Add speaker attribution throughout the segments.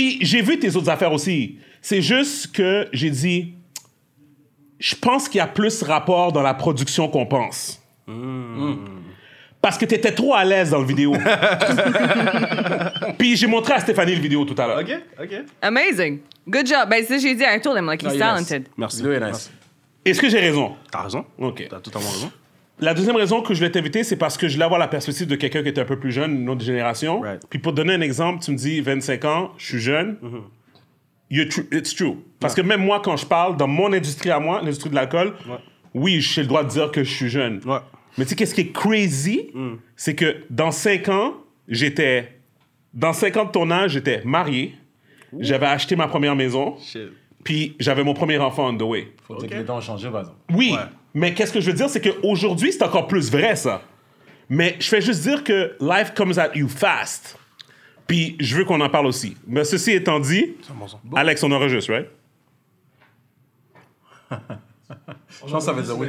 Speaker 1: Puis j'ai vu tes autres affaires aussi. C'est juste que j'ai dit, je pense qu'il y a plus rapport dans la production qu'on pense. Parce que t'étais trop à l'aise dans le vidéo. Puis j'ai montré à Stéphanie le vidéo tout à l'heure.
Speaker 2: Ok, ok.
Speaker 3: Amazing. Good job. Ben, c'est j'ai dit, I told him, like, he's talented.
Speaker 2: Merci.
Speaker 1: Est-ce que j'ai raison?
Speaker 2: T'as raison.
Speaker 1: OK.
Speaker 2: T'as totalement raison.
Speaker 1: La deuxième raison que je voulais t'inviter, c'est parce que je voulais avoir la perspective de quelqu'un qui était un peu plus jeune, une autre génération.
Speaker 2: Right.
Speaker 1: Puis pour te donner un exemple, tu me dis 25 ans, je suis jeune. You're tru- it's true. Parce que même moi, quand je parle dans mon industrie à moi, l'industrie de l'alcool, oui, j'ai le droit de dire que je suis jeune.
Speaker 2: Ouais.
Speaker 1: Mais tu sais, qu'est-ce qui est crazy? C'est que dans 5 ans, j'étais. Dans 5 ans de ton âge, j'étais marié. J'avais acheté ma première maison.
Speaker 2: Shit.
Speaker 1: Puis j'avais mon premier enfant on the way.
Speaker 4: Faut dire que les temps ont changé, par exemple.
Speaker 1: Oui,
Speaker 2: Ouais.
Speaker 1: Mais qu'est-ce que je veux dire, c'est qu'aujourd'hui, c'est encore plus vrai, ça. Mais je fais juste dire que life comes at you fast. Puis je veux qu'on en parle aussi. Mais ceci étant dit,
Speaker 2: bon.
Speaker 1: Alex, on enregistre, right?
Speaker 4: Je pense que ça veut dire oui.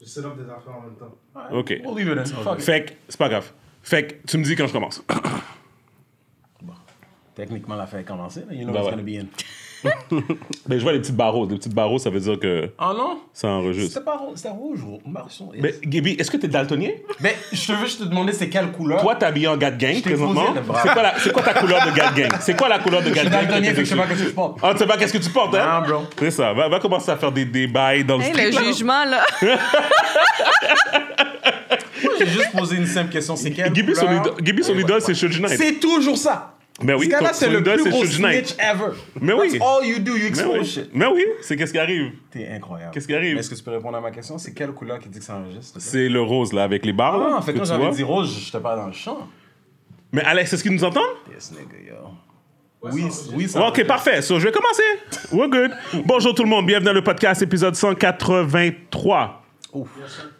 Speaker 5: Je set up des affaires en même temps.
Speaker 1: OK.
Speaker 4: We'll leave it in. Fuck it.
Speaker 1: Fait que, c'est pas grave. Fait que tu me dis quand je commence.
Speaker 4: Techniquement, l'affaire est commencée. You know
Speaker 1: Bah
Speaker 4: what's
Speaker 1: ouais.
Speaker 4: gonna be in.
Speaker 1: Ben, je vois les petites barreaux. Les petites barreaux, ça veut dire que
Speaker 4: Oh non?
Speaker 1: ça enregistre.
Speaker 4: C'était rouge ou marron.
Speaker 1: Mais, Gaby, est-ce que t'es daltonien?
Speaker 4: Mais je te veux juste te demander c'est quelle couleur?
Speaker 1: Toi, t'es habillé en Gad Gang présentement. C'est quoi, la- c'est quoi ta couleur de Gad Gang? C'est quoi la couleur de
Speaker 4: je
Speaker 1: Gad
Speaker 4: suis
Speaker 1: Gang?
Speaker 4: daltonien, fait que je sais pas qu'est-ce que je porte.
Speaker 1: Ah, tu sais pas qu'est-ce que tu portes, hein?
Speaker 4: Ah, bro.
Speaker 1: C'est ça. Va, va commencer à faire des, des bails dans le
Speaker 3: Hey,
Speaker 1: street,
Speaker 3: le
Speaker 1: là.
Speaker 3: jugement, là.
Speaker 4: Moi, J'ai juste posé une simple question. C'est quelle
Speaker 1: Gibi, son,
Speaker 4: couleur?
Speaker 1: son idole, c'est Knight.
Speaker 4: C'est toujours ça.
Speaker 1: Mais oui,
Speaker 4: Ce gars-là, c'est le plus gros snitch ever.
Speaker 1: Mais oui.
Speaker 4: That's all you do, you
Speaker 1: Mais
Speaker 4: expose
Speaker 1: oui.
Speaker 4: shit.
Speaker 1: Mais oui, c'est qu'est-ce qui arrive?
Speaker 4: T'es incroyable.
Speaker 1: Qu'est-ce qui arrive?
Speaker 4: Est-ce que tu peux répondre à ma question? C'est quelle couleur qui dit que ça enregistre?
Speaker 1: C'est le rose, là, avec les barres. là,
Speaker 4: Ah, en fait,
Speaker 1: que
Speaker 4: quand j'avais dit rose, j'étais pas dans le champ.
Speaker 1: Mais Alex, est-ce qu'ils nous entendent?
Speaker 4: Yes, nigga, yo. Oui, oui, ça.
Speaker 1: Ok, parfait. So, je vais commencer. We're good. Bonjour tout le monde. Bienvenue dans le podcast épisode 183.
Speaker 4: Ouf.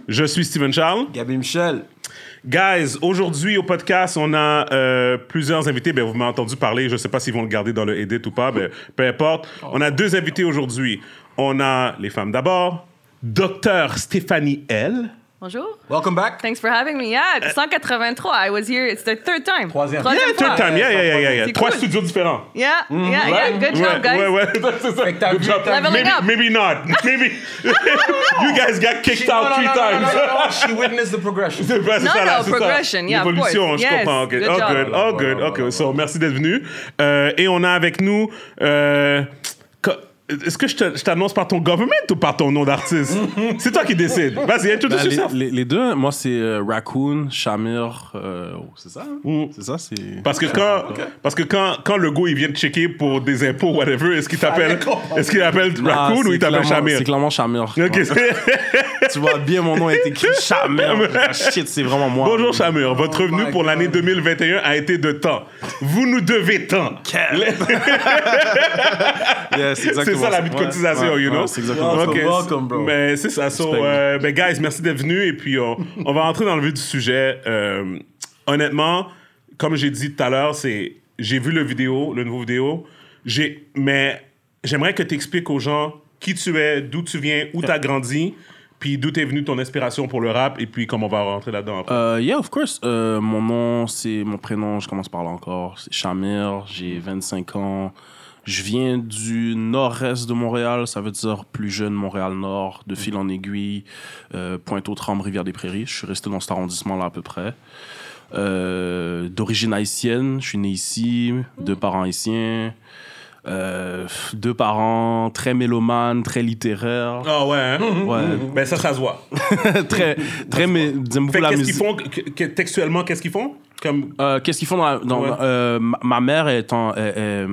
Speaker 1: Je suis Steven Charles.
Speaker 4: Gabi Michel.
Speaker 1: Guys, aujourd'hui au podcast, on a euh, plusieurs invités. Ben, vous m'avez entendu parler. Je ne sais pas s'ils vont le garder dans le edit ou pas. Ben, peu importe. On a deux invités aujourd'hui. On a les femmes d'abord. Docteur Stéphanie L.
Speaker 3: Bonjour.
Speaker 4: Welcome back.
Speaker 3: Thanks for having me. Yeah, 183. I was here. It's the third time.
Speaker 4: Troisième.
Speaker 1: Yeah, third
Speaker 3: fois.
Speaker 1: time. Yeah, yeah, yeah, yeah. yeah. Trois
Speaker 3: cool.
Speaker 1: studios différents.
Speaker 3: Yeah, yeah, yeah. Good job,
Speaker 1: ouais,
Speaker 3: guys.
Speaker 1: Ouais, ouais, c'est ça. Good job. Maybe,
Speaker 3: Leveling up.
Speaker 1: maybe not. Maybe. you guys got kicked out three times.
Speaker 4: She witnessed the progression.
Speaker 1: C'est pas- c'est
Speaker 3: No,
Speaker 1: ça,
Speaker 3: no,
Speaker 1: ça.
Speaker 3: progression, yeah, of
Speaker 1: L'évolution,
Speaker 3: course.
Speaker 1: je
Speaker 3: Yes,
Speaker 1: comprends. OK.
Speaker 3: good
Speaker 1: oh,
Speaker 3: job.
Speaker 1: good. Oh, good.
Speaker 4: Voilà,
Speaker 1: OK.
Speaker 4: voilà,
Speaker 1: So, merci d'être venu. Euh, et on a avec nous... euh, est-ce que je t'annonce par ton government ou par ton nom d'artiste? c'est toi qui décides. Vas-y,
Speaker 2: Ben, les, les- les deux, moi c'est euh, Raccoon, Shamir, euh, oh, c'est ça? hein? C'est ça, c'est.
Speaker 1: Parce que quand, parce que quand, quand le go il vient te checker pour des impôts, whatever, est-ce qu'il t'appelle, est-ce qu'il appelle
Speaker 2: Ah,
Speaker 1: Raccoon ou il t'appelle Shamir?
Speaker 2: C'est clairement Shamir. Tu vois bien mon nom est écrit Shamir. Ah, Shit, c'est vraiment moi.
Speaker 1: Bonjour Shamir, votre
Speaker 4: Oh
Speaker 1: revenu pour l'année
Speaker 4: God.
Speaker 1: 2021 a été de temps. Vous nous devez tant.
Speaker 2: Yeah, c'est
Speaker 1: ça, la vie de
Speaker 2: Ouais,
Speaker 1: cotisation,
Speaker 2: ouais,
Speaker 1: you know?
Speaker 2: ouais, c'est exactement ça.
Speaker 4: welcome, bro.
Speaker 1: Mais c'est ça. So, euh, ben, guys, merci d'être venus. Et puis, on, on va rentrer dans le vif du sujet. Euh, honnêtement, comme j'ai dit tout à l'heure, c'est j'ai vu le vidéo, le nouveau vidéo. J'ai, mais j'aimerais que tu expliques aux gens qui tu es, d'où tu viens, où tu as grandi, puis d'où t'es venu ton inspiration pour le rap, et puis comment on va rentrer là-dedans après.
Speaker 2: Euh, yeah, of course. Euh, mon nom, c'est mon prénom, je commence par là encore. C'est Shamir, j'ai 25 ans. Je viens du nord-est de Montréal, ça veut dire plus jeune Montréal-Nord, de fil en aiguille, euh, Pointe-aux-Trembles, Rivière-des-Prairies. Je suis resté dans cet arrondissement-là à peu près. Euh, D'origine haïtienne, je suis né ici, deux parents haïtiens. Euh, deux parents très mélomanes, très littéraires.
Speaker 1: Ah ouais, hein?
Speaker 2: Ouais,
Speaker 1: Ben ça, ça se voit.
Speaker 2: très, très, mais,
Speaker 1: qu'est-ce qu'ils font, que- que- textuellement, qu'est-ce qu'ils font? Comme...
Speaker 2: Euh, Qu'est-ce qu'ils font dans, dans-
Speaker 1: Ouais.
Speaker 2: euh, ma, ma mère est, en, est, est,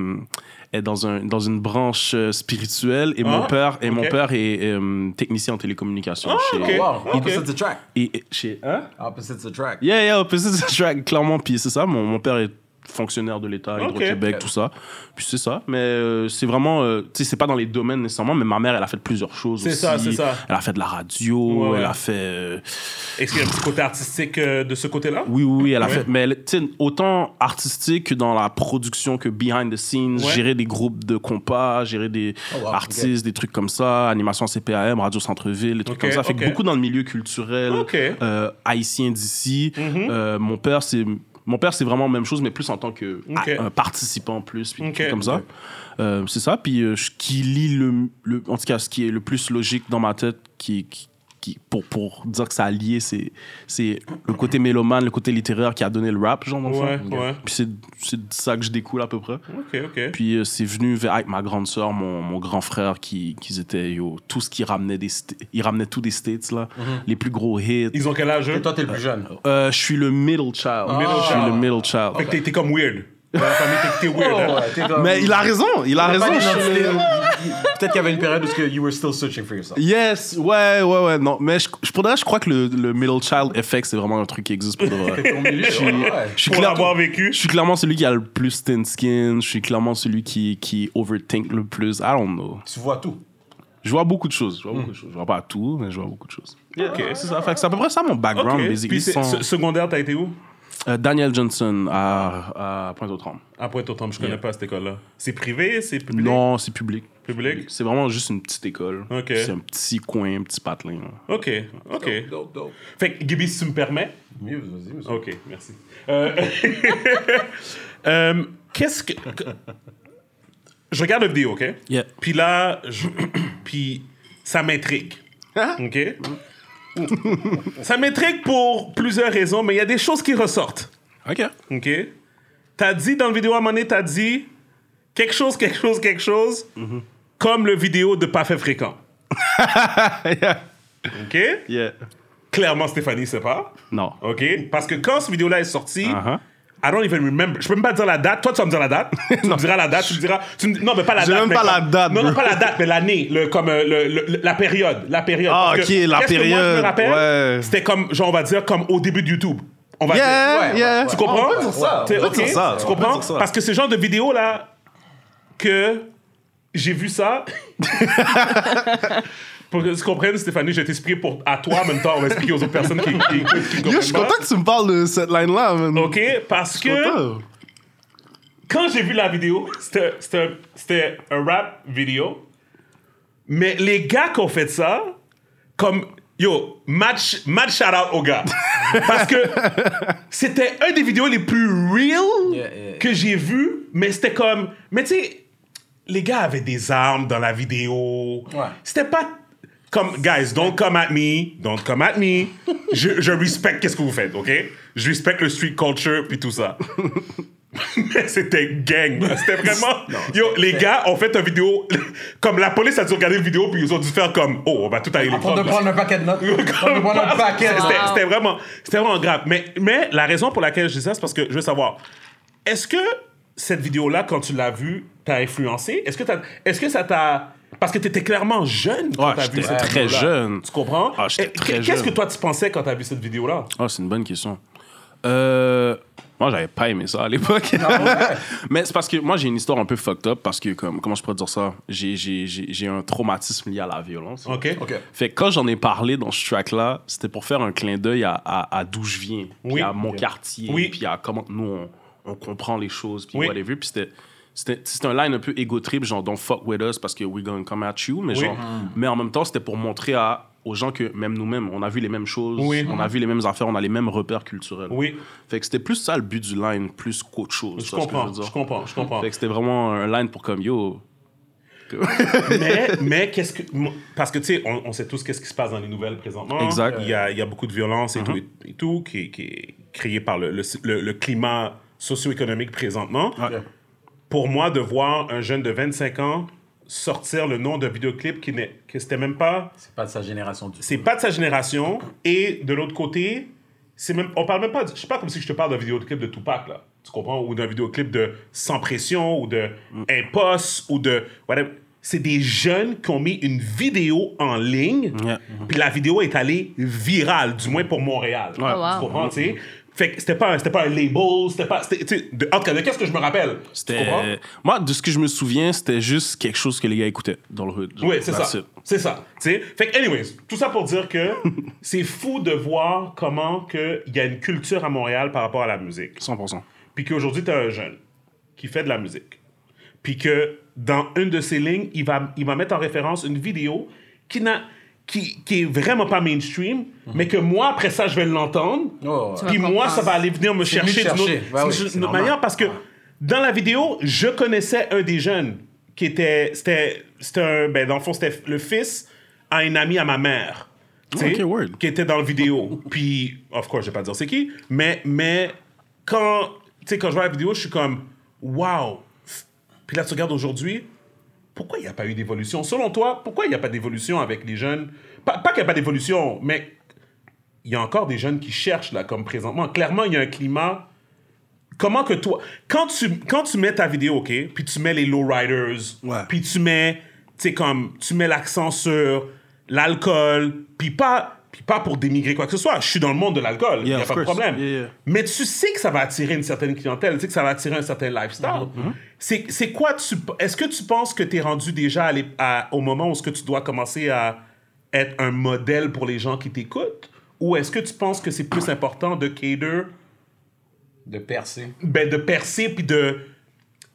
Speaker 2: est dans, un, dans une branche euh, spirituelle et mon
Speaker 1: Ah,
Speaker 2: père et mon
Speaker 1: ok.
Speaker 2: père est euh, technicien en télécommunications.
Speaker 1: Ah,
Speaker 2: chez,
Speaker 1: ok.
Speaker 4: Wow,
Speaker 1: Ok.
Speaker 4: opposite the track.
Speaker 2: et, et- chez hein?
Speaker 4: Opposite the track.
Speaker 2: Yeah, yeah, opposite track, clairement. Puis c'est ça, mon, mon père est fonctionnaire de l'État. Hydro-Québec, tout ça. Puis c'est ça. Mais euh, c'est vraiment, euh, tu sais, c'est pas dans les domaines nécessairement, mais ma mère, elle a fait plusieurs choses
Speaker 1: C'est ça, c'est ça.
Speaker 2: Elle a fait de la radio,
Speaker 1: Ouais, ouais.
Speaker 2: elle a fait. euh,
Speaker 1: Est-ce qu'il y a un petit côté artistique euh, de ce côté-là?
Speaker 2: Oui, oui, oui, elle a
Speaker 1: Ouais.
Speaker 2: fait. Mais elle- tu sais, autant artistique que dans la production que behind the scenes, gérer des groupes de compas, gérer des
Speaker 4: Oh, wow,
Speaker 2: artistes, des trucs comme ça, animation CPAM, Radio Centre-Ville, des trucs comme ça. Fait que beaucoup dans le milieu culturel haïtien d'ici.
Speaker 1: Mhm.
Speaker 2: Mon père, c'est Mon père, c'est vraiment la même chose, mais plus en tant que un participant plus, puis comme ça. Euh, c'est ça. Puis euh, ce qui le, le- en tout cas, ce qui est le plus logique dans ma tête, qui, qui, qui- pour, pour dire que ça a lié, c'est, c'est le côté mélomane, le côté littéraire qui a donné le rap, genre, dans le fond.
Speaker 1: Ouais, ouais.
Speaker 2: Puis c'est, c'est de ça que je découle à peu près.
Speaker 1: Ok, ok.
Speaker 2: Puis euh, c'est venu vers, avec ma grande sœur, mon, mon grand frère, qui, qui étaient, yo, tout ce qui ramenait des, ils ramenaient tous des States, là. Les plus gros hits.
Speaker 1: Ils ont quel âge?
Speaker 4: Et toi, t'es le plus jeune.
Speaker 2: Euh, je suis le middle child.
Speaker 1: Middle
Speaker 2: je suis
Speaker 1: child.
Speaker 2: le middle child.
Speaker 1: Fait que t'es- t'es comme weird. Dans la famille, t'es- t'es weird. hein?
Speaker 4: Ouais, t'es comme-
Speaker 2: Mais il a raison, il a raison.
Speaker 4: pas d'identité. il- Peut-être qu'il y avait une période où ce que you were still searching for yourself.
Speaker 2: Yes, ouais, ouais, ouais, non. Mais je, je, pour de vrai, je crois que le, le middle child effect, c'est vraiment un truc qui existe pour de vrai.
Speaker 4: Ton milieu,
Speaker 2: Je suis-
Speaker 4: ouais.
Speaker 2: Je suis
Speaker 1: Pour
Speaker 2: clair-
Speaker 1: l'avoir vécu.
Speaker 2: Je suis clairement celui qui a le plus thin skin. Je suis clairement celui qui, qui overthink le plus. I don't know.
Speaker 4: Tu vois tout.
Speaker 2: Je vois beaucoup de choses. Je vois beaucoup de choses. Je vois pas tout, mais je vois beaucoup de choses. Ok, c'est ça. Fait que c'est à peu près ça mon background,
Speaker 1: Ok.
Speaker 2: basically.
Speaker 1: Puis c'est-
Speaker 2: sans-
Speaker 1: se- secondaire, t'as été où?
Speaker 2: Euh, Daniel Johnson à, à Pointe-aux-Trembles.
Speaker 1: À Pointe-aux-Trembles, je connais
Speaker 2: Yeah.
Speaker 1: pas cette école-là. C'est privé? C'est public?
Speaker 2: Non, c'est public.
Speaker 1: Public?
Speaker 2: C'est vraiment juste une petite école.
Speaker 1: Ok.
Speaker 2: C'est un petit coin, un petit patelin. là.
Speaker 1: Ok, ok.
Speaker 4: Dope, dope.
Speaker 1: Fait que, Gibi, si tu me permets?
Speaker 4: Mieux, vas-y, monsieur.
Speaker 1: Ok, merci. Euh, euh, Qu'est-ce que. que- Je regarde la vidéo, ok?
Speaker 2: Yeah.
Speaker 1: Puis là, je- puis ça m'intrigue. Ok? ça m'intrigue pour plusieurs raisons, mais il y a des choses qui ressortent.
Speaker 2: OK.
Speaker 1: OK? T'as dit dans la vidéo à un moment donné, t'as dit quelque chose, quelque chose, quelque chose, comme le vidéo de Pas fait fréquent.
Speaker 2: yeah.
Speaker 1: OK?
Speaker 2: Yeah.
Speaker 1: Clairement, Stéphanie sait pas.
Speaker 2: Non.
Speaker 1: OK? Parce que quand cette vidéo-là est sortie,
Speaker 2: Uh-huh.
Speaker 1: I don't even remember. Je peux même pas dire la date. Toi, tu vas me dire la date. tu me diras la date. Tu me diras. tu me- non, mais pas la date.
Speaker 2: même
Speaker 1: mais
Speaker 2: pas la date,
Speaker 1: Non, non, pas la date, mais l'année. Le, comme euh, le, le- la période. La période.
Speaker 2: Ah,
Speaker 1: Parce
Speaker 2: ok,
Speaker 1: que
Speaker 2: la
Speaker 1: qu'est-ce que moi, je
Speaker 2: période,
Speaker 1: me rappelle,
Speaker 2: ouais.
Speaker 1: c'était comme, genre, on va dire, comme au début de YouTube. On va
Speaker 2: Yeah,
Speaker 1: dire.
Speaker 4: Ouais,
Speaker 2: yeah.
Speaker 1: Tu comprends?
Speaker 4: On peut dire ça,
Speaker 1: T'es-
Speaker 4: on peut
Speaker 2: dire ça,
Speaker 1: Tu comprends?
Speaker 2: ça.
Speaker 1: Parce que le genre de vidéo là que j'ai vu ça. Pour que tu comprennes, Stéphanie, je vais t'expliquer pour, à toi en même temps. On va expliquer aux autres personnes qui, qui écoutent, qui
Speaker 2: Yo, je suis
Speaker 1: pas.
Speaker 2: content que tu me parles de cette line-là, man.
Speaker 1: OK? Parce que
Speaker 2: content.
Speaker 1: quand j'ai vu la vidéo, c'était- c'était c'était un rap vidéo. Mais les gars qui ont fait ça, comme. Yo, match, match shout out aux gars. Parce que c'était un des vidéos les plus real
Speaker 4: Yeah, yeah.
Speaker 1: que j'ai vu, mais c'était comme. Mais tu sais, les gars avaient des armes dans la vidéo.
Speaker 4: Ouais.
Speaker 1: C'était pas. Comme, guys, don't come at me, don't come at me. Je, je respecte qu'est-ce que vous faites, ok? Je respecte le street culture puis tout ça. Mais c'était gang. C'était vraiment. Yo, les gars ont fait une vidéo. Comme la police a dû regarder une vidéo, puis ils ont dû faire comme. Oh, on va tout aller les prendre.
Speaker 4: de prendre un paquet de notes. De prendre un paquet de
Speaker 1: C'était-
Speaker 4: notes.
Speaker 1: C'était vraiment, c'était vraiment grave. Mais, mais la raison pour laquelle je dis ça, c'est parce que je veux savoir est-ce que cette vidéo-là, quand tu l'as vue, t'a influencé? Est-ce que, t'as- est-ce que ça t'a. Parce que tu étais clairement jeune quand
Speaker 2: Ouais,
Speaker 1: t'as vu
Speaker 2: j'étais
Speaker 1: cette
Speaker 2: très jeune.
Speaker 1: Tu comprends?
Speaker 2: Ah, j'étais
Speaker 1: Et
Speaker 2: très
Speaker 1: Qu'est-ce que toi tu pensais quand t'as vu cette vidéo-là?
Speaker 2: Ah, c'est une bonne question. Euh, moi, j'avais pas aimé ça à l'époque. Mais c'est parce que moi, j'ai une histoire un peu fucked up parce que, comme, comment je pourrais dire ça? J'ai, j'ai, j'ai, j'ai un traumatisme lié à la violence.
Speaker 1: Ok.
Speaker 4: Ok.
Speaker 2: Fait que quand j'en ai parlé dans ce track-là, c'était pour faire un clin d'œil à, à, à d'où je viens, puis à mon quartier,
Speaker 1: Oui.
Speaker 2: puis à comment nous, on, on comprend les choses, puis
Speaker 1: Oui.
Speaker 2: whatever. Puis c'était, c'était, un line un peu ego trip, genre don't fuck with us parce que we're gonna come at you, mais
Speaker 1: Oui.
Speaker 2: genre, mais en même temps, c'était pour montrer à, aux gens que même nous-mêmes, on a vu les mêmes choses,
Speaker 1: Oui.
Speaker 2: on a vu les mêmes affaires, on a les mêmes repères culturels.
Speaker 1: Oui,
Speaker 2: Fait que c'était plus ça le but du line, plus qu'autre chose.
Speaker 1: je comprends, je comprends, je comprends.
Speaker 2: Fait que c'était vraiment un line pour comme yo.
Speaker 1: mais, mais qu'est-ce que. Parce que, tu sais, on, on sait tous qu'est-ce qui se passe dans les nouvelles présentement.
Speaker 2: Exact.
Speaker 1: Il y a, il y a beaucoup de violence et tout, et, et tout qui, qui est créé par le, le, le- le climat socio-économique présentement. Pour moi, de voir un jeune de 25 ans sortir le nom d'un vidéoclip qui n'est que c'était même pas
Speaker 4: C'est pas de sa génération du
Speaker 1: c'est pas de sa génération. Et de l'autre côté c'est même on parle même pas de- je sais pas comme si je te parle d'un vidéoclip de Tupac là. Tu comprends? Ou d'un vidéoclip de Sans pression ou de Impost ou de whatever. C'est des jeunes qui ont mis une vidéo en ligne
Speaker 2: Yeah.
Speaker 1: puis la vidéo est allée virale du moins pour Montréal.
Speaker 2: Ouais.
Speaker 3: Oh, wow.
Speaker 1: tu comprends tu sais? Fait que c'était pas un- c'était pas un label c'était pas c'était- de, en tout cas de qu'est-ce que je me rappelle?
Speaker 2: Moi, de ce que je me souviens, c'était juste quelque chose que les gars écoutaient dans le hood.
Speaker 1: Oui, c'est ça.
Speaker 2: it.
Speaker 1: C'est ça. Fait que, anyways, tout ça pour dire que c'est fou de voir comment il y a une culture à Montréal par rapport à la musique.
Speaker 2: 100%.
Speaker 1: Puis qu'aujourd'hui, tu as un jeune qui fait de la musique. Puis que dans une de ses lignes, il va, il va mettre en référence une vidéo qui n'a qui, qui est vraiment pas mainstream, mais que moi, après ça, je vais l'entendre.
Speaker 4: Oh.
Speaker 1: Puis moi, ça va aller venir me chercher d'une autre,
Speaker 4: oui, normal.
Speaker 1: manière parce que dans la vidéo, je connaissais un des jeunes qui était. C'était. C'était un. Ben, dans le fond, c'était le fils à une amie à ma mère. tu sais,
Speaker 2: Ok, word.
Speaker 1: Qui était dans la vidéo. Puis, of course, je vais pas dire c'est qui, mais, mais quand. Tu sais, quand je vois la vidéo, je suis comme. Wow! Puis là, tu regardes aujourd'hui, pourquoi il n'y a pas eu d'évolution? Selon toi, pourquoi il n'y a pas d'évolution avec les jeunes? Pas, pas qu'il n'y a pas d'évolution, mais il y a encore des jeunes qui cherchent, là, comme présentement. Clairement, il y a un climat. Comment que toi. Quand tu, quand tu mets ta vidéo, OK, puis tu mets les lowriders,
Speaker 2: Ouais.
Speaker 1: puis tu mets. Tu sais, comme. Tu mets l'accent sur l'alcool, puis pas. Puis pas pour dénigrer quoi que ce soit. Je suis dans le monde de l'alcool. Il
Speaker 2: Yeah,
Speaker 1: n'y a pas de problème.
Speaker 2: Yeah, yeah.
Speaker 1: Mais tu sais que ça va attirer une certaine clientèle, tu sais que ça va attirer un certain lifestyle.
Speaker 2: Mm-hmm.
Speaker 1: C'est C'est quoi tu Est-ce que tu penses que tu es rendu déjà à l'é- à- au moment où ce que tu dois commencer à être un modèle pour les gens qui t'écoutent? Ou est-ce que tu penses que c'est plus important de cater,
Speaker 4: De percer.
Speaker 1: ben, de percer puis de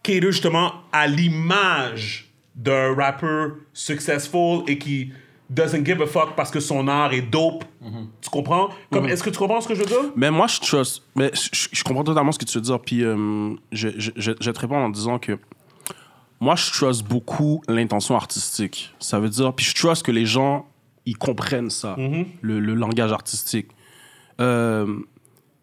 Speaker 1: cater justement à l'image d'un rappeur successful et qui doesn't give a fuck parce que son art est dope Tu comprends? Comme Est-ce que tu comprends ce que je veux dire?
Speaker 2: Mais moi, je trust. Mais je, je comprends totalement ce que tu veux dire. Puis euh, je, je, je, je te réponds en disant que moi, je trust beaucoup l'intention artistique. Ça veut dire. Puis je trust que les gens, ils comprennent ça, le, le langage artistique. Euh,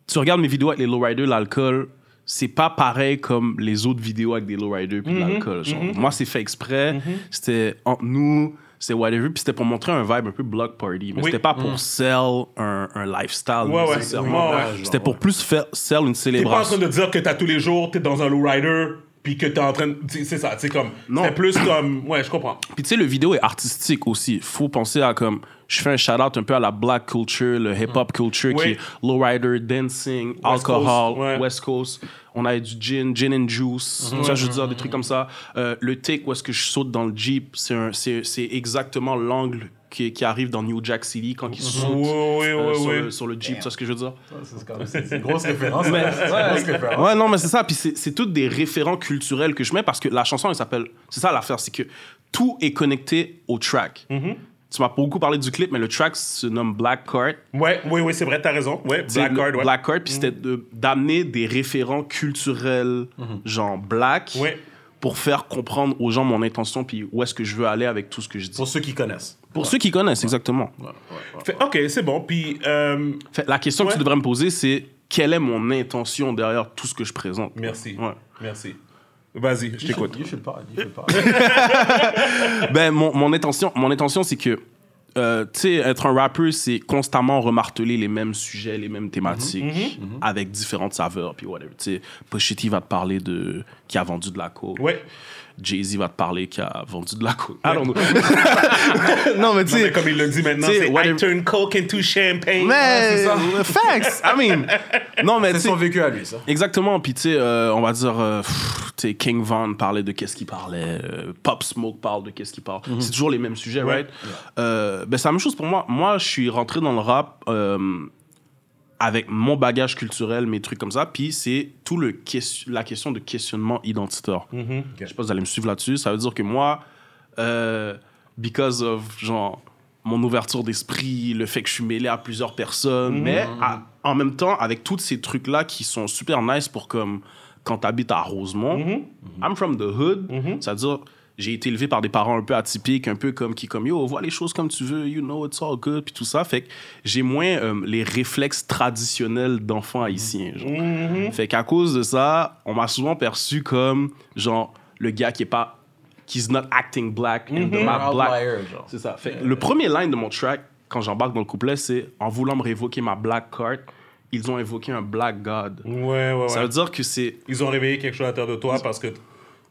Speaker 2: tu regardes mes vidéos avec les lowriders, l'alcool, c'est pas pareil comme les autres vidéos avec des lowriders puis de l'alcool. Moi, c'est fait exprès. C'était entre nous, c'était whatever. Puis c'était pour montrer un vibe un peu block party. Mais
Speaker 1: Oui.
Speaker 2: c'était pas pour sell un, un lifestyle
Speaker 1: Ouais,
Speaker 2: nécessairement.
Speaker 1: Ouais, ouais.
Speaker 2: C'était pour plus faire sell une
Speaker 1: T'es pas en
Speaker 2: célébration.
Speaker 1: train de dire que t'as tous les jours, t'es dans un lowrider, puis que t'es en train de. C'est c'est ça, c'est comme.
Speaker 2: Non.
Speaker 1: C'est plus comme. Ouais, je comprends.
Speaker 2: Puis tu sais, le vidéo est artistique aussi. Faut penser à comme. Je fais un shout-out un peu à la black culture, le hip-hop culture
Speaker 1: Oui.
Speaker 2: qui est lowrider, dancing, alcohol,
Speaker 1: Coast, ouais.
Speaker 2: West Coast. On a du gin, gin and juice. Ça, je veux dire, des trucs comme ça. Euh, le take où est-ce que je saute dans le Jeep, c'est un- c'est c'est exactement l'angle qui, qui arrive dans New Jack City quand il saute
Speaker 1: Oui, oui,
Speaker 2: euh,
Speaker 1: oui,
Speaker 2: sur,
Speaker 1: oui.
Speaker 2: le, sur le Jeep. Tu vois ce que je veux dire?
Speaker 4: C'est quand même- c'est c'est une grosse référence. hein. Référence.
Speaker 2: Ouais, non, mais c'est ça. Puis c'est c'est toutes des référents culturels que je mets parce que la chanson, elle s'appelle. C'est ça l'affaire, c'est que tout est connecté au track.
Speaker 1: Mm-hmm.
Speaker 2: Tu m'as beaucoup parlé du clip, mais le track se nomme Black Card.
Speaker 1: Ouais, oui, oui, c'est vrai, t'as raison. Ouais, Black Card, ouais.
Speaker 2: Black Card, puis c'était de- d'amener des référents culturels, genre black,
Speaker 1: Ouais.
Speaker 2: pour faire comprendre aux gens mon intention, puis où est-ce que je veux aller avec tout ce que je dis.
Speaker 4: Pour ceux qui connaissent.
Speaker 2: Pour ceux qui connaissent, exactement.
Speaker 1: Fait- ok, c'est bon. Puis. euh,
Speaker 2: Fait, la question que
Speaker 1: Ouais.
Speaker 2: tu devrais me poser, c'est quelle est mon intention derrière tout ce que je présente?
Speaker 1: merci.
Speaker 2: Ouais.
Speaker 1: Merci. Vas-y, je t'écoute.
Speaker 2: Ben, mon, mon intention, mon intention c'est que, euh, tu sais, être un rappeur, c'est constamment remarteler les mêmes sujets, les mêmes thématiques, avec différentes saveurs, puis whatever. Tu sais, T va te parler de qui a vendu de la coke.
Speaker 1: Ouais.
Speaker 2: Jay-Z va te parler qui a vendu de la coke. I don't know. non, mais tu sais...
Speaker 1: comme il le dit maintenant, c'est I turn coke into champagne.
Speaker 2: Mais, euh, facts, I mean... Non, mais
Speaker 4: C'est son vécu à lui, ça.
Speaker 2: Exactement, puis tu sais, euh, on va dire, euh, pff, tu sais, King Von parlait de qu'est-ce qu'il parlait, euh, Pop Smoke parle de qu'est-ce qu'il parle. C'est toujours les mêmes sujets, right? Euh, ben, c'est la même chose pour moi. Moi, je suis rentré dans le rap euh, avec mon bagage culturel, mes trucs comme ça, puis c'est tout le la question de questionnement identitaire. Je sais pas si vous allez me suivre là-dessus. Ça veut dire que moi, euh, because of, genre, mon ouverture d'esprit, le fait que je suis mêlé à plusieurs personnes, mais à- en même temps, avec tous ces trucs-là qui sont super nice pour comme quand t'habites à Rosemont, I'm from the hood, c'est-à-dire j'ai été élevé par des parents un peu atypiques, un peu comme qui comme yo, vois les choses comme tu veux, you know it's all good, puis tout ça, fait que j'ai moins euh, les réflexes traditionnels d'enfants haïtiens. genre. Fait qu'à cause de ça, on m'a souvent perçu comme genre le gars qui est pas He's not acting black in the map black.
Speaker 4: Outlier, genre.
Speaker 2: C'est ça. Fait que le premier line de mon track, quand j'embarque dans le couplet, c'est en voulant me révoquer ma black card, ils ont invoqué un black god.
Speaker 1: Ouais, ouais,
Speaker 2: Ça
Speaker 1: ouais.
Speaker 2: veut dire que c'est.
Speaker 1: Ils ont réveillé quelque chose à l'intérieur de toi parce que.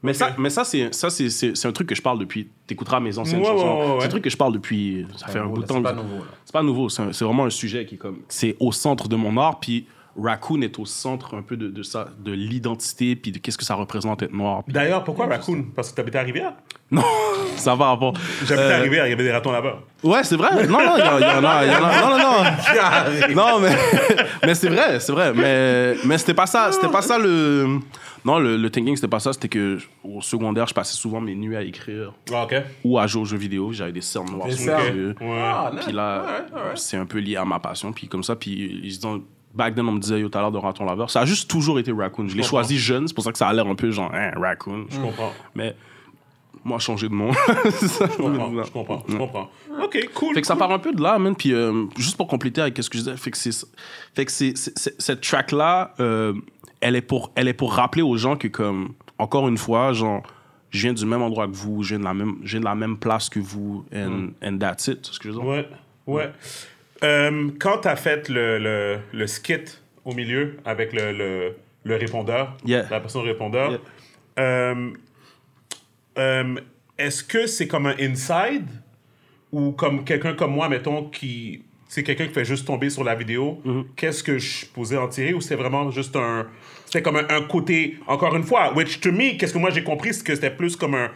Speaker 2: Mais ça, mais ça c'est ça c'est c'est c'est un truc que je parle depuis. T'écouteras mes anciennes
Speaker 1: Ouais,
Speaker 2: chansons.
Speaker 1: ouais, ouais.
Speaker 2: C'est un truc que je parle depuis. Ça fait un bout de temps.
Speaker 4: c'est pas nouveau, là.
Speaker 2: C'est pas nouveau. C'est un- c'est vraiment un sujet qui est comme. C'est au centre de mon art. Puis Raccoon est au centre un peu de, de ça, de l'identité, puis de qu'est-ce que ça représente être noir. Puis-
Speaker 1: D'ailleurs, pourquoi Raccoon? Parce que t'habitais à Rivière?
Speaker 2: Non, ça va rapport.
Speaker 1: J'habitais à
Speaker 2: Euh,
Speaker 1: Rivière, il y avait des ratons là-bas.
Speaker 2: Ouais, c'est vrai. Non, non, il y, en- il y en a. il y en a- Non, non, non. Non, mais, mais c'est vrai, c'est vrai. Mais, mais c'était pas ça. C'était pas ça le. Non, le, le thinking, c'était pas ça. C'était que au secondaire, je passais souvent mes nuits à écrire
Speaker 1: Ah, ok.
Speaker 2: ou à jouer aux jeux vidéo. J'avais des cernes noires
Speaker 4: Des
Speaker 2: sur
Speaker 4: cernes.
Speaker 2: les yeux.
Speaker 1: Ouais.
Speaker 4: Ah,
Speaker 2: Puis là, c'est un peu lié à ma passion. Puis comme ça, puis ils ont. Back then, on me disait, yo, t'as l'air de raton laveur. Ça a juste toujours été Raccoon. Je l'ai
Speaker 1: comprends.
Speaker 2: choisi jeune, c'est pour ça que ça a l'air un peu genre, hein, Raccoon.
Speaker 1: Je comprends.
Speaker 2: Mais moi, changer de nom. C'est ça.
Speaker 1: Je comprends. Je comprends. Je comprends. Ok, cool.
Speaker 2: Fait que ça part un peu de là, man. Puis euh, juste pour compléter avec ce que je disais, fait que, c'est, fait que c'est, c'est- c'est- cette track-là, euh, elle, est pour, elle est pour rappeler aux gens que, comme, encore une fois, genre, je viens du même endroit que vous, je viens de la même, je viens de la même place que vous, and, and that's it. C'est ce que je veux dire?
Speaker 1: Ouais, ouais. Euh, quand t'as fait le, le, le skit au milieu avec le, le, le répondeur,
Speaker 2: Yeah.
Speaker 1: la personne répondeur,
Speaker 2: Yeah.
Speaker 1: euh, euh, est-ce que c'est comme un inside ou comme quelqu'un comme moi, mettons, qui. C'est quelqu'un qui fait juste tomber sur la vidéo.
Speaker 2: Mm-hmm.
Speaker 1: Qu'est-ce que je posais en tirer ou c'est vraiment juste un. C'était comme un, un côté. Encore une fois, which to me, qu'est-ce que moi j'ai compris, c'est que c'était plus comme un.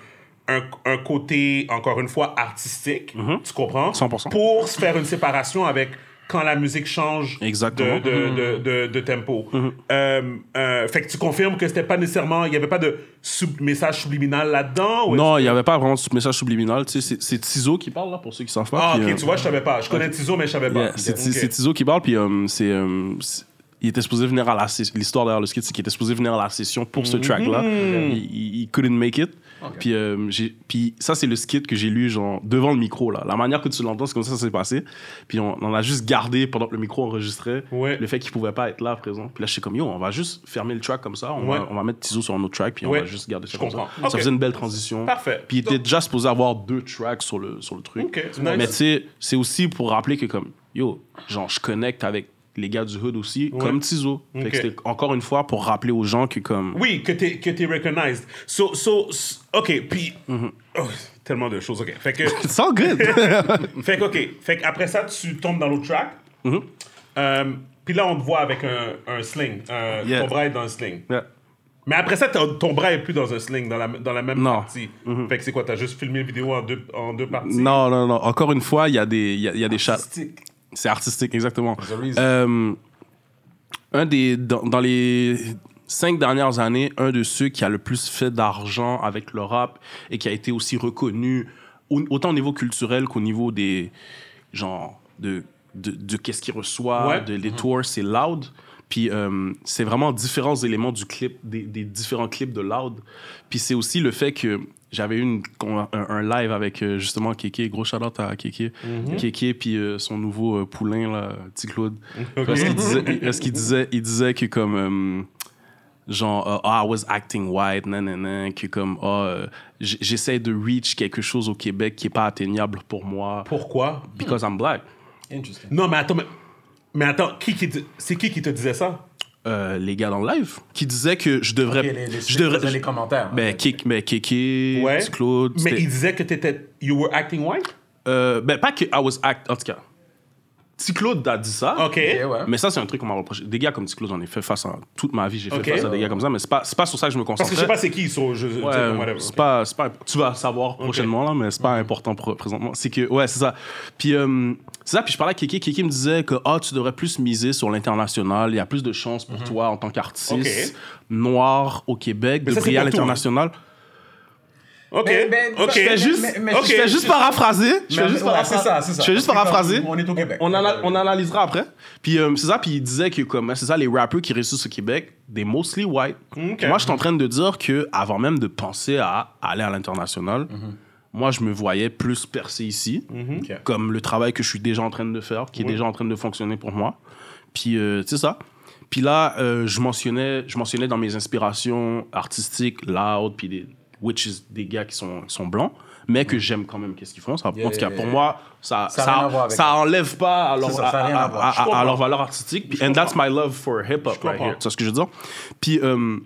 Speaker 1: Un, un côté, encore une fois, artistique, tu comprends?
Speaker 2: 100%.
Speaker 1: Pour se faire une séparation avec quand la musique change
Speaker 2: Exactement.
Speaker 1: de, de, de, de- de tempo. Euh, euh, fait que tu confirmes que c'était pas nécessairement, il y avait pas de sub- message subliminal là-dedans?
Speaker 2: Non, il n'y avait pas vraiment de message subliminal. Tu sais, c'est, Tizo qui parle, là, pour ceux qui savent pas.
Speaker 1: Ah, ok,
Speaker 2: euh,
Speaker 1: tu vois, je savais pas. Je connais Tizo, mais je savais pas.
Speaker 2: Yeah, c'est
Speaker 1: Ok.
Speaker 2: c'est Tizo qui parle, puis c'est. Il était supposé venir à la session. L'histoire derrière le skit, c'est qu'il était supposé venir à la session pour ce track-là.
Speaker 1: Mm.
Speaker 2: Il, il- couldn't make it. Puis, euh, puis ça, c'est le skit que j'ai lu genre devant le micro. Là. La manière que tu l'entends, c'est comme ça que ça s'est passé. Puis on, on a juste gardé pendant que le micro enregistrait
Speaker 1: Ouais.
Speaker 2: le fait qu'il pouvait pas être là présent. Puis là, je suis comme yo, on va juste fermer le track comme ça. On,
Speaker 1: Ouais.
Speaker 2: va, on va mettre Tizo sur un autre track, puis on va juste garder ça
Speaker 1: Je
Speaker 2: comme ça. faisait une belle transition.
Speaker 1: Parfait.
Speaker 2: Puis il était déjà supposé avoir deux tracks sur le, sur le truc.
Speaker 1: Ok, nice.
Speaker 2: Mais tu sais, c'est aussi pour rappeler que comme, yo, genre, je connecte avec les gars du hood aussi, comme Tizo. Fait
Speaker 1: Ok.
Speaker 2: que c'était encore une fois pour rappeler aux gens que comme...
Speaker 1: Oui, que t'es, que t'es recognized. So, so, s- OK, puis... oh, tellement de choses, OK. Fait que...
Speaker 2: It's all good.
Speaker 1: Fait que, OK. Fait qu'après ça, tu tombes dans l'autre track.
Speaker 2: Mm-hmm.
Speaker 1: Euh, puis là, on te voit avec un, un sling. Un-
Speaker 2: Yeah.
Speaker 1: Ton bras est dans un sling.
Speaker 2: Yeah.
Speaker 1: Mais après ça, ton bras est plus dans un sling, dans la, dans la même
Speaker 2: Non.
Speaker 1: Partie. Fait que c'est quoi, t'as juste filmé la vidéo en deux, en deux parties?
Speaker 2: non, non, non. Encore une fois, il y a des, y a, y a des chats. C'est artistique, exactement. Euh, un des, dans, dans les cinq dernières années, un de ceux qui a le plus fait d'argent avec le rap et qui a été aussi reconnu au- autant au niveau culturel qu'au niveau des genre de de, de qu'est-ce qu'il reçoit,
Speaker 1: Ouais.
Speaker 2: de les tours, c'est Loud. Puis euh, c'est vraiment différents éléments du clip, des, des différents clips de Loud. Puis c'est aussi le fait que j'avais eu une, un, un live avec euh, justement Kéké, gros shout out à Kéké. Kéké, puis euh, son nouveau euh, poulain, là, Petit Claude. Parce qu'il disait, parce qu'il disait, il disait que comme. euh, genre, ah, I was acting white, nanana, que comme, ah, j- j'essaie de reach quelque chose au Québec qui est pas atteignable pour moi,
Speaker 1: Pourquoi?
Speaker 2: because I'm black.
Speaker 4: Interesting.
Speaker 1: Non, mais attends, mais, mais attends, qui, qui c'est qui qui te disait ça?
Speaker 2: Euh, les gars dans le live, qui disaient que je devrais.
Speaker 4: Ok, les, les,
Speaker 2: je devrais.
Speaker 4: les commentaires.
Speaker 2: ben,
Speaker 4: Ok.
Speaker 2: Kéké, ben, Kéké,
Speaker 1: Ouais.
Speaker 2: Claude.
Speaker 1: Mais il disait que t'étais... You were acting white?
Speaker 2: euh, ben, pas que I was act. En tout cas, Petit Claude a dit ça.
Speaker 1: OK.
Speaker 2: Mais ça, c'est un truc qu'on m'a reproché. Des gars comme Petit Claude, j'en ai fait face à. Toute ma vie, j'ai fait face à des gars comme ça, mais c'est pas, c'est pas sur ça que je me
Speaker 1: Parce
Speaker 2: concentre.
Speaker 1: que je sais pas c'est qui, so, je, je-
Speaker 2: Ouais,
Speaker 1: whatever.
Speaker 2: c'est pas, c'est pas, tu vas savoir prochainement là, mais c'est pas important pro- présentement. C'est que, ouais, c'est ça. Puis euh, c'est ça. Puis je parlais à Kiki. Kiki me disait que ah, tu devrais plus miser sur l'international. Il y a plus de chances pour toi en tant qu'artiste noir au Québec
Speaker 1: Mais
Speaker 2: de briller à
Speaker 1: pour hein.
Speaker 2: l'international.
Speaker 1: OK,
Speaker 4: Mais- mais-
Speaker 1: OK.
Speaker 2: Je fais juste,
Speaker 4: mais- mais-
Speaker 1: Ok.
Speaker 2: je fais juste paraphraser. Je fais juste
Speaker 4: ouais,
Speaker 2: paraphraser.
Speaker 4: c'est ça, c'est ça.
Speaker 2: Je fais juste paraphraser.
Speaker 4: On est au Québec.
Speaker 2: On, ana- on analysera après. Puis euh, c'est ça, puis il disait que comme c'est ça les rappeurs qui réussissent au Québec, des mostly white. Moi, je suis en train de dire que avant même de penser à aller à l'international, moi je me voyais plus percer ici,
Speaker 4: Ok.
Speaker 2: comme le travail que je suis déjà en train de faire, qui est déjà en train de fonctionner pour moi. Puis euh, c'est ça. Puis là, euh, je mentionnais, je mentionnais dans mes inspirations artistiques, loud, puis des which is des gars qui sont, qui sont blancs, mais que j'aime quand même qu'est-ce qu'ils font. Ça,
Speaker 4: Yeah,
Speaker 2: en tout cas, pour moi, ça,
Speaker 4: Ça
Speaker 2: ça, enlève pas à leur,
Speaker 4: ça,
Speaker 2: à-
Speaker 4: à
Speaker 2: à-
Speaker 1: comprends.
Speaker 2: valeur artistique. Puis, and that's my love for hip-hop right
Speaker 1: comprends.
Speaker 2: here. Tu vois ce que je veux dire? Puis, euh,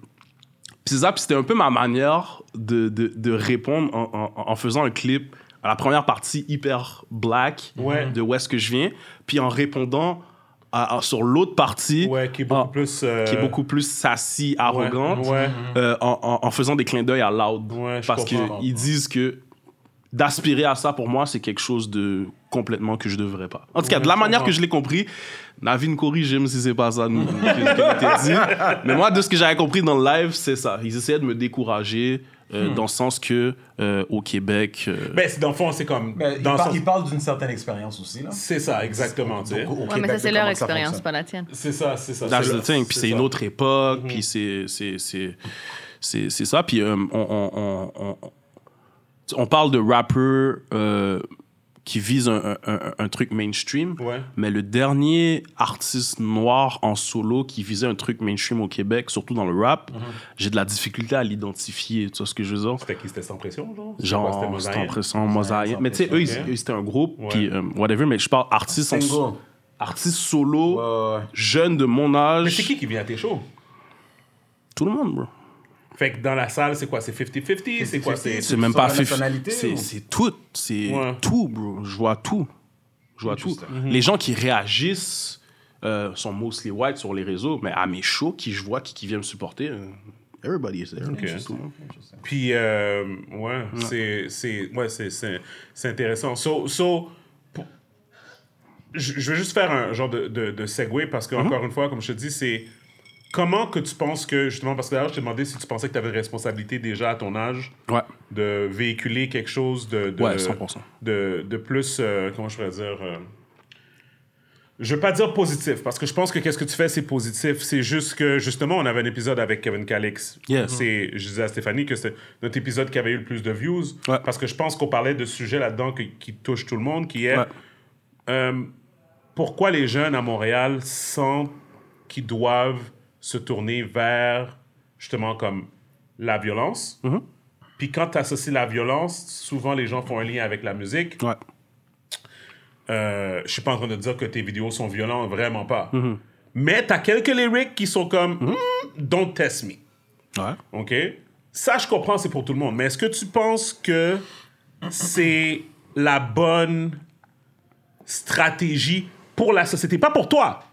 Speaker 2: puis c'est ça, puis c'était un peu ma manière de, de, de répondre en, en, en faisant un clip à la première partie hyper black
Speaker 1: Ouais.
Speaker 2: de où est-ce que je viens, puis en répondant sur l'autre partie
Speaker 1: Ouais, qui est beaucoup
Speaker 2: Ah,
Speaker 1: plus... euh,
Speaker 2: qui est beaucoup plus sassy, arrogante,
Speaker 1: Ouais.
Speaker 2: euh, en, en- en faisant des clins d'œil à Loud. Parce qu'ils disent que d'aspirer à ça, pour moi, c'est quelque chose de complètement que je devrais pas. En tout cas, de la manière que je l'ai compris, Navin corrige même si c'est pas ça nous, que, que était dit. Mais moi, de ce que j'avais compris dans le live, c'est ça. Ils essayaient de me décourager euh, dans le sens que euh, au Québec, euh,
Speaker 1: Ben, c'est- dans le fond, c'est comme.
Speaker 4: Il,
Speaker 1: dans le
Speaker 4: par-
Speaker 1: sens-
Speaker 4: il parle d'une certaine expérience aussi. là.
Speaker 1: C'est ça, exactement.
Speaker 4: Donc, au
Speaker 3: Ouais,
Speaker 4: Québec,
Speaker 3: mais ça, c'est leur expérience, pas la tienne.
Speaker 1: C'est ça, c'est ça.
Speaker 2: That's
Speaker 1: c'est
Speaker 2: the
Speaker 1: le-
Speaker 2: thing. Puis c'est une autre époque. Puis c'est c'est c'est c'est c'est ça. Puis euh, on, on, on, on, on parle de rappeurs euh, qui visent un, un, un- un truc mainstream.
Speaker 1: Ouais.
Speaker 2: Mais le dernier artiste noir en solo qui visait un truc mainstream au Québec, surtout dans le rap, j'ai de la difficulté à l'identifier. Tu vois ce que je veux dire?
Speaker 1: C'était qui? C'était sans pression, genre?
Speaker 2: Genre,
Speaker 1: c'était
Speaker 2: c'était
Speaker 1: Mosaïen?
Speaker 2: Mais tu sais, eux,
Speaker 4: pression,
Speaker 2: ils- eux, c'était un groupe, puis euh, whatever, mais je parle artiste, en,
Speaker 4: Single.
Speaker 2: artiste solo,
Speaker 4: Ouais, ouais.
Speaker 2: jeune de mon âge.
Speaker 1: Mais c'est qui qui vient à tes shows?
Speaker 2: Tout le monde, bro.
Speaker 1: Fait que dans la salle, c'est quoi? C'est 50-50 C'est quoi?
Speaker 4: 50-50,
Speaker 1: C'est
Speaker 2: C'est même pas
Speaker 4: la
Speaker 2: fait.
Speaker 4: nationalité,
Speaker 2: C'est
Speaker 4: ou-
Speaker 2: c'est tout. C'est
Speaker 1: Ouais.
Speaker 2: tout, bro. Je vois tout. Je vois tout. Les gens qui réagissent euh, sont mostly white sur les réseaux, mais à mes shows, qui je vois, qui, qui viennent me supporter, euh, everybody is there. Le monde.
Speaker 1: Puis, euh, ouais, c'est, c'est, ouais, c'est, c'est, c'est intéressant. So, so, je, je vais juste faire un genre de, de, de segue parce que, encore une fois, comme je te dis, c'est comment que tu penses que, justement, parce que d'ailleurs, je t'ai demandé si tu pensais que tu avais une responsabilité déjà à ton âge
Speaker 2: Ouais,
Speaker 1: de véhiculer quelque chose de, de,
Speaker 2: ouais, 100%.
Speaker 1: de, de plus, euh, comment je pourrais dire, euh, je veux pas dire positif, parce que je pense que qu'est-ce que tu fais, c'est positif. C'est juste que, justement, on avait un épisode avec Kevin Calix. C'est, je disais à Stéphanie que c'est notre épisode qui avait eu le plus de views,
Speaker 2: Ouais.
Speaker 1: parce que je pense qu'on parlait de sujets là-dedans qui, qui touchent tout le monde, qui est euh, pourquoi les jeunes à Montréal sentent qu'ils doivent se tourner vers, justement, comme la violence.
Speaker 2: Mhm.
Speaker 1: Puis quand tu associes la violence, souvent les gens font un lien avec la musique.
Speaker 2: Ouais.
Speaker 1: Euh, je suis pas en train de dire que tes vidéos sont violentes, vraiment pas.
Speaker 2: Mhm.
Speaker 1: Mais tu as quelques lyrics qui sont comme Hmm, Don't test me.
Speaker 2: Ouais.
Speaker 1: OK? Ça, je comprends, c'est pour tout le monde. Mais est-ce que tu penses que c'est la bonne stratégie pour la société? Pas pour toi.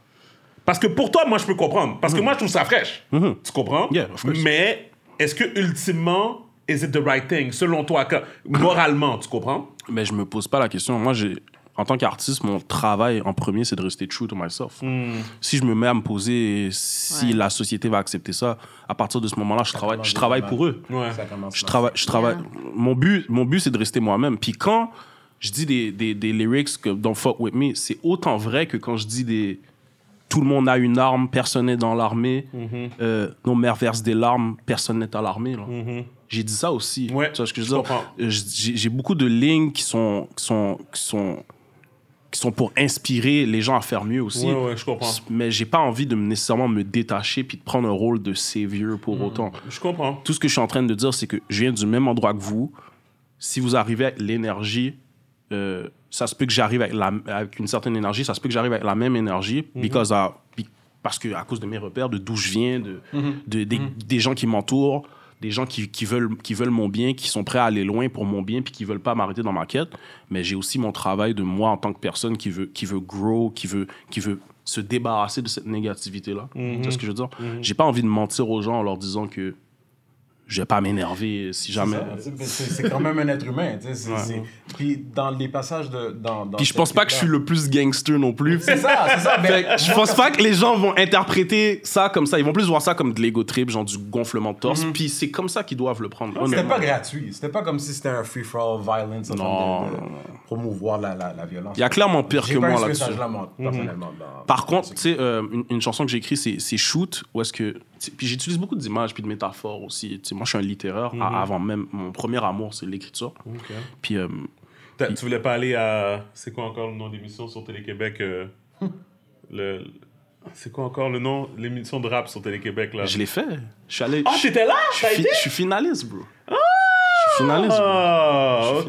Speaker 1: Parce que pour toi, moi, je peux comprendre. Parce que moi, je trouve ça fraîche. Tu comprends?
Speaker 2: Mm-hmm. Yeah, of course.
Speaker 1: Mais est-ce que, ultimement, is it the right thing? Selon toi, que- moralement, tu comprends?
Speaker 2: Mais je me pose pas la question. Moi, j'ai, en tant qu'artiste, mon travail en premier, c'est de rester true to myself. Si je me mets à me poser si
Speaker 3: Ouais.
Speaker 2: la société va accepter ça, à partir de ce moment-là, je travaille, je travaille pour eux.
Speaker 1: Ouais.
Speaker 4: Ça commence
Speaker 2: Je travaille, je travaille. Mon but, mon but, c'est de rester moi-même. Puis quand je dis des, des, des lyrics que Don't fuck with me, c'est autant vrai que quand je dis des tout le monde a une arme, personne n'est dans l'armée,
Speaker 1: Mm-hmm.
Speaker 2: euh, nos mères versent des larmes, personne n'est à l'armée. là. J'ai dit ça aussi.
Speaker 1: Ouais,
Speaker 2: tu vois ce que je veux dire? Euh, J'ai beaucoup de lignes qui sont, qui sont, qui sont, qui sont pour inspirer les gens à faire mieux aussi.
Speaker 1: Ouais, ouais, je comprends.
Speaker 2: Mais j'ai pas envie de me- nécessairement me détacher puis de prendre un rôle de savior
Speaker 1: Mm.
Speaker 2: pour autant.
Speaker 1: Je comprends.
Speaker 2: Tout ce que je suis en train de dire, c'est que je viens du même endroit que vous. Si vous arrivez avec l'énergie, euh, ça se peut que j'arrive avec, la- avec une certaine énergie, ça se peut que j'arrive avec la même énergie, because I- be- parce que à cause de mes repères, de d'où je viens, de, de- des, des gens qui m'entourent, des gens qui, qui veulent, qui veulent mon bien, qui sont prêts à aller loin pour mon bien, puis qui veulent pas m'arrêter dans ma quête. Mais j'ai aussi mon travail de moi en tant que personne qui veut, qui veut grow, qui veut, qui veut se débarrasser de cette négativité-là. Tu vois ce que je veux dire? J'ai pas envie de mentir aux gens en leur disant que je vais pas m'énerver si jamais.
Speaker 4: C'est quand même un être humain. tu sais, Puis dans les passages de. Dans, dans
Speaker 2: Puis je pense pas que je suis le plus gangster non plus.
Speaker 4: C'est ça, c'est ça.
Speaker 2: Je pense pas que les gens vont interpréter ça comme ça. Ils vont plus voir ça comme de l'ego trip, genre du gonflement de torse. Puis c'est comme ça qu'ils doivent le prendre.
Speaker 4: C'était pas gratuit. C'était pas comme si c'était un free-for-all violence en
Speaker 2: Non,
Speaker 4: train de, de
Speaker 2: non,
Speaker 4: promouvoir la, la, la violence.
Speaker 2: Il y a clairement pire que
Speaker 4: pas
Speaker 2: moi là-dessus.
Speaker 4: dans-
Speaker 2: Par contre, tu sais, euh, une, une chanson que j'ai écrite, c'est, c'est Shoot, où est-ce que. Puis j'utilise beaucoup d'images puis de métaphores aussi. Moi, je suis un littéraire. à- avant même, mon premier amour, c'est l'écriture. Puis euh,
Speaker 1: T'as- Tu voulais pas aller à. C'est quoi encore le nom d'émission sur Télé-Québec euh, le... C'est quoi encore le nom L'émission de rap sur Télé-Québec, là?
Speaker 2: je l'ai fait. Je suis allé.
Speaker 1: Ah,
Speaker 2: je-
Speaker 1: t'étais là?
Speaker 2: je suis
Speaker 1: été
Speaker 2: fi- je suis finaliste, bro. Suis finaliste, bro.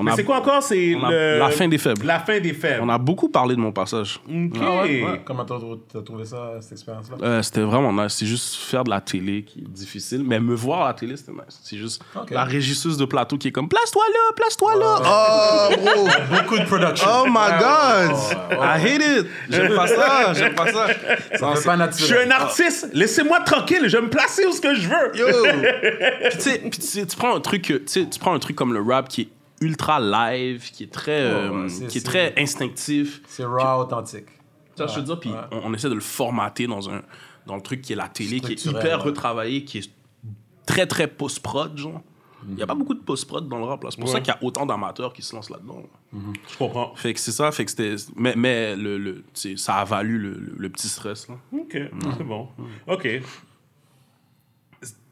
Speaker 2: On
Speaker 1: Mais
Speaker 2: a-
Speaker 1: c'est quoi encore? C'est
Speaker 2: on a
Speaker 1: le-
Speaker 2: la fin des faibles.
Speaker 1: La fin des faibles.
Speaker 2: On a beaucoup parlé de mon passage.
Speaker 1: OK.
Speaker 4: Ah ouais, ouais. Comment t'as t'as trouvé ça, cette expérience-là?
Speaker 2: Euh, c'était vraiment nice. C'est juste faire de la télé qui est difficile. Mais me voir à la télé, c'était nice. C'est juste
Speaker 4: Ok.
Speaker 2: la régisseuse de plateau qui est comme place-toi là, place-toi là. Oh, bro.
Speaker 4: Beaucoup de production.
Speaker 2: Oh my god. I hate it. J'aime pas ça. J'aime pas ça.
Speaker 4: Ça pas
Speaker 1: Je suis un artiste. Laissez-moi tranquille. Je vais me placer où ce que je veux.
Speaker 2: Yo. Puis tu sais, puis tu sais, tu prends un truc, tu sais, tu prends un truc comme le rap qui est ultra live, qui est très, euh,
Speaker 4: ouais,
Speaker 2: qui est très instinctif.
Speaker 4: C'est raw, authentique.
Speaker 2: Je veux dire, puis
Speaker 4: Ouais.
Speaker 2: on, on essaie de le formater dans un dans le truc qui est la télé, qui est hyper
Speaker 4: ouais.
Speaker 2: retravaillé, qui est très très post-prod, genre. Il n'y a pas beaucoup de post-prod dans le rap. C'est pour ça qu'il y a autant d'amateurs qui se lancent là-dedans.
Speaker 1: Je comprends.
Speaker 2: Fait que c'est ça, fait que c'était... Mais, mais le, le, ça a valu le, le- le petit stress, là.
Speaker 1: OK. C'est bon. OK.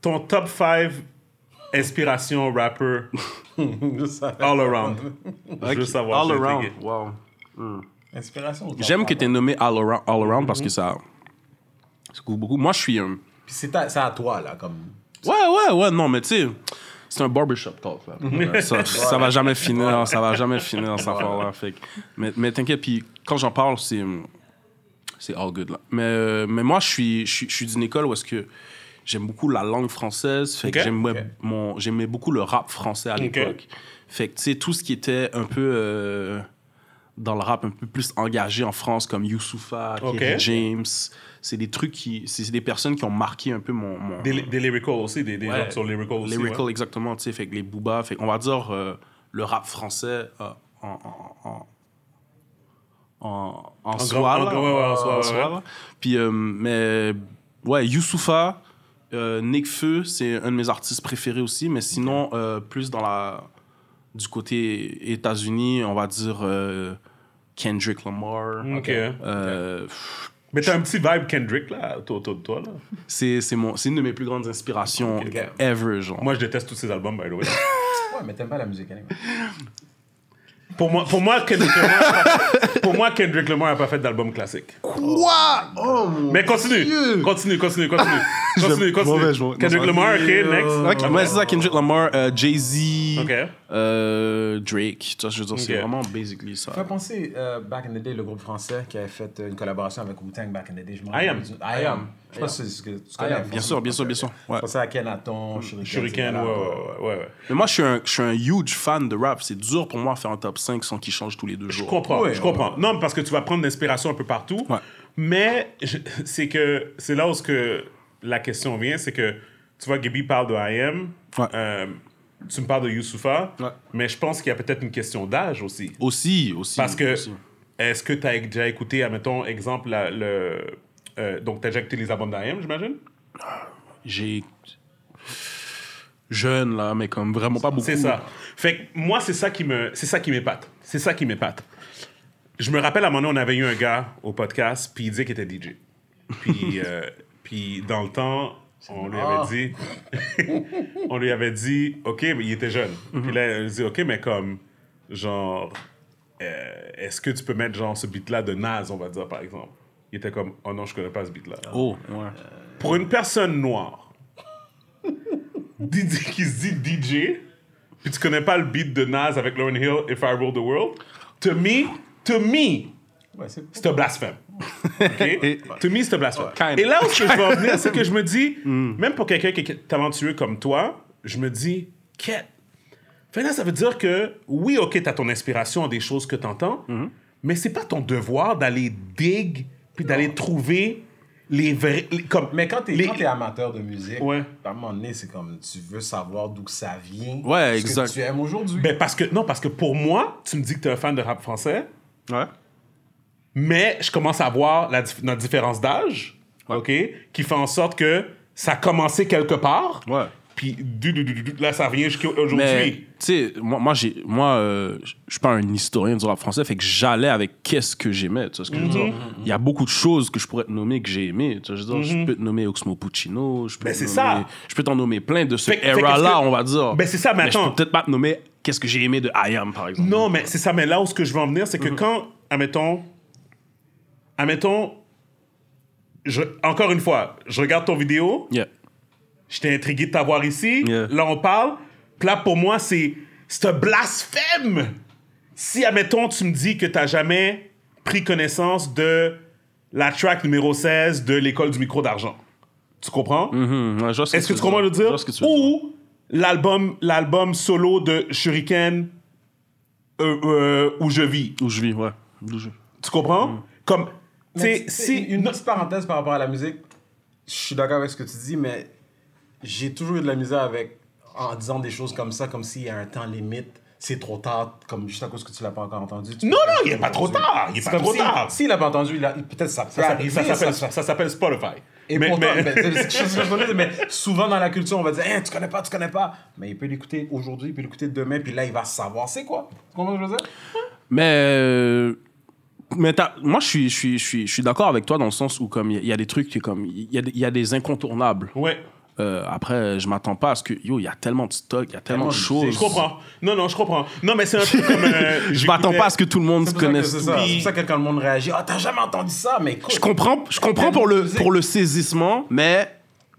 Speaker 1: Ton top 5 inspiration rapper all around. Je veux savoir.
Speaker 2: All around,
Speaker 1: intrigué.
Speaker 2: wow.
Speaker 4: Inspiration.
Speaker 2: J'aime que tu aies nommé All Around, all around parce que ça... Ça couvre beaucoup. Moi, je suis un...
Speaker 4: Puis c'est à, toi, là, comme...
Speaker 2: Ouais, ouais, ouais, non, mais tu sais, c'est un barbershop talk, là. ça, ça va jamais finir, ça va jamais finir, cette affaire-là. Fait que- mais mais t'inquiète, puis quand j'en parle, c'est c'est all good, là. Mais, euh, mais moi, je suis, je suis, je suis d'une école où est-ce que j'aime beaucoup la langue française, fait que
Speaker 1: Ok.
Speaker 2: j'aimais,
Speaker 4: Ok.
Speaker 2: mon, j'aimais beaucoup le rap français à l'époque. Fait que, tu sais, tout ce qui était un peu... euh, dans le rap un peu plus engagé en France, comme Youssoufa, James, c'est des trucs qui... C'est des personnes qui ont marqué un peu mon... mon
Speaker 1: Des, des lyrical aussi, des, des
Speaker 2: Ouais.
Speaker 1: gens qui sont lyrical aussi.
Speaker 2: Lyrical,
Speaker 1: ouais.
Speaker 2: exactement, tu sais, fait que les Booba, fait qu'on va dire euh, le rap français euh, en, en, en, en, en soi,
Speaker 1: grand-
Speaker 2: là,
Speaker 1: en- ouais, ouais, en soi,
Speaker 2: en
Speaker 1: ouais,
Speaker 2: soi,
Speaker 1: ouais.
Speaker 2: là. Puis, euh, mais, ouais, Youssoufa, euh, Nekfeu, c'est un de mes artistes préférés aussi, mais sinon, euh, plus dans la, du côté États-Unis, on va dire euh, Kendrick Lamar.
Speaker 1: OK.
Speaker 2: Euh, pff,
Speaker 1: Mais t'as un petit vibe Kendrick, là, autour de toi, là.
Speaker 2: c'est c'est mon- c'est une de mes plus grandes inspirations
Speaker 4: Ok.
Speaker 2: ever, genre.
Speaker 1: Moi, je déteste tous ces albums, by the way.
Speaker 4: Ouais, mais t'aimes pas la musique, anyway.
Speaker 1: Pour moi, pour moi, Kendrick Lamar, a pas- pour moi, Kendrick Lamar n'a pas fait d'album classique.
Speaker 2: Quoi? Oh mon
Speaker 1: Mais continue,
Speaker 2: Dieu.
Speaker 1: continue, continue, continue, continue, continue.
Speaker 2: mauvais joueur.
Speaker 1: Kendrick
Speaker 2: Non,
Speaker 1: Lamar, ok, next.
Speaker 2: Ok, ouais, c'est ça, Kendrick Lamar, euh, Jay-Z,
Speaker 1: Ok.
Speaker 2: euh, Drake. Tu vois, je veux dire, c'est
Speaker 1: Ok.
Speaker 2: vraiment basically ça.
Speaker 4: Ça fait penser, euh, back in the day, le groupe français qui avait fait euh, une collaboration avec Wu-Tang back in the day. Je me
Speaker 1: I Am.
Speaker 4: du- I Am. Je sais pas si c'est ce que tu connais.
Speaker 2: Bien sûr, bien sûr, bien sûr. Ouais.
Speaker 4: Je pensais à Kenaton, Shuriken.
Speaker 1: Shuriken,
Speaker 4: c'est
Speaker 1: ouais, ouais.
Speaker 2: Mais moi, je suis, un, je suis un huge fan de rap. C'est dur pour moi de faire un top 5 sans qu'il change tous les deux
Speaker 1: Je
Speaker 2: jours.
Speaker 1: comprends,
Speaker 4: Ouais,
Speaker 1: je comprends. Non, parce que tu vas prendre l'inspiration un peu partout.
Speaker 2: Ouais.
Speaker 1: Mais je- c'est que c'est là où ce que la question vient, c'est que tu vois, Gaby parle de IM,
Speaker 2: Ouais.
Speaker 1: euh, tu me parles de Youssoufa,
Speaker 2: Ouais.
Speaker 1: mais je pense qu'il y a peut-être une question d'âge aussi.
Speaker 2: Aussi, aussi.
Speaker 1: Parce que,
Speaker 2: aussi.
Speaker 1: est-ce que tu as déjà écouté, admettons, exemple, la- le. Euh, donc, tu as déjà écouté les albums d'IM, j'imagine?
Speaker 2: J'ai. Jeune, là, mais comme vraiment pas beaucoup.
Speaker 1: C'est ça. Fait que moi, c'est ça qui me, c'est ça qui m'épate. C'est ça qui m'épate. Je me rappelle à un moment donné, on avait eu un gars au podcast, puis il disait qu'il était DJ. Puis, euh, puis dans le temps, on lui avait dit, on lui avait dit, ok, mais il était jeune. Puis là, il dit, ok, mais comme, genre, euh, est-ce que tu peux mettre genre ce beat-là de Nas, on va dire par exemple? Il était comme, oh non, je connais pas ce beat-là.
Speaker 2: Oh, ouais.
Speaker 1: Pour une personne noire, DJ qui se dit DJ, puis tu connais pas le beat de Nas avec Lauryn Hill, If I Rule the World, to me, to me,
Speaker 4: Ouais, c'est
Speaker 1: un blasphème. OK? to me, c'est un blasphème. Et là où ce que je veux en venir, c'est que je me dis, même pour quelqu'un qui est talentueux comme toi, je me dis, quête. Fait là, ça veut dire que, oui, OK, tu as ton inspiration des choses que tu entends, mais c'est pas ton devoir d'aller dig puis d'aller trouver les vrais. les- comme,
Speaker 4: Mais quand t'es
Speaker 1: les-
Speaker 4: quand t'es amateur de musique,
Speaker 1: Ouais.
Speaker 4: à un moment donné, c'est comme tu veux savoir d'où que ça vient.
Speaker 2: Ouais, exact.
Speaker 4: que tu aimes aujourd'hui.
Speaker 1: Ben parce que, non, parce que pour moi, tu me dis que tu es un fan de rap français,
Speaker 2: Ouais.
Speaker 1: mais je commence à voir la, notre différence d'âge, OK, qui fait en sorte que ça a commencé quelque part,
Speaker 2: Ouais.
Speaker 1: Puis là, ça revient jusqu'à
Speaker 2: Mais,
Speaker 1: aujourd'hui.
Speaker 2: tu sais, moi, moi, j'ai, moi euh, je je suis pas un historien du rap français, fait que j'allais avec qu'est-ce que j'aimais, tu vois ce que je veux dire?
Speaker 1: Mm-hmm.
Speaker 2: Il y a beaucoup de choses que je pourrais te nommer que j'ai aimé, tu vois, je veux dire, je peux te nommer Oxmo Puccino, je peux
Speaker 1: Ben, c'est ça.
Speaker 2: Je peux t'en nommer plein de ce era-là,
Speaker 1: que-
Speaker 2: on va dire.
Speaker 1: Ben, c'est ça, mais
Speaker 2: je
Speaker 1: attends.
Speaker 2: peux peut-être pas te nommer qu'est-ce que j'ai aimé de I Am, par exemple.
Speaker 1: Non, mais c'est ça, mais là où ce que je veux en venir, c'est que quand, admettons, admettons, je, encore une fois, je regarde ton vidéo,
Speaker 2: Yeah.
Speaker 1: J'étais intrigué de t'avoir ici.
Speaker 2: Yeah.
Speaker 1: Là, on parle. Puis là, pour moi, c'est c'est un blasphème si, admettons, tu me dis que t'as jamais pris connaissance de la track numéro 16 de l'école du micro d'argent. Tu comprends?
Speaker 2: Mhm, ouais, ce
Speaker 1: Est-ce que tu comprends le dire?
Speaker 2: ce que tu veux dire.
Speaker 1: Ou l'album, l'album solo de Shuriken euh, euh, où je vis.
Speaker 2: Où je vis, ouais. Où je vis.
Speaker 1: Tu comprends?
Speaker 2: Mm.
Speaker 1: Comme, tu sais, si.
Speaker 4: une petite parenthèse par rapport à la musique, je suis d'accord avec ce que tu dis, mais j'ai toujours eu de la misère avec en disant des choses comme ça, comme s'il y a un temps limite, c'est trop tard, comme juste à cause que tu l'as pas encore entendu.
Speaker 1: Non, non, il est pas trop tard. Il est
Speaker 4: C'est
Speaker 1: pas trop tard.
Speaker 4: S'il l'a pas entendu, peut-être ça peut
Speaker 1: Ça,
Speaker 4: arriver.
Speaker 1: ça s'appelle, Spotify.
Speaker 4: Et
Speaker 1: Mais-
Speaker 4: pourtant,
Speaker 1: mais-
Speaker 4: ben, mais souvent dans la culture, on va dire Hein, Tu connais pas, tu connais pas. Mais il peut l'écouter aujourd'hui, il peut l'écouter demain, puis là, il va savoir c'est quoi. Tu comprends ce que je veux dire?
Speaker 2: Mais, euh, mais moi, je suis, je suis, je suis, je suis d'accord avec toi dans le sens où comme il y, a- il y a des trucs comme il y, a des- il y a des incontournables.
Speaker 1: Ouais.
Speaker 2: Euh, après, je m'attends pas à ce que yo, il y a tellement de stock, il y a tellement, de choses.
Speaker 1: Je comprends. Non, non, je comprends. Non, mais c'est un peu comme. euh,
Speaker 2: Je m'attends pas à ce que tout le monde se connaisse.
Speaker 4: c'est ça. C'est ça que quand le monde réagit Ah, t'as jamais entendu ça, mais écoute.
Speaker 2: Je comprends, je comprends pour le pour le saisissement, mais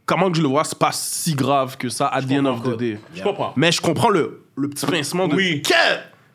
Speaker 2: comment que je le vois, c'est pas si grave que ça. At the end of the day.
Speaker 1: Je comprends.
Speaker 2: Mais je comprends le, le petit pincement de.
Speaker 1: Oui.
Speaker 2: Qu'est-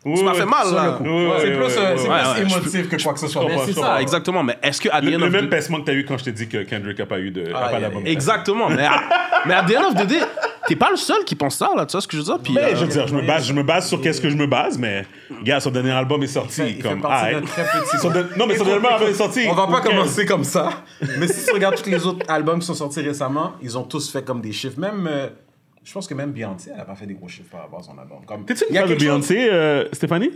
Speaker 1: Oui,
Speaker 2: m'as
Speaker 1: oui.
Speaker 2: fait mal là.
Speaker 1: ouais,
Speaker 4: c'est plus, euh, c'est plus émotif que quoi que ce soit. Mais c'est ça.
Speaker 2: Exactement. Mais est-ce que at the
Speaker 1: Le,
Speaker 2: end
Speaker 1: le
Speaker 2: of
Speaker 1: même
Speaker 2: the-
Speaker 1: pincement que t'as eu quand je t'ai dit que Kendrick a pas eu de. a
Speaker 4: Ah,
Speaker 1: pas
Speaker 4: yeah,
Speaker 1: d'album.
Speaker 4: yeah.
Speaker 2: Exactement. Mais à, mais at the end of the day, t'es pas le seul qui pense ça là. Tu vois ce que je veux dire? Puis,
Speaker 1: Mais
Speaker 2: euh,
Speaker 1: je veux dire, je me base, je me base sur qu'est-ce que je me base, mais gars, son dernier album est sorti.
Speaker 4: Il fait- il fait
Speaker 1: comme,
Speaker 4: partie d'un très petit
Speaker 1: son de- Non, mais son dernier album est sorti.
Speaker 4: On va pas commencer comme ça. Mais si tu regardes tous les autres albums qui sont sortis récemment, ils ont tous fait comme des chiffres. Même, euh, je pense que même Beyoncé, elle a pas fait des gros chiffres par rapport à son album. Comme,
Speaker 1: T'es-tu une fan de Beyoncé, euh, Stéphanie?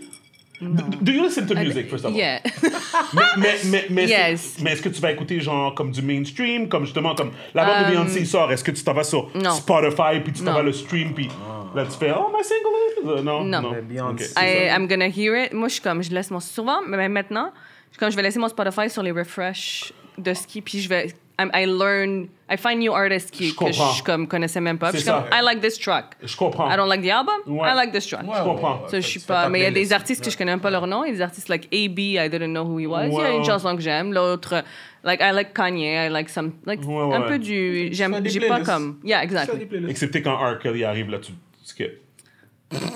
Speaker 1: Do, do you listen to music, first of all?
Speaker 3: Yeah.
Speaker 1: Mais, mais, mais, mais, est-ce
Speaker 3: Yes.
Speaker 1: que- mais est-ce que tu vas écouter genre comme du mainstream, comme justement comme l'album de
Speaker 3: Um,
Speaker 1: Beyoncé sort, est-ce que tu t'en vas sur
Speaker 3: non.
Speaker 1: Spotify puis tu t'en
Speaker 3: Non.
Speaker 1: vas le stream puis là tu fais oh my single is- euh, non?
Speaker 3: Non.
Speaker 4: Mais Beyoncé,
Speaker 1: Ok,
Speaker 4: c'est
Speaker 1: c'est
Speaker 3: I. I'm gonna hear it. Moi, je suis comme, je laisse mon. Souvent, mais maintenant, je- quand je vais laisser mon Spotify sur les refresh de ski, puis je vais. I'm- I learn. I find new artists qui,
Speaker 1: Je
Speaker 3: que je comme, connaissais même pas. Puis je suis comme. I like this track.
Speaker 1: Je comprends.
Speaker 3: I don't like the album.
Speaker 1: Ouais.
Speaker 3: I like this track.
Speaker 4: Ouais,
Speaker 1: Je comprends.
Speaker 3: Ça, je suis pas. Mais il y a des artistes que je connais même pas leur nom. Il y a des artistes like AB, I didn't know who he was. il y a une chanson que j'aime. L'autre, like, I like Kanye. I like some. Like,
Speaker 1: Ouais, ouais.
Speaker 3: un peu du. J'aime. J'ai pas comme. Yeah, exactly.
Speaker 1: Excepté quand R. Kelly arrive là tu tu skips.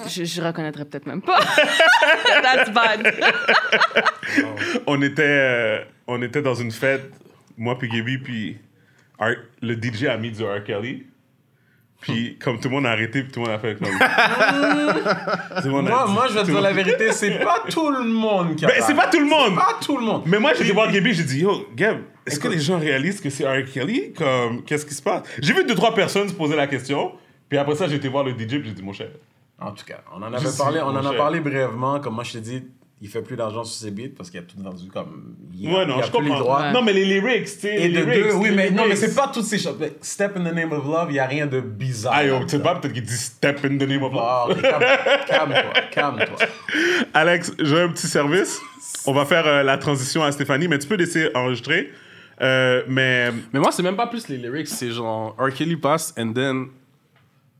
Speaker 3: Je, je reconnaîtrais peut-être même pas. That's bad.
Speaker 1: On était euh, on était dans une fête moi puis Gaby puis R- le DJ a mis du R. Kelly. Puis comme tout le monde a arrêté puis tout le monde a fait comme Tout le monde a
Speaker 4: Moi,
Speaker 1: dit-
Speaker 4: moi, je vais te
Speaker 1: tout
Speaker 4: dire la vérité, c'est pas tout le monde qui a
Speaker 1: Ben, c'est pas tout le monde.
Speaker 4: Pas tout le monde.
Speaker 1: Mais moi, j'ai été voir Gaby, j'ai dit, yo, Gab, est-ce que les gens réalisent que c'est R. Kelly? Comme, qu'est-ce qui se passe? J'ai vu deux, trois personnes se poser la question. Puis après ça, j'ai été voir le DJ, puis j'ai dit, mon cher.
Speaker 4: En tout cas, on en
Speaker 1: Je
Speaker 4: avait
Speaker 1: sais,
Speaker 4: parlé, on
Speaker 1: mon
Speaker 4: en a
Speaker 1: cher.
Speaker 4: parlé brièvement. Comme moi, je t'ai dit, il fait plus d'argent sur ses beats parce qu'il a tout vendu comme. Il a,
Speaker 1: Ouais, non,
Speaker 4: il a
Speaker 1: je
Speaker 4: plus les
Speaker 1: comprends.
Speaker 4: droits.
Speaker 3: Ouais.
Speaker 1: Non, mais les lyrics, tu sais.
Speaker 4: Et
Speaker 1: les
Speaker 4: de
Speaker 1: lyrics,
Speaker 4: deux, oui, mais non, mais c'est pas toutes ces choses. Step in the name of love, il n'y a rien de bizarre.
Speaker 1: Ah, yo, tu sais pas, peut-être qu'il dit step in the name of love.
Speaker 4: Ah, calme-toi, calme-toi.
Speaker 1: Alex, j'ai un petit service. On va faire euh, la transition à Stéphanie, mais tu peux laisser enregistrer. Euh, mais
Speaker 2: Mais moi, c'est même pas plus les lyrics, c'est genre R. Kelly passe, and then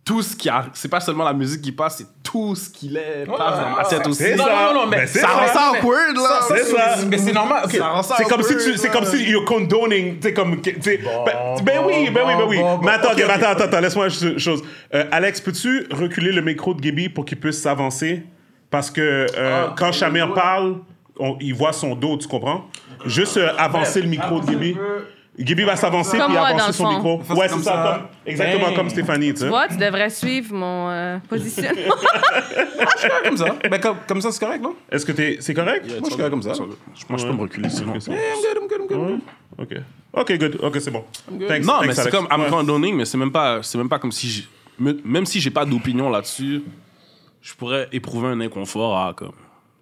Speaker 2: tout ce qui a. C'est pas seulement la musique qui passe, c'est tout ce qu'il est passe dans aussi.
Speaker 1: c'est
Speaker 4: Non,
Speaker 1: ça.
Speaker 4: non, non, mais
Speaker 2: Ça
Speaker 1: ça.
Speaker 2: rend ça awkward, là.
Speaker 4: Ça, ça,
Speaker 1: C'est ça.
Speaker 4: Mais c'est normal.
Speaker 1: C'est comme si tu, c'est comme si you're condoning, tu sais comme, tu sais,
Speaker 4: Bon,
Speaker 1: ben, ben oui, ben oui, ben oui.
Speaker 4: bon,
Speaker 1: mais attends, attends, attends, attends, laisse-moi une chose. Euh, Alex, peux-tu reculer le micro de Gaby pour qu'il puisse s'avancer? Parce que euh,
Speaker 4: Ah,
Speaker 1: quand
Speaker 4: ouais.
Speaker 1: parle, on- il voit son dos, tu comprends? Juste euh, avancer le micro de Gaby. Gaby va s'avancer
Speaker 3: Comme
Speaker 1: puis
Speaker 3: moi,
Speaker 1: avancer
Speaker 3: dans
Speaker 1: son
Speaker 3: fond.
Speaker 1: micro. Ouais, c'est
Speaker 4: comme
Speaker 1: ça,
Speaker 4: ça.
Speaker 1: comme, exactement comme Stéphanie, tu sais.
Speaker 3: Tu vois, tu devrais suivre mon euh, positionnement.
Speaker 4: comme ça. Ben, comme, comme ça, c'est correct, non?
Speaker 1: Est-ce que t'es, c'est correct?
Speaker 2: Yeah,
Speaker 4: Moi, je suis comme ça.
Speaker 2: Moi, je peux me reculer sinon.
Speaker 1: Ok, c'est
Speaker 4: I'm good, I'm good, I'm good.
Speaker 1: Ok. Ok, good. Ok, c'est bon. Thanks,
Speaker 2: Non,
Speaker 1: thanks,
Speaker 2: mais c'est comme I'm
Speaker 1: Ouais.
Speaker 2: condoning, mais c'est même pas, c'est même pas comme si j'ai, même si j'ai pas d'opinion là-dessus, je pourrais éprouver un inconfort à comme,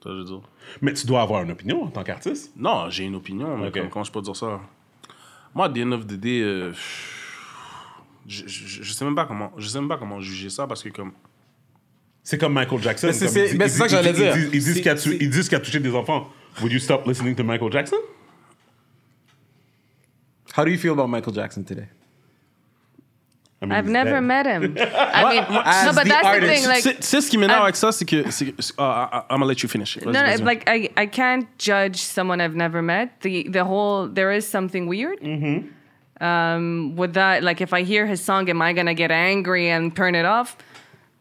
Speaker 2: tu vois, je veux dire?
Speaker 1: Mais tu dois avoir une opinion en tant qu'artiste.
Speaker 2: Non, j'ai une opinion, mais comme- comment je peux dire ça? Moi, at the end of the day, euh, je, je, je sais même pas comment, je sais même pas comment juger ça parce que comme,
Speaker 1: C'est comme Michael Jackson.
Speaker 4: Mais c'est- ça que j'allais dire.
Speaker 1: Ils disent- qu'il a a touché des enfants. Would you stop listening to Michael Jackson?
Speaker 4: How do you feel about Michael Jackson today?
Speaker 1: I mean,
Speaker 3: I've never
Speaker 1: dead.
Speaker 3: met him. I mean,
Speaker 4: as
Speaker 3: no, but
Speaker 4: the
Speaker 3: that's the thing. Like,
Speaker 2: c'est c'est ce qui
Speaker 3: I'm-
Speaker 2: avec ça, c'est que, c'est que- I'm gonna let you finish. Vas-y,
Speaker 3: no, no, like I, I can't judge someone I've never met. The the whole there is something weird. Mm-hmm. Um, with that, like if I hear his song, am I gonna get angry and turn it off?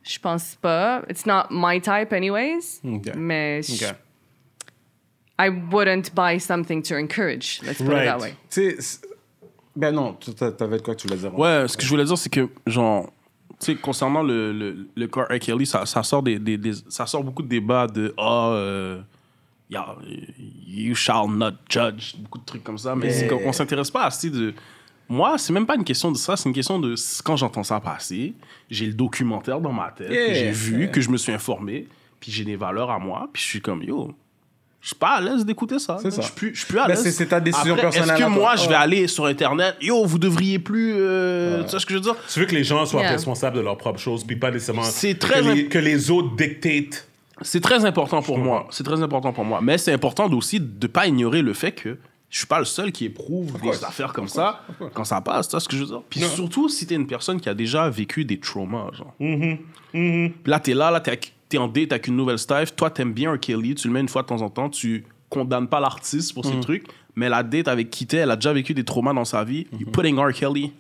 Speaker 3: Je pense pas. It's not my type, anyways.
Speaker 4: Ok.
Speaker 3: Mais
Speaker 4: Ok.
Speaker 3: I wouldn't buy something to encourage. Let's put it that way.
Speaker 4: Tu sais, c'est- ben non, t'avais quoi que tu voulais dire?
Speaker 2: Ouais, ce que je voulais dire, c'est que, genre, tu sais, concernant le, le, le corps R. Kelly, ça, ça, sort des, des- des- ça sort beaucoup de débats de Ah, euh, yeah, you shall not judge, beaucoup de trucs comme ça, mais qu'on on s'intéresse pas assez de. Moi, c'est même pas une question de ça, c'est une question de quand j'entends ça passer, j'ai le documentaire dans ma tête,
Speaker 4: Yeah.
Speaker 2: que j'ai vu, que je me suis informé, puis j'ai des valeurs à moi, puis je suis comme yo. Je suis pas à l'aise d'écouter ça.
Speaker 4: C'est ça.
Speaker 2: Je suis plus, je suis plus à
Speaker 4: Ben,
Speaker 2: l'aise.
Speaker 4: c'est- c'est ta décision
Speaker 2: Après,
Speaker 4: personnelle
Speaker 2: Est-ce que moi, je vais aller sur Internet, yo, vous devriez plus. euh, Tu sais ce que je veux dire?
Speaker 1: Tu veux que les gens soient
Speaker 3: Yeah.
Speaker 1: responsables de leurs propres choses, puis pas nécessairement
Speaker 2: C'est très
Speaker 1: que, les, que les autres dictatent.
Speaker 2: C'est très important pour moi. C'est très important pour moi. Mais c'est important aussi de pas ignorer le fait que je suis pas le seul qui éprouve des affaires comme ça quand ça passe. Tu vois ce que je veux dire? Puis surtout si t'es une personne qui a déjà vécu des traumas, genre. Puis là, t'es là, là, t'es avec- t'es en date avec une nouvelle staff. Toi, t'aimes bien R. Kelly. Tu le mets une fois de temps en temps. Tu condamnes pas l'artiste pour ces trucs. Mais la date avec qui t'es, elle a déjà vécu des traumas dans sa vie. You putting R. Kelly.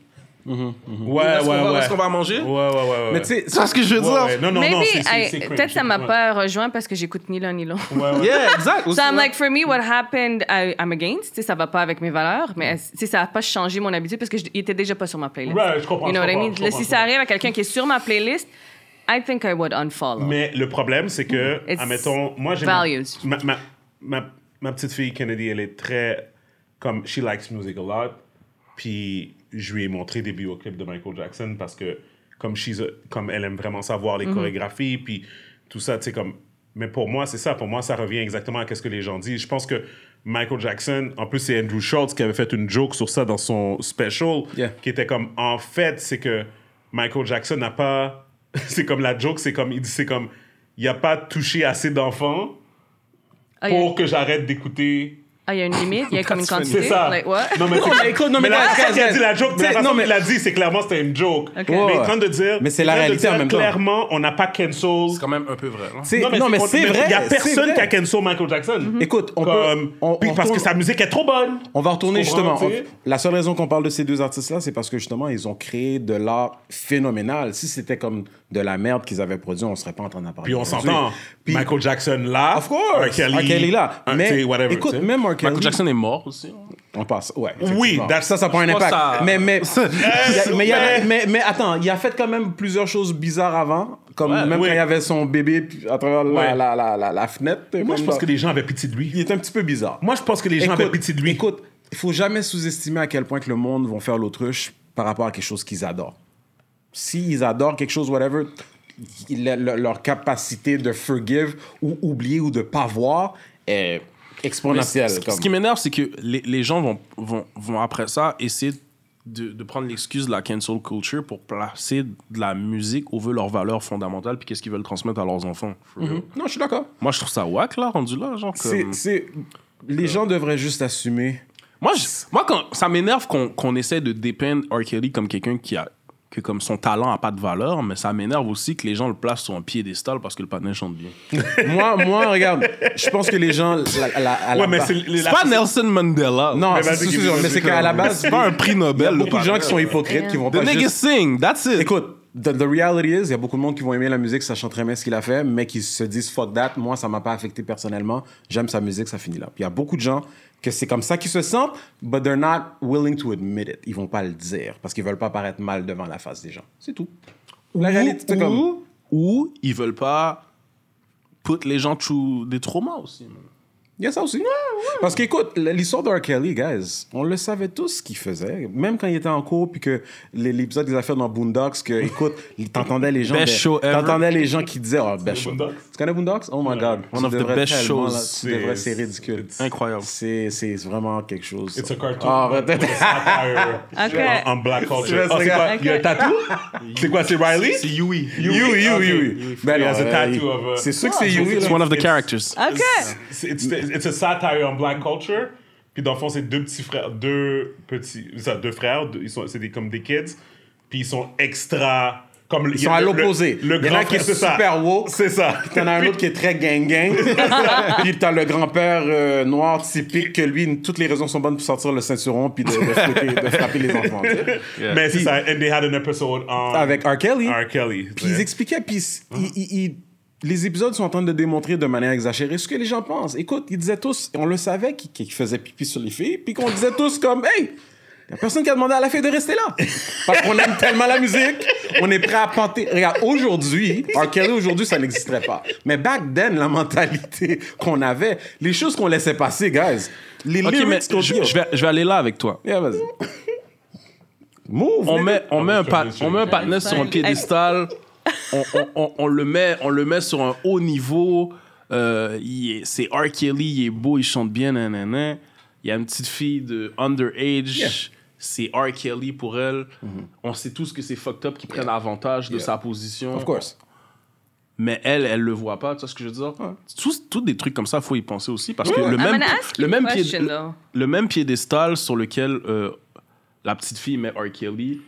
Speaker 1: Ouais,
Speaker 2: Est-ce
Speaker 1: ouais,
Speaker 2: qu'on va-
Speaker 1: ouais.
Speaker 2: est-ce qu'on va manger?
Speaker 1: Ouais, ouais, ouais, ouais.
Speaker 4: Mais tu sais,
Speaker 2: vois ce que je veux
Speaker 1: Ouais,
Speaker 2: dire?
Speaker 1: ouais. Non, non, non,
Speaker 3: Maybe,
Speaker 1: c'est- c'est-
Speaker 3: I-
Speaker 1: c'est cringe.
Speaker 3: peut-être ça m'a
Speaker 1: Ouais.
Speaker 3: pas rejoint parce que j'écoute ni l'un ni l'autre.
Speaker 1: Ouais, ouais.
Speaker 2: Yeah, exact.
Speaker 3: So I'm like, for me, what happened, I, I'm against. Tu sais, ça va pas avec mes valeurs, mais tu sais, ça a pas changé mon habitude parce que je- il était déjà pas sur ma playlist.
Speaker 1: Ouais, je comprends,
Speaker 3: You know what I mean? si
Speaker 1: je
Speaker 3: ça arrive à quelqu'un qui est sur ma playlist, I think I would unfollow.
Speaker 1: Mais le problème, c'est que,
Speaker 3: It's
Speaker 1: admettons, moi, j'ai. ma-
Speaker 3: values.
Speaker 1: Ma, ma, ma, ma petite fille Kennedy, elle est très. Comme, she likes music a lot. Puis, je lui ai montré des bioclips de Michael Jackson parce que, comme, she's a- comme elle aime vraiment savoir les chorégraphies, puis tout ça, tu sais, comme. Mais pour moi, c'est ça. Pour moi, ça revient exactement à ce que les gens disent. Je pense que Michael Jackson, en plus, c'est Andrew Schultz qui avait fait une joke sur ça dans son special,
Speaker 4: Yeah.
Speaker 1: qui était comme, en fait, c'est que Michael Jackson n'a pas. c'est comme la joke, c'est comme, il dit, c'est comme, il a pas touché assez d'enfants
Speaker 3: a-
Speaker 1: pour que j'arrête d'écouter.
Speaker 3: Ah, il y a une limite, il y a comme une quantité.
Speaker 1: C'est ça.
Speaker 3: Like, what?
Speaker 1: Non, mais,
Speaker 4: Non, mais écoute, non, mais
Speaker 1: mais façon
Speaker 4: guys,
Speaker 1: qu'il a dit la joke, mais la
Speaker 4: T'sais,
Speaker 1: façon
Speaker 4: non, mais-
Speaker 1: qu'il a dit, c'est clairement c'était une joke.
Speaker 3: Ok.
Speaker 1: Mais il est en train de dire.
Speaker 4: Mais c'est
Speaker 1: il est
Speaker 4: la réalité en
Speaker 1: dire,
Speaker 4: même temps.
Speaker 1: Clairement, on n'a pas cancel.
Speaker 2: C'est quand même un peu vrai. là.
Speaker 4: C'est-
Speaker 1: Non, mais
Speaker 4: non, mais
Speaker 1: c'est
Speaker 4: vrai.
Speaker 1: Il y a personne qui a cancel Michael Jackson.
Speaker 4: Écoute, on peut. On-
Speaker 1: puis
Speaker 4: on
Speaker 1: parce que sa musique est trop bonne.
Speaker 4: On va retourner justement. La seule raison qu'on parle de ces deux artistes-là, c'est parce que justement, ils ont créé de l'art phénoménal. Si c'était comme de la merde qu'ils avaient produit, on serait pas en train d'en parler.
Speaker 1: Puis on s'entend.
Speaker 4: Puis-
Speaker 1: Michael Jackson là.
Speaker 4: Of course!
Speaker 1: R. Kelly,
Speaker 4: R. Kelly là.
Speaker 1: un-
Speaker 4: Mais
Speaker 1: whatever,
Speaker 4: écoute, même R. Kelly.
Speaker 2: Michael Jackson est mort aussi.
Speaker 4: On passe. Ouais.
Speaker 1: Oui,
Speaker 4: ça, ça prend un impact.
Speaker 2: ça-
Speaker 4: Mais, mais, attends, il a fait quand même plusieurs choses bizarres avant. Comme
Speaker 2: Ouais,
Speaker 4: même
Speaker 1: oui.
Speaker 4: quand il y avait son bébé à travers la,
Speaker 1: Ouais.
Speaker 4: la, la, la, la fenêtre.
Speaker 1: Moi, je pense que les gens avaient pitié de lui.
Speaker 4: Il est un petit peu bizarre.
Speaker 1: Moi, je pense que les gens avaient pitié de lui.
Speaker 4: Écoute, il faut jamais sous-estimer à quel point que le monde vont faire l'autruche par rapport à quelque chose qu'ils adorent. S'ils adorent quelque chose, whatever, leur capacité de forgive ou oublier ou de pas voir est exponentielle.
Speaker 2: Ce,
Speaker 4: comme-
Speaker 2: ce qui m'énerve, c'est que les, les gens vont, vont, vont après ça essayer de, de prendre l'excuse de la cancel culture pour placer de la musique où veut leurs valeurs fondamentales puis qu'est-ce qu'ils veulent transmettre à leurs enfants. Real.
Speaker 4: Non, je suis d'accord.
Speaker 2: Moi, je trouve ça whack, là, rendu là. Genre,
Speaker 4: C'est,
Speaker 2: comme...
Speaker 4: c'est- Les gens devraient juste assumer.
Speaker 2: Moi, je- moi quand, ça m'énerve qu'on qu'on essaie de dépeindre R. Kelly comme quelqu'un qui a que comme son talent a pas de valeur, mais ça m'énerve aussi que les gens le placent sur un piédestal parce que le patin chante bien.
Speaker 4: moi, moi, regarde, je pense que les gens. la- la- à la
Speaker 1: Ouais, mais c'est
Speaker 2: pas Nelson Mandela.
Speaker 4: Non,
Speaker 1: Mais
Speaker 4: c'est,
Speaker 1: the
Speaker 4: qu'à la base,
Speaker 2: c'est pas un prix
Speaker 4: il y
Speaker 2: Nobel.
Speaker 4: a beaucoup de gens qui sont hypocrites, qui vont
Speaker 2: The
Speaker 4: pas
Speaker 2: nigga
Speaker 4: juste
Speaker 2: sing, that's it.
Speaker 4: Écoute, the, the reality is, il y a beaucoup de monde qui vont aimer la musique, sachant très bien ce qu'il a fait, mais qui se disent fuck that. Moi, ça m'a pas affecté personnellement. J'aime sa musique, ça finit là. Puis il y a beaucoup de gens que c'est comme ça qu'ils se sentent, but they're not willing to admit it. Ils vont pas le dire parce qu'ils veulent pas paraître mal devant la face des gens. C'est tout. La réalité, c'est comme.
Speaker 2: ou, ou ils veulent pas put les gens through des traumas aussi. man.
Speaker 4: Il y a ça aussi. Parce qu'écoute, l'histoire de R. Kelly, guys, on le savait tous ce qu'il faisait. Même quand il était en cours, puis que l'épisode des affaires dans Boondocks, que, écoute, t'entendais les gens.
Speaker 2: Best
Speaker 4: de-
Speaker 2: show ever.
Speaker 4: T'entendais les gens qui disaient, oh, best show.
Speaker 1: Boondocks?
Speaker 4: Tu connais Boondocks? Oh my god.
Speaker 2: One of the best shows.
Speaker 4: là, tu
Speaker 1: C'est-
Speaker 4: devrais, c'est ridicule.
Speaker 1: it's-
Speaker 2: Incroyable.
Speaker 4: C'est, c'est vraiment quelque chose.
Speaker 1: It's a cartoon.
Speaker 4: Ah, arrête.
Speaker 1: With a satire
Speaker 3: Ok.
Speaker 1: en, en black culture.
Speaker 4: Je
Speaker 1: Oh, c'est quoi?
Speaker 3: Ok.
Speaker 1: Il y a un tatou? C'est quoi? C'est Riley?
Speaker 2: C'est Yui.
Speaker 4: You,
Speaker 1: Okay.
Speaker 4: you. Ben
Speaker 1: has a
Speaker 4: euh,
Speaker 1: tattoo
Speaker 4: il-
Speaker 1: of a-
Speaker 4: C'est sûr que
Speaker 1: Ah,
Speaker 4: c'est
Speaker 1: c'est
Speaker 2: It's one of the characters.
Speaker 3: OK.
Speaker 1: C'est it's, a satire on black culture. Puis dans le fond, c'est deux petits frères, deux petits, ça, deux frères, deux- ils sont, c'est des, comme des kids. Puis ils sont extra Comme
Speaker 4: Ils sont à l'opposé.
Speaker 1: Le,
Speaker 4: en
Speaker 1: grand
Speaker 4: qui est super woke.
Speaker 1: C'est ça.
Speaker 4: T'en as un autre qui est très gang-gang. puis t'as le grand-père euh, noir typique que lui, toutes les raisons sont bonnes pour sortir le ceinturon puis de, de, frapper, de frapper les enfants.
Speaker 1: Mais c'est
Speaker 4: Puis-
Speaker 1: ça. And they had an episode on
Speaker 4: Avec R. Kelly.
Speaker 1: R. Kelly.
Speaker 4: Puis ils expliquaient, puis ils- ils- ils- les épisodes sont en train de démontrer de manière exagérée ce que les gens pensent. Écoute, ils disaient tous, on le savait qu'ils qu'ils faisaient pipi sur les filles, puis qu'on disait tous comme, hey, y a personne qui a demandé à la fille de rester là. Parce qu'on aime tellement la musique, on est prêt à panter. Regarde, aujourd'hui, R. Kelly, aujourd'hui, ça n'existerait pas. Mais back then, la mentalité qu'on avait, les choses qu'on laissait passer, guys, les
Speaker 2: Ok, mais
Speaker 4: lyrics qu'on
Speaker 2: je,
Speaker 4: dit.
Speaker 2: je vais, je vais aller là avec toi.
Speaker 4: Yeah, vas-y. Move.
Speaker 2: On met, on met un, on met un partenaire sur un piédestal. On, on- on- on le met, on le met sur un haut niveau. Euh, c'est R. Kelly, il est beau, il chante bien, nanana. Il y a une petite fille de underage.
Speaker 4: Yeah.
Speaker 2: C'est R. Kelly pour elle. On sait tous que c'est fucked up qui prennent avantage de
Speaker 4: Yeah.
Speaker 2: sa position.
Speaker 4: Of course.
Speaker 2: Mais elle, elle le voit pas, tu vois ce que je veux dire? Tous, tous des trucs comme ça, faut y penser aussi. Parce que le
Speaker 3: I'm
Speaker 2: même,
Speaker 3: gonna ask you
Speaker 2: le même, pied- le même piédestal sur lequel euh, la petite fille met R. Kelly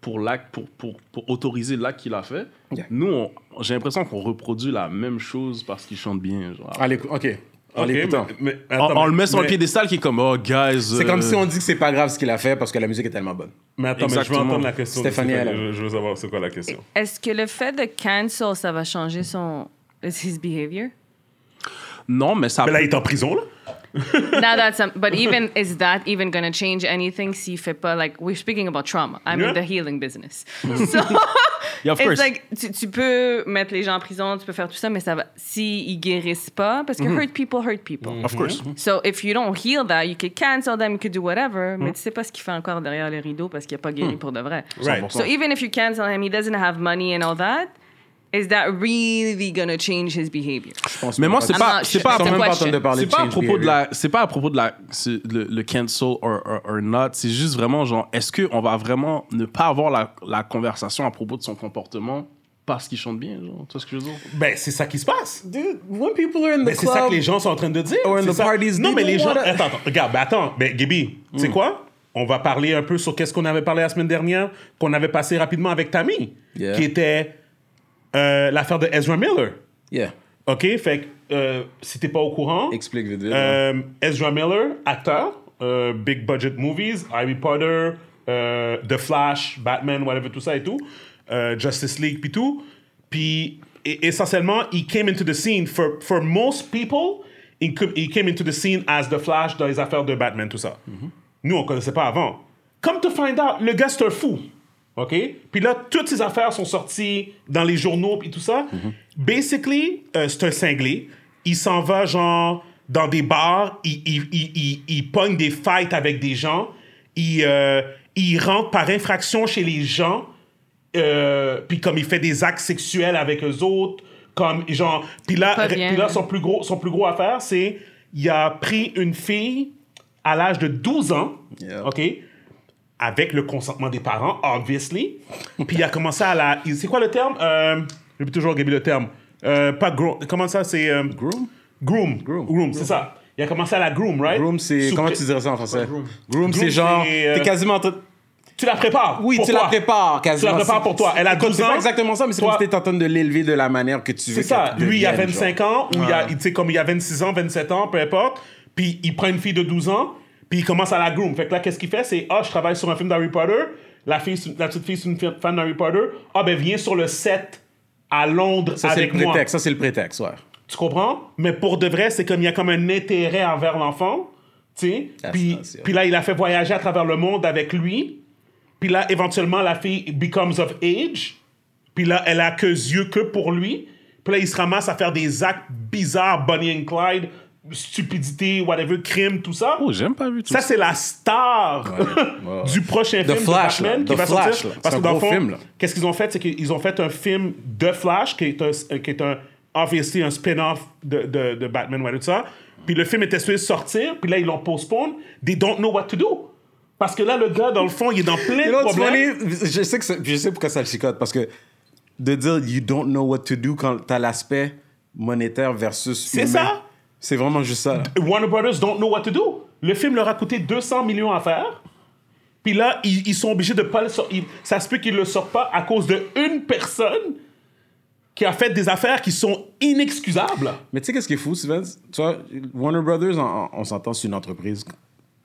Speaker 2: pour, l'acte, pour, pour, pour autoriser l'acte qu'il a fait,
Speaker 4: Yeah.
Speaker 2: nous, on- j'ai l'impression qu'on reproduit la même chose parce qu'il chante bien. Genre.
Speaker 4: Allez, ok. En
Speaker 1: Ok,
Speaker 4: l'écoutant.
Speaker 1: mais- mais
Speaker 2: on,
Speaker 1: attends,
Speaker 2: on le
Speaker 1: mais-
Speaker 2: met sur
Speaker 1: mais-
Speaker 2: piédestal qui est comme, oh, guys.
Speaker 4: C'est comme si on dit que c'est pas grave ce qu'il a fait parce que la musique est tellement bonne.
Speaker 1: Mais attends, mais je veux entendre la question. de
Speaker 4: Stéphanie, elle.
Speaker 1: Je, je veux savoir c'est quoi la question?
Speaker 3: Est-ce que le fait de cancel, ça va changer son his behavior?
Speaker 2: Non, mais ça.
Speaker 1: Mais là, il est en prison, là?
Speaker 3: Now that's some, but even is that even gonna change anything? See fait pas like we're speaking about trauma. I'm
Speaker 1: Yeah.
Speaker 3: in the healing business. so
Speaker 2: Yeah, of
Speaker 3: it's
Speaker 2: course.
Speaker 3: like tu, tu peux mettre les gens en prison, tu peux faire tout ça, mais ça va si ils guérissent pas parce que mm-hmm. hurt people hurt people.
Speaker 2: Of course. Mm-hmm.
Speaker 3: So if you don't heal that, you could cancel them, you could do whatever, mais mm-hmm. tu sais pas ce qu'il fait encore derrière le rideau parce qu'il a pas guéri mm. pour de vrai.
Speaker 1: Right.
Speaker 3: So even if you cancel him, he doesn't have money and all that. Is that really gonna change his behavior?
Speaker 2: Mais moi, c'est pas,
Speaker 3: not
Speaker 2: c'est pas,
Speaker 4: pas en
Speaker 3: question.
Speaker 4: train de parler
Speaker 2: c'est
Speaker 4: de
Speaker 2: pas à propos de
Speaker 4: behavior.
Speaker 2: la c'est pas à propos de la le, le cancel or, or, or not c'est juste vraiment genre est-ce que on va vraiment ne pas avoir la, la conversation à propos de son comportement parce qu'il chante bien genre? Tu vois ce que je veux dire?
Speaker 1: Ben, c'est ça qui se passe.
Speaker 4: Dude, when people are in the
Speaker 1: Mais c'est ça que les gens sont en train de dire.
Speaker 4: Or in the
Speaker 1: ça.
Speaker 4: parties,
Speaker 1: non, mais les gens.
Speaker 4: wanna-
Speaker 1: Attends, attends, regarde, ben attends. Ben, Gaby, tu sais quoi? On va parler un peu sur qu'est-ce qu'on avait parlé la semaine dernière, qu'on avait passé rapidement avec Tammy,
Speaker 4: Yeah.
Speaker 1: qui était euh, l'affaire de Ezra Miller.
Speaker 4: Yeah.
Speaker 1: OK? Fait que, euh, si t'es pas au courant,
Speaker 4: Explique vite vite.
Speaker 1: euh, Ezra Miller, acteur, euh, big budget movies, Harry Potter, The Flash, Batman, whatever, tout ça et tout, Justice League, puis tout. Puis, essentiellement, he came into the scene. For, for most people, he, came into the scene as The Flash dans les affaires de Batman, tout ça. Nous, on connaissait pas avant. Come to find out, le gars, c'est un fou. OK? Puis là, toutes ces affaires sont sorties dans les journaux, puis tout ça. Basically, euh, c'est un cinglé. Il s'en va, genre, dans des bars. Il, il, il, il, il pogne des fights avec des gens. Il, euh, il rentre par infraction chez les gens. Euh, puis comme il fait des actes sexuels avec eux autres. Comme, genre... Puis là,
Speaker 3: bien.
Speaker 1: là son, plus gros, son plus gros affaire, c'est... Il a pris une fille à l'âge de 12 ans.
Speaker 4: Yeah.
Speaker 1: OK? Avec le consentement des parents, obviously. Puis il a commencé à la. C'est quoi le terme? Euh, J'ai toujours Gaby le terme. Euh, pas groom. Comment ça c'est euh,
Speaker 4: Groom?
Speaker 1: Groom.
Speaker 4: Groom.
Speaker 1: Groom, c'est ça. Il a commencé à la groom, right?
Speaker 4: Groom, c'est.
Speaker 1: Sous-
Speaker 4: Comment tu dirais ça en français? Groom,
Speaker 1: Groom,
Speaker 4: c'est genre.
Speaker 1: c'est, euh,
Speaker 4: T'es quasiment.
Speaker 1: Tu la prépares.
Speaker 4: Oui,
Speaker 1: pour
Speaker 4: tu
Speaker 1: toi.
Speaker 4: la prépares
Speaker 1: Tu
Speaker 4: quasiment.
Speaker 1: la prépares pour toi. Elle a
Speaker 4: Écoute,
Speaker 1: 12
Speaker 4: C'est
Speaker 1: ans.
Speaker 4: pas exactement ça, mais c'est
Speaker 1: Toi-
Speaker 4: comme si t'es en train de l'élever de la manière que tu veux.
Speaker 1: C'est ça. Lui, il a
Speaker 4: devienne,
Speaker 1: 25
Speaker 4: genre.
Speaker 1: ans, ou il a, tu sais, comme il a 26 ans, 27 ans, peu importe. Puis il prend une fille de 12 ans, puis il commence à la groom. Fait que là, qu'est-ce qu'il fait? C'est, ah, je travaille sur un film d'Harry Potter. La, fille, la petite fille, c'est une fan d'Harry Potter. Ah, ben, viens sur le set à Londres
Speaker 4: Ça, c'est le
Speaker 1: avec moi.
Speaker 4: prétexte. Ça, c'est le prétexte, ouais.
Speaker 1: Tu comprends? Mais pour de vrai, c'est comme il y a comme un intérêt envers l'enfant. Tu sais? Puis, puis là, il a fait voyager à travers le monde avec lui. Puis là, éventuellement, la fille becomes of age. Puis là, elle a que yeux que pour lui. Puis là, il se ramasse à faire des actes bizarres, Bonnie and Clyde, stupidité, whatever, crime, tout ça.
Speaker 2: oh j'aime pas vu tout
Speaker 1: Ça,
Speaker 2: ça
Speaker 1: c'est la star
Speaker 4: ouais.
Speaker 1: du prochain film
Speaker 4: Flash,
Speaker 1: de Batman
Speaker 4: là.
Speaker 1: qui
Speaker 4: The
Speaker 1: va
Speaker 4: Flash,
Speaker 1: sortir.
Speaker 4: là.
Speaker 1: Parce que dans le fond, qu'est-ce qu'ils ont fait? C'est qu'ils ont fait un film de Flash qui est un, qui est un obviously un spin-off de, de, de Batman, ouais, tout ça. Puis le film était supposé sortir, puis là, ils l'ont postpone. They don't know what to do. Parce que là, le gars, dans le fond, il est dans plein
Speaker 4: You
Speaker 1: de problèmes.
Speaker 4: Je sais, que je sais pourquoi ça le chicote, parce que de dire you don't know what to do quand t'as l'aspect monétaire versus
Speaker 1: C'est ça.
Speaker 4: C'est vraiment juste ça.
Speaker 1: Warner Brothers don't know what to do. Le film leur a coûté 200 millions à faire. Puis là, ils, ils sont obligés de pas le sortir. Ça se peut qu'ils le sortent pas à cause de une personne qui a fait des affaires qui sont inexcusables.
Speaker 4: Mais tu sais, qu'est-ce qui est fou, Steven? Tu vois, Warner Brothers, on, on s'entend, c'est une entreprise.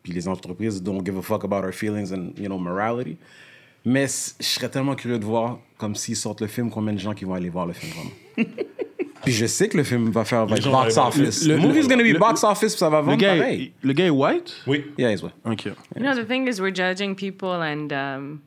Speaker 4: Puis les entreprises don't give a fuck about our feelings and, you know, morality. Mais je serais tellement curieux de voir, comme s'ils sortent le film, combien de gens qui vont aller voir le film vraiment. Puis je sais que le film va faire va être box office.
Speaker 2: Le-
Speaker 4: Le,
Speaker 2: le-
Speaker 4: movie's gonna be
Speaker 2: le-
Speaker 4: box office, ça va
Speaker 2: Le
Speaker 4: vendre
Speaker 2: gars,
Speaker 4: pareil.
Speaker 2: le gars est white?
Speaker 1: Oui.
Speaker 4: Yeah, he's white.
Speaker 2: Ok.
Speaker 3: You know, the thing is, we're judging people and um,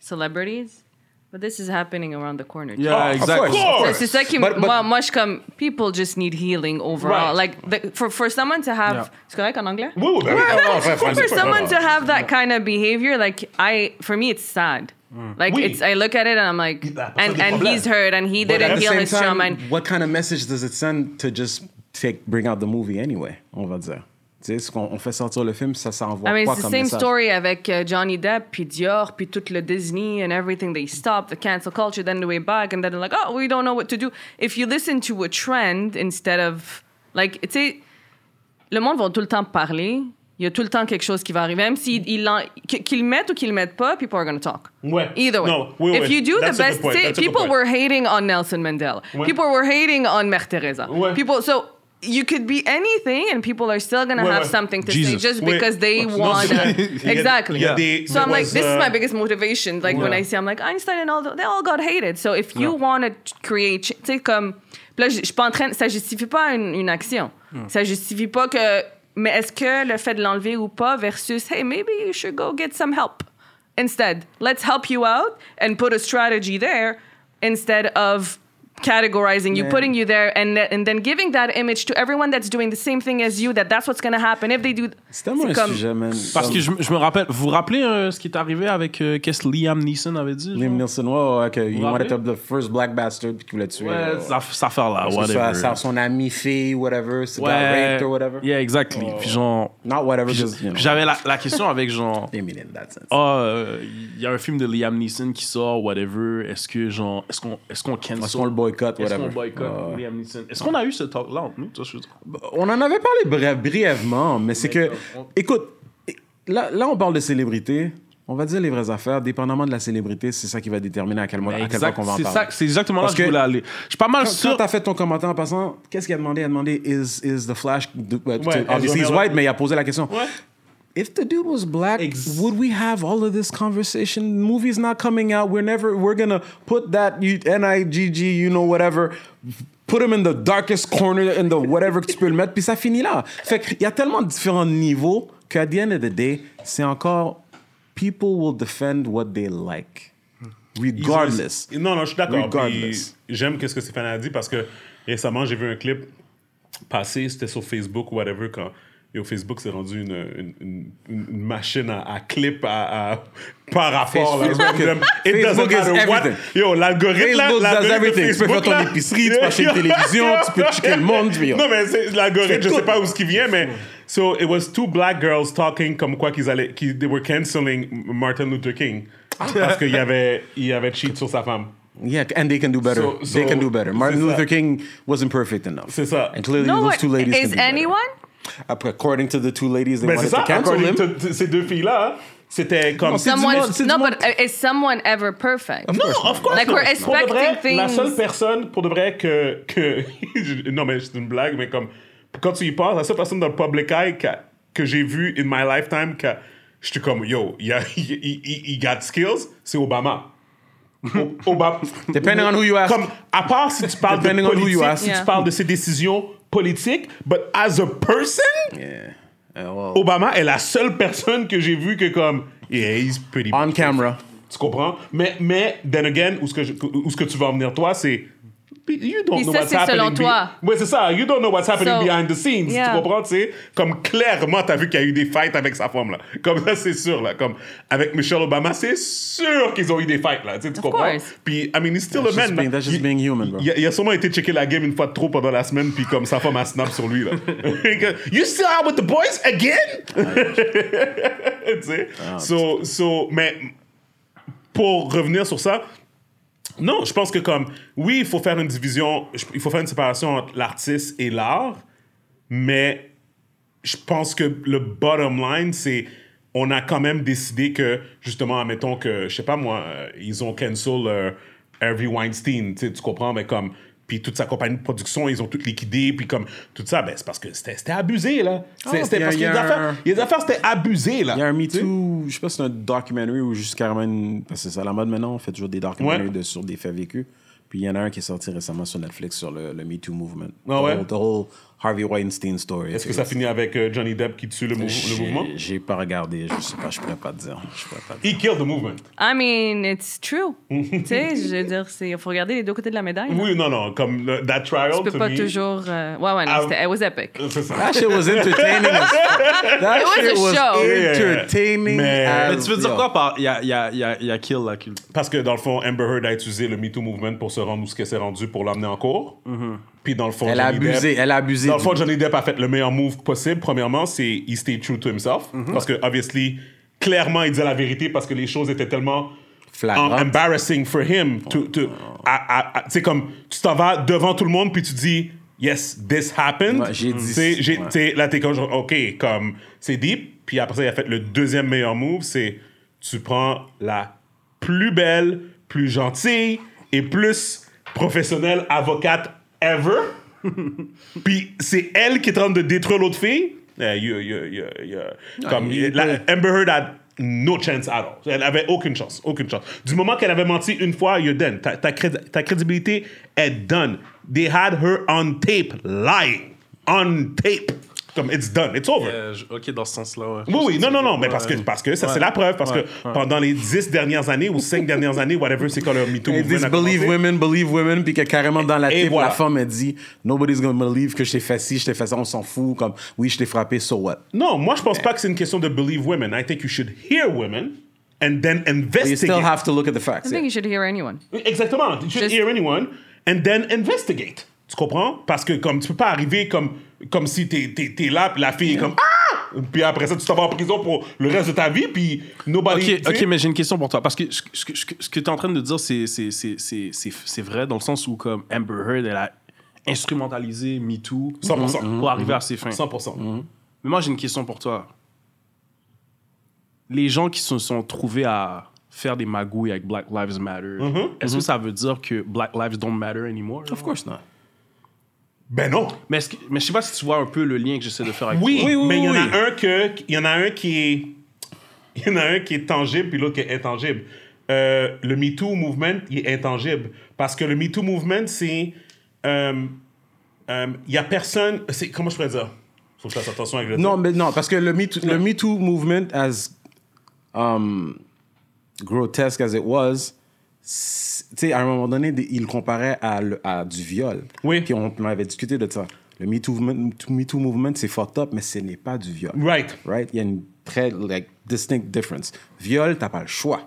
Speaker 3: celebrities, but this is happening around the corner. too.
Speaker 2: Yeah,
Speaker 1: of
Speaker 2: exactly.
Speaker 1: course.
Speaker 3: C'est- C'est ça qui,
Speaker 4: But- but-
Speaker 3: moi, moi, je comme, people just need healing overall.
Speaker 1: Right.
Speaker 3: Like, the, for, for someone to have,
Speaker 2: Yeah.
Speaker 3: c'est correct en anglais?
Speaker 1: Oui, oui, ben oui.
Speaker 3: for someone to have that kind of behavior, like I, for me, it's sad. Like
Speaker 1: Oui.
Speaker 3: it's, I look at it and I'm like,
Speaker 1: Il a pas
Speaker 3: and and he's hurt and he
Speaker 4: But
Speaker 3: didn't heal his trauma. And
Speaker 4: what kind of message does it send to just take, bring out the movie anyway, on va dire? Tu sais, qu'on on fait sortir le film, ça, ça envoie
Speaker 3: I mean,
Speaker 4: quoi
Speaker 3: it's the
Speaker 4: comme
Speaker 3: same
Speaker 4: message?
Speaker 3: story avec uh, Johnny Depp, puis Dior, puis tout le Disney and everything. They stopped the cancel culture, then the way back, and then they're like, oh, we don't know what to do. If you listen to a trend instead of, like, tu sais, le monde va tout le temps parler. Il y a tout le temps quelque chose qui va arriver, même s'ils ils l'en- qu- qu'ils le mettent ou qu'ils le mettent pas, people are going to talk.
Speaker 1: Ouais.
Speaker 3: Either way.
Speaker 1: Non, oui,
Speaker 3: if
Speaker 1: oui.
Speaker 3: you do
Speaker 1: That's
Speaker 3: the best,
Speaker 1: good
Speaker 3: people were hating on Nelson Mandela.
Speaker 1: Ouais.
Speaker 3: People were hating on Mère Teresa.
Speaker 1: Ouais.
Speaker 3: People, so you could be anything, and people are still going to
Speaker 1: Ouais,
Speaker 3: have
Speaker 1: ouais.
Speaker 3: something to
Speaker 2: Jesus.
Speaker 3: say just
Speaker 1: Ouais.
Speaker 3: because they
Speaker 1: Non,
Speaker 3: want.
Speaker 1: Il
Speaker 3: exactly.
Speaker 1: il y a des-
Speaker 3: So I'm like, this is
Speaker 1: uh,
Speaker 3: my biggest motivation. Like when
Speaker 2: Yeah.
Speaker 3: I see, I'm like Einstein and all, the, they all got hated. So if you want to create, ch- tu sais comme, là je je suis pas en train, ça justifie pas une, une action. Ça justifie pas que, mais est-ce que le fait de l'enlever ou pas versus, hey maybe you should go get some help instead. Let's help you out and put a strategy there instead of categorizing you,
Speaker 4: Man.
Speaker 3: putting you there, and and then giving that image to everyone that's doing the same thing as you. That that's what's gonna happen if they do.
Speaker 4: C'est tellement un
Speaker 3: comme-
Speaker 4: sujet, man.
Speaker 2: Parce que je, me- je me rappelle, vous vous rappelez euh, ce qui est arrivé avec euh, qu'est-ce que Liam Neeson avait dit? genre?
Speaker 4: Liam Neeson, ouais, ouais, que
Speaker 2: vous
Speaker 4: wanted to the first black bastard puis qu'il voulait tuer.
Speaker 2: Ouais,
Speaker 4: euh,
Speaker 2: ça, ça fait là, whatever.
Speaker 4: ça, son ami fille, whatever, c'est
Speaker 2: Ouais,
Speaker 4: raped or whatever.
Speaker 2: yeah, exactly. Puis genre,
Speaker 4: Not whatever,
Speaker 2: puis
Speaker 4: just, you know.
Speaker 2: puis j'avais la, la question avec genre,
Speaker 4: in that sense.
Speaker 2: ah, euh, il y a un film de Liam Neeson qui sort, whatever. Est-ce que genre, est-ce qu'on, est-ce qu'on cancel?
Speaker 4: Est-ce qu'on le boycotte,
Speaker 2: Est-ce
Speaker 4: whatever.
Speaker 2: qu'on boycotte
Speaker 4: Ouais, ouais.
Speaker 2: Liam Neeson? Est-ce qu'on a eu ce talk-là entre nous? toi, je veux dire?
Speaker 4: On en avait parlé bref, brièvement, mais c'est que,
Speaker 2: on-
Speaker 4: écoute, là, là, on parle de célébrité. On va dire les vraies affaires, dépendamment de la célébrité, c'est ça qui va déterminer à quel, moment, à quel point
Speaker 2: Exact,
Speaker 4: qu'on va en
Speaker 2: c'est,
Speaker 4: parler.
Speaker 2: ça, c'est exactement
Speaker 4: Parce
Speaker 2: là que je
Speaker 4: que-
Speaker 2: voulais aller. Je suis pas mal
Speaker 4: Quand,
Speaker 2: sûr.
Speaker 4: quand t'as fait ton commentaire en passant, qu'est-ce qu'il a demandé? Il a demandé, is, is the Flash... de- ouais, tu obviously, he's
Speaker 1: Miller.
Speaker 4: white, mais il a posé la question.
Speaker 1: Ouais.
Speaker 4: If the dude was black,
Speaker 1: Ex-
Speaker 4: would we have all of this conversation? The movie's not coming out. We're never. We're gonna put that you, N-I-G-G, you know, whatever. Put him in the darkest corner in the whatever que tu peux le mettre, puis ça finit là. Fait qu'il y a tellement de différents niveaux qu'à the end of the day, c'est encore people will defend what they like, regardless.
Speaker 1: Ont- Non, non, je suis d'accord.
Speaker 4: Regardless.
Speaker 1: J'aime ce que Stéphane a dit parce que récemment, j'ai vu un clip passer, c'était sur Facebook ou whatever, quand. Et au Facebook, c'est rendu une, une, une- une machine à, à clip à, à- par rapport. là.
Speaker 4: Facebook-
Speaker 1: It doesn't matter what.
Speaker 4: everything.
Speaker 1: Yo, l'algorithme là.
Speaker 4: Facebook does
Speaker 1: l'algorithme.
Speaker 4: Tu peux faire ton épicerie, tu peux acheter une télévision, tu peux checker le monde.
Speaker 1: Non, mais c'est- l'algorithme, je sais pas où ce qui vient, mais. So, it was two black girls talking comme quoi qu'ils allaient. qu'ils they were canceling Martin Luther King.
Speaker 4: Ah.
Speaker 1: Parce qu'il y avait, il avait cheat sur sa femme.
Speaker 4: Yeah, and they can do better.
Speaker 1: So-
Speaker 4: they
Speaker 1: so-
Speaker 4: can do better. Martin
Speaker 1: c'est ça.
Speaker 4: Luther King wasn't perfect enough.
Speaker 1: C'est ça.
Speaker 4: And clearly,
Speaker 3: No,
Speaker 4: those two ladies can
Speaker 3: is
Speaker 4: do better.
Speaker 3: anyone?
Speaker 4: According to the two ladies, they
Speaker 1: Mais c'est
Speaker 4: wanted
Speaker 1: ça,
Speaker 4: to cancel
Speaker 1: according
Speaker 4: him.
Speaker 1: to- ces deux filles-là, c'était comme.
Speaker 4: C'est du
Speaker 3: Someone,
Speaker 4: monde-
Speaker 3: no,
Speaker 4: monde-
Speaker 3: but uh, is someone ever perfect?
Speaker 1: Non, of course
Speaker 3: Like,
Speaker 1: not.
Speaker 3: we're
Speaker 1: de vrai,
Speaker 3: expecting
Speaker 1: La
Speaker 3: things-
Speaker 1: seule personne, pour de vrai, que. que non, mais c'est une blague, mais comme. Quand tu y penses, la seule personne dans le public eye qu'a- que j'ai vu in my lifetime, que j'étais comme, yo, il, a, il, got skills, c'est Obama. Obama.
Speaker 4: Depending on who you ask.
Speaker 1: Comme, à part si tu parles de
Speaker 4: Depending on who you
Speaker 1: politique,
Speaker 4: ask.
Speaker 1: si
Speaker 3: Yeah.
Speaker 1: tu parles de ses décisions politiques, but as a person,
Speaker 4: Yeah. Uh, well,
Speaker 1: Obama est la seule personne que j'ai vu que comme, yeah, he's pretty
Speaker 4: on camera.
Speaker 1: tu comprends? Mais, mais then again, où ce que, je- où ce que tu vas en venir, toi, c'est. You don't
Speaker 3: Puis
Speaker 1: know
Speaker 3: ça,
Speaker 1: what's
Speaker 3: c'est
Speaker 1: happening.
Speaker 3: selon
Speaker 1: be-
Speaker 3: toi.
Speaker 1: Ouais, c'est ça. You don't know what's happening
Speaker 3: So,
Speaker 1: behind the scenes.
Speaker 3: yeah.
Speaker 1: Tu comprends, tu sais? Comme clairement, t'as vu qu'il y a eu des fights avec sa femme, là. Comme ça, c'est sûr, là. Comme avec Michelle Obama, c'est sûr qu'ils ont eu des fights, là. Tu sais, tu
Speaker 3: Of
Speaker 1: comprends?
Speaker 3: course.
Speaker 1: Puis, I mean, he's still
Speaker 4: That's
Speaker 1: a man.
Speaker 4: being-
Speaker 1: là.
Speaker 4: that's just
Speaker 1: Il-
Speaker 4: being human, bro.
Speaker 1: Il, a- il a sûrement été checker la game une fois de trop pendant la semaine, puis comme sa femme a snap sur lui, là. you still out with the boys again? tu sais? So, so, mais pour revenir sur ça, non, je pense que comme, oui, il faut faire une division, il faut faire une séparation entre l'artiste et l'art, mais je pense que le bottom line, c'est on a quand même décidé que, justement, admettons que, je sais pas moi, euh, ils ont cancel euh, Harvey Weinstein, tu comprends, mais comme, puis toute sa compagnie de production, ils ont tout liquidé, puis comme, tout ça, ben, c'est parce que c'était c'était abusé, là.
Speaker 4: Ah,
Speaker 1: c'était
Speaker 4: puis
Speaker 1: parce des
Speaker 4: a
Speaker 1: affaires, affaires, c'était abusé, là.
Speaker 4: Il y a un Me? Too, je sais pas si c'est un documentary ou juste carrément une- Parce que c'est à la mode maintenant, on fait toujours des documentaries
Speaker 1: Ouais.
Speaker 4: de- sur des faits vécus. Puis il y en a un qui est sorti récemment sur Netflix sur le, le Me Too movement.
Speaker 1: Ah ouais?
Speaker 4: The whole, the whole Harvey Weinstein story.
Speaker 1: Est-ce que ça finit avec euh, Johnny Depp qui tue le, mou- le mouvement?
Speaker 4: J'ai pas regardé, je sais pas, je pourrais pas te dire. Je pourrais pas te dire.
Speaker 1: He killed the movement.
Speaker 3: I mean, it's true. tu sais, je veux dire, il faut regarder les deux côtés de la médaille.
Speaker 1: Oui, non, non, comme le- that trial,
Speaker 3: Tu peux
Speaker 1: to
Speaker 3: pas
Speaker 1: me-
Speaker 3: toujours. euh, Ouais, ouais, non, c'était. It was epic.
Speaker 1: C'est ça.
Speaker 4: That shit was entertaining. That
Speaker 3: It was
Speaker 4: shit
Speaker 3: a
Speaker 4: was
Speaker 3: show.
Speaker 4: entertaining
Speaker 1: Mais-
Speaker 4: as-
Speaker 2: Mais tu veux dire
Speaker 4: yo.
Speaker 2: quoi par. Il y a, il y, a, il y, a, il y a kill kill.
Speaker 1: Parce que dans le fond, Amber Heard a utilisé le MeToo Movement pour se rendre où ce qu'elle s'est rendu pour l'emmener en cours. Puis dans le fond,
Speaker 4: Elle a
Speaker 1: Johnny
Speaker 4: abusé,
Speaker 1: Depp,
Speaker 4: elle a abusé.
Speaker 1: dans le Johnny Depp a fait le meilleur move possible. Premièrement, c'est he stayed true to himself. Parce que, obviously, clairement, il disait la vérité parce que les choses étaient tellement um, embarrassing for him. Sais, comme, tu t'en vas devant tout le monde puis tu dis, yes, this happened.
Speaker 4: Ouais, j'ai dit- ouais.
Speaker 1: là, t'es comme, OK, comme, c'est deep. Puis après ça, il a fait le deuxième meilleur move, c'est tu prends la plus belle, plus gentille et plus professionnelle avocate ever. Puis c'est elle qui est en train de détruire l'autre fille. Eh, you- you- you- you- comme,
Speaker 4: il
Speaker 1: la- Amber Heard a no chance at all. Elle avait aucune chance, aucune chance. Du moment qu'elle avait menti une fois, you're done. Ta, ta, ta crédibilité est done. They had her on tape, lying. On tape. Comme, it's done, it's over.
Speaker 2: Euh, ok, dans ce sens-là, ouais.
Speaker 1: Oui, oui, non, non, non, mais parce que, parce que ça, c'est la preuve. Parce
Speaker 2: Ouais,
Speaker 1: que
Speaker 2: ouais.
Speaker 1: pendant les dix dernières années ou cinq dernières années, whatever, c'est quand le MeToo movement
Speaker 4: believe
Speaker 1: commencé?
Speaker 4: women, believe women, puis que carrément dans la
Speaker 1: voilà.
Speaker 4: la femme a dit Nobody's gonna believe que je t'ai fait ci, je t'ai fait ça, on s'en fout. Comme oui, je t'ai frappé, so what?
Speaker 1: Non, moi, je pense pas que c'est une question de believe women. I think you should hear women and then
Speaker 4: But you
Speaker 1: investigate.
Speaker 4: still have to look at the facts.
Speaker 3: I think you should hear anyone.
Speaker 1: Exactement. You should
Speaker 3: Just-
Speaker 1: hear anyone and then investigate. Tu comprends? Parce que comme tu peux pas arriver comme, comme si t'es, t'es, t'es là, puis la fille est comme Ah! Puis après ça, tu t'en vas en prison pour le reste de ta vie, puis nobody.
Speaker 2: Ok,
Speaker 1: tu sais.
Speaker 2: ok, mais j'ai une question pour toi. Parce que ce, ce que- ce que, ce que tu es en train de dire, c'est, c'est, c'est, c'est, c'est, c'est vrai dans le sens où, comme Amber Heard, elle a instrumentalisé MeToo
Speaker 1: 100%.
Speaker 2: pour arriver à ses fins.
Speaker 1: 100%.
Speaker 2: Mais moi, j'ai une question pour toi. Les gens qui se sont trouvés à faire des magouilles avec Black Lives Matter, est-ce que ça veut dire que Black Lives don't matter anymore?
Speaker 4: Of course not.
Speaker 1: Ben non.
Speaker 2: Mais, est-ce que- mais je sais pas si tu vois un peu le lien que j'essaie de faire avec
Speaker 1: Oui,
Speaker 2: toi.
Speaker 1: mais il y en
Speaker 4: oui.
Speaker 1: a un que, il y en a un qui est, il y en a un qui est tangible puis l'autre qui est intangible. Euh, le MeToo movement, il est intangible parce que le MeToo movement, c'est, euh, euh, il y a personne, c'est comment je pourrais dire, faut que je fasse attention avec le
Speaker 4: Non, mais non, parce que le Me Too, le Me Too movement, as um, grotesque as it was, sais, à un moment donné, il le comparait à, du viol.
Speaker 1: Oui.
Speaker 4: Puis on, on avait discuté de ça. Le Me Too movement, Me Too movement c'est fucked up, mais ce n'est pas du viol.
Speaker 1: Right.
Speaker 4: Right? Il y a une très like, distinct difference. Viol, t'as pas le choix.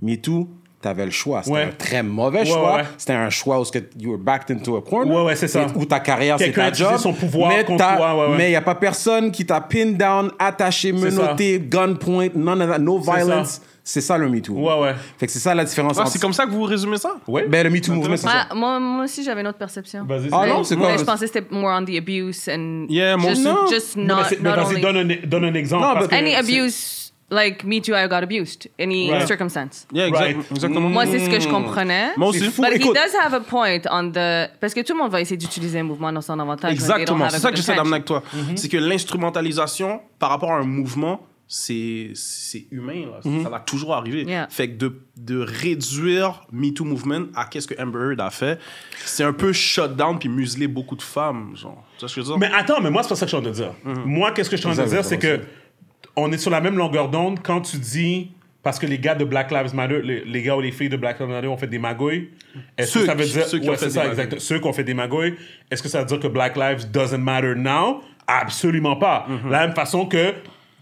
Speaker 4: Me Too, t'avais le choix. C'était
Speaker 1: Ouais.
Speaker 4: un très mauvais
Speaker 1: Ouais,
Speaker 4: choix.
Speaker 1: ouais.
Speaker 4: C'était un choix où you were backed into a corner.
Speaker 1: Ouais, ouais, c'est ça.
Speaker 4: Et Où ta carrière, c'est ta job.
Speaker 1: son pouvoir
Speaker 4: mais
Speaker 1: contre toi.
Speaker 4: Mais il n'y a pas personne qui t'a pin down, attaché, menotté, gunpoint, none of that, no violence. C'est ça le Me Too.
Speaker 1: Ouais, ouais.
Speaker 4: Fait que c'est ça la différence.
Speaker 2: Ah,
Speaker 4: entre-
Speaker 2: c'est comme ça que vous résumez ça?
Speaker 1: Ouais.
Speaker 4: Ben, le Me Too movement, c'est ça.
Speaker 3: Ah, moi, moi aussi, j'avais une autre perception.
Speaker 1: Vas-y.
Speaker 4: Ah non, c'est quoi?
Speaker 3: Mais je pensais que c'était more on the abuse and
Speaker 2: Yeah, moi
Speaker 3: just.
Speaker 4: Non.
Speaker 3: not,
Speaker 1: mais, mais
Speaker 3: not
Speaker 1: vas-y,
Speaker 3: only
Speaker 1: donne un, donne un exemple.
Speaker 4: Non,
Speaker 1: parce que
Speaker 3: any abuse like me too I got abused any
Speaker 1: Right.
Speaker 3: circumstance.
Speaker 2: Yeah, exact-
Speaker 1: Right.
Speaker 2: exactement.
Speaker 3: Moi c'est ce que je comprenais.
Speaker 2: Moi aussi.
Speaker 3: But he
Speaker 4: Écoute.
Speaker 3: does have a point on the parce que tout le monde va essayer d'utiliser un mouvement dans son avantage.
Speaker 2: Exactement, c'est ça que j'essaie d'amener avec toi. C'est que l'instrumentalisation par rapport à un mouvement, c'est c'est humain. Là. Ça va toujours arriver.
Speaker 3: Yeah.
Speaker 2: Fait que de, de réduire MeToo Movement à qu'est-ce que Amber Heard a fait, c'est un peu shut down puis museler beaucoup de femmes. Genre. Tu vois ce que je veux dire?
Speaker 1: Mais attends, mais moi, c'est pas ça que je suis en train de dire.
Speaker 2: Mhm.
Speaker 1: Moi, qu'est-ce que je suis en train de dire, c'est que on est sur la même longueur d'onde quand tu dis. Parce que les gars de Black Lives Matter, les, les gars ou les filles de Black Lives Matter ont fait des magouilles. Est-ce que ça veut dire.
Speaker 2: ceux qui
Speaker 1: ouais,
Speaker 2: ont fait
Speaker 1: ça, exact. Ceux qui ont fait des magouilles. Est-ce que ça veut dire que Black Lives doesn't matter now? Absolument pas.
Speaker 2: Mhm.
Speaker 1: De la même façon que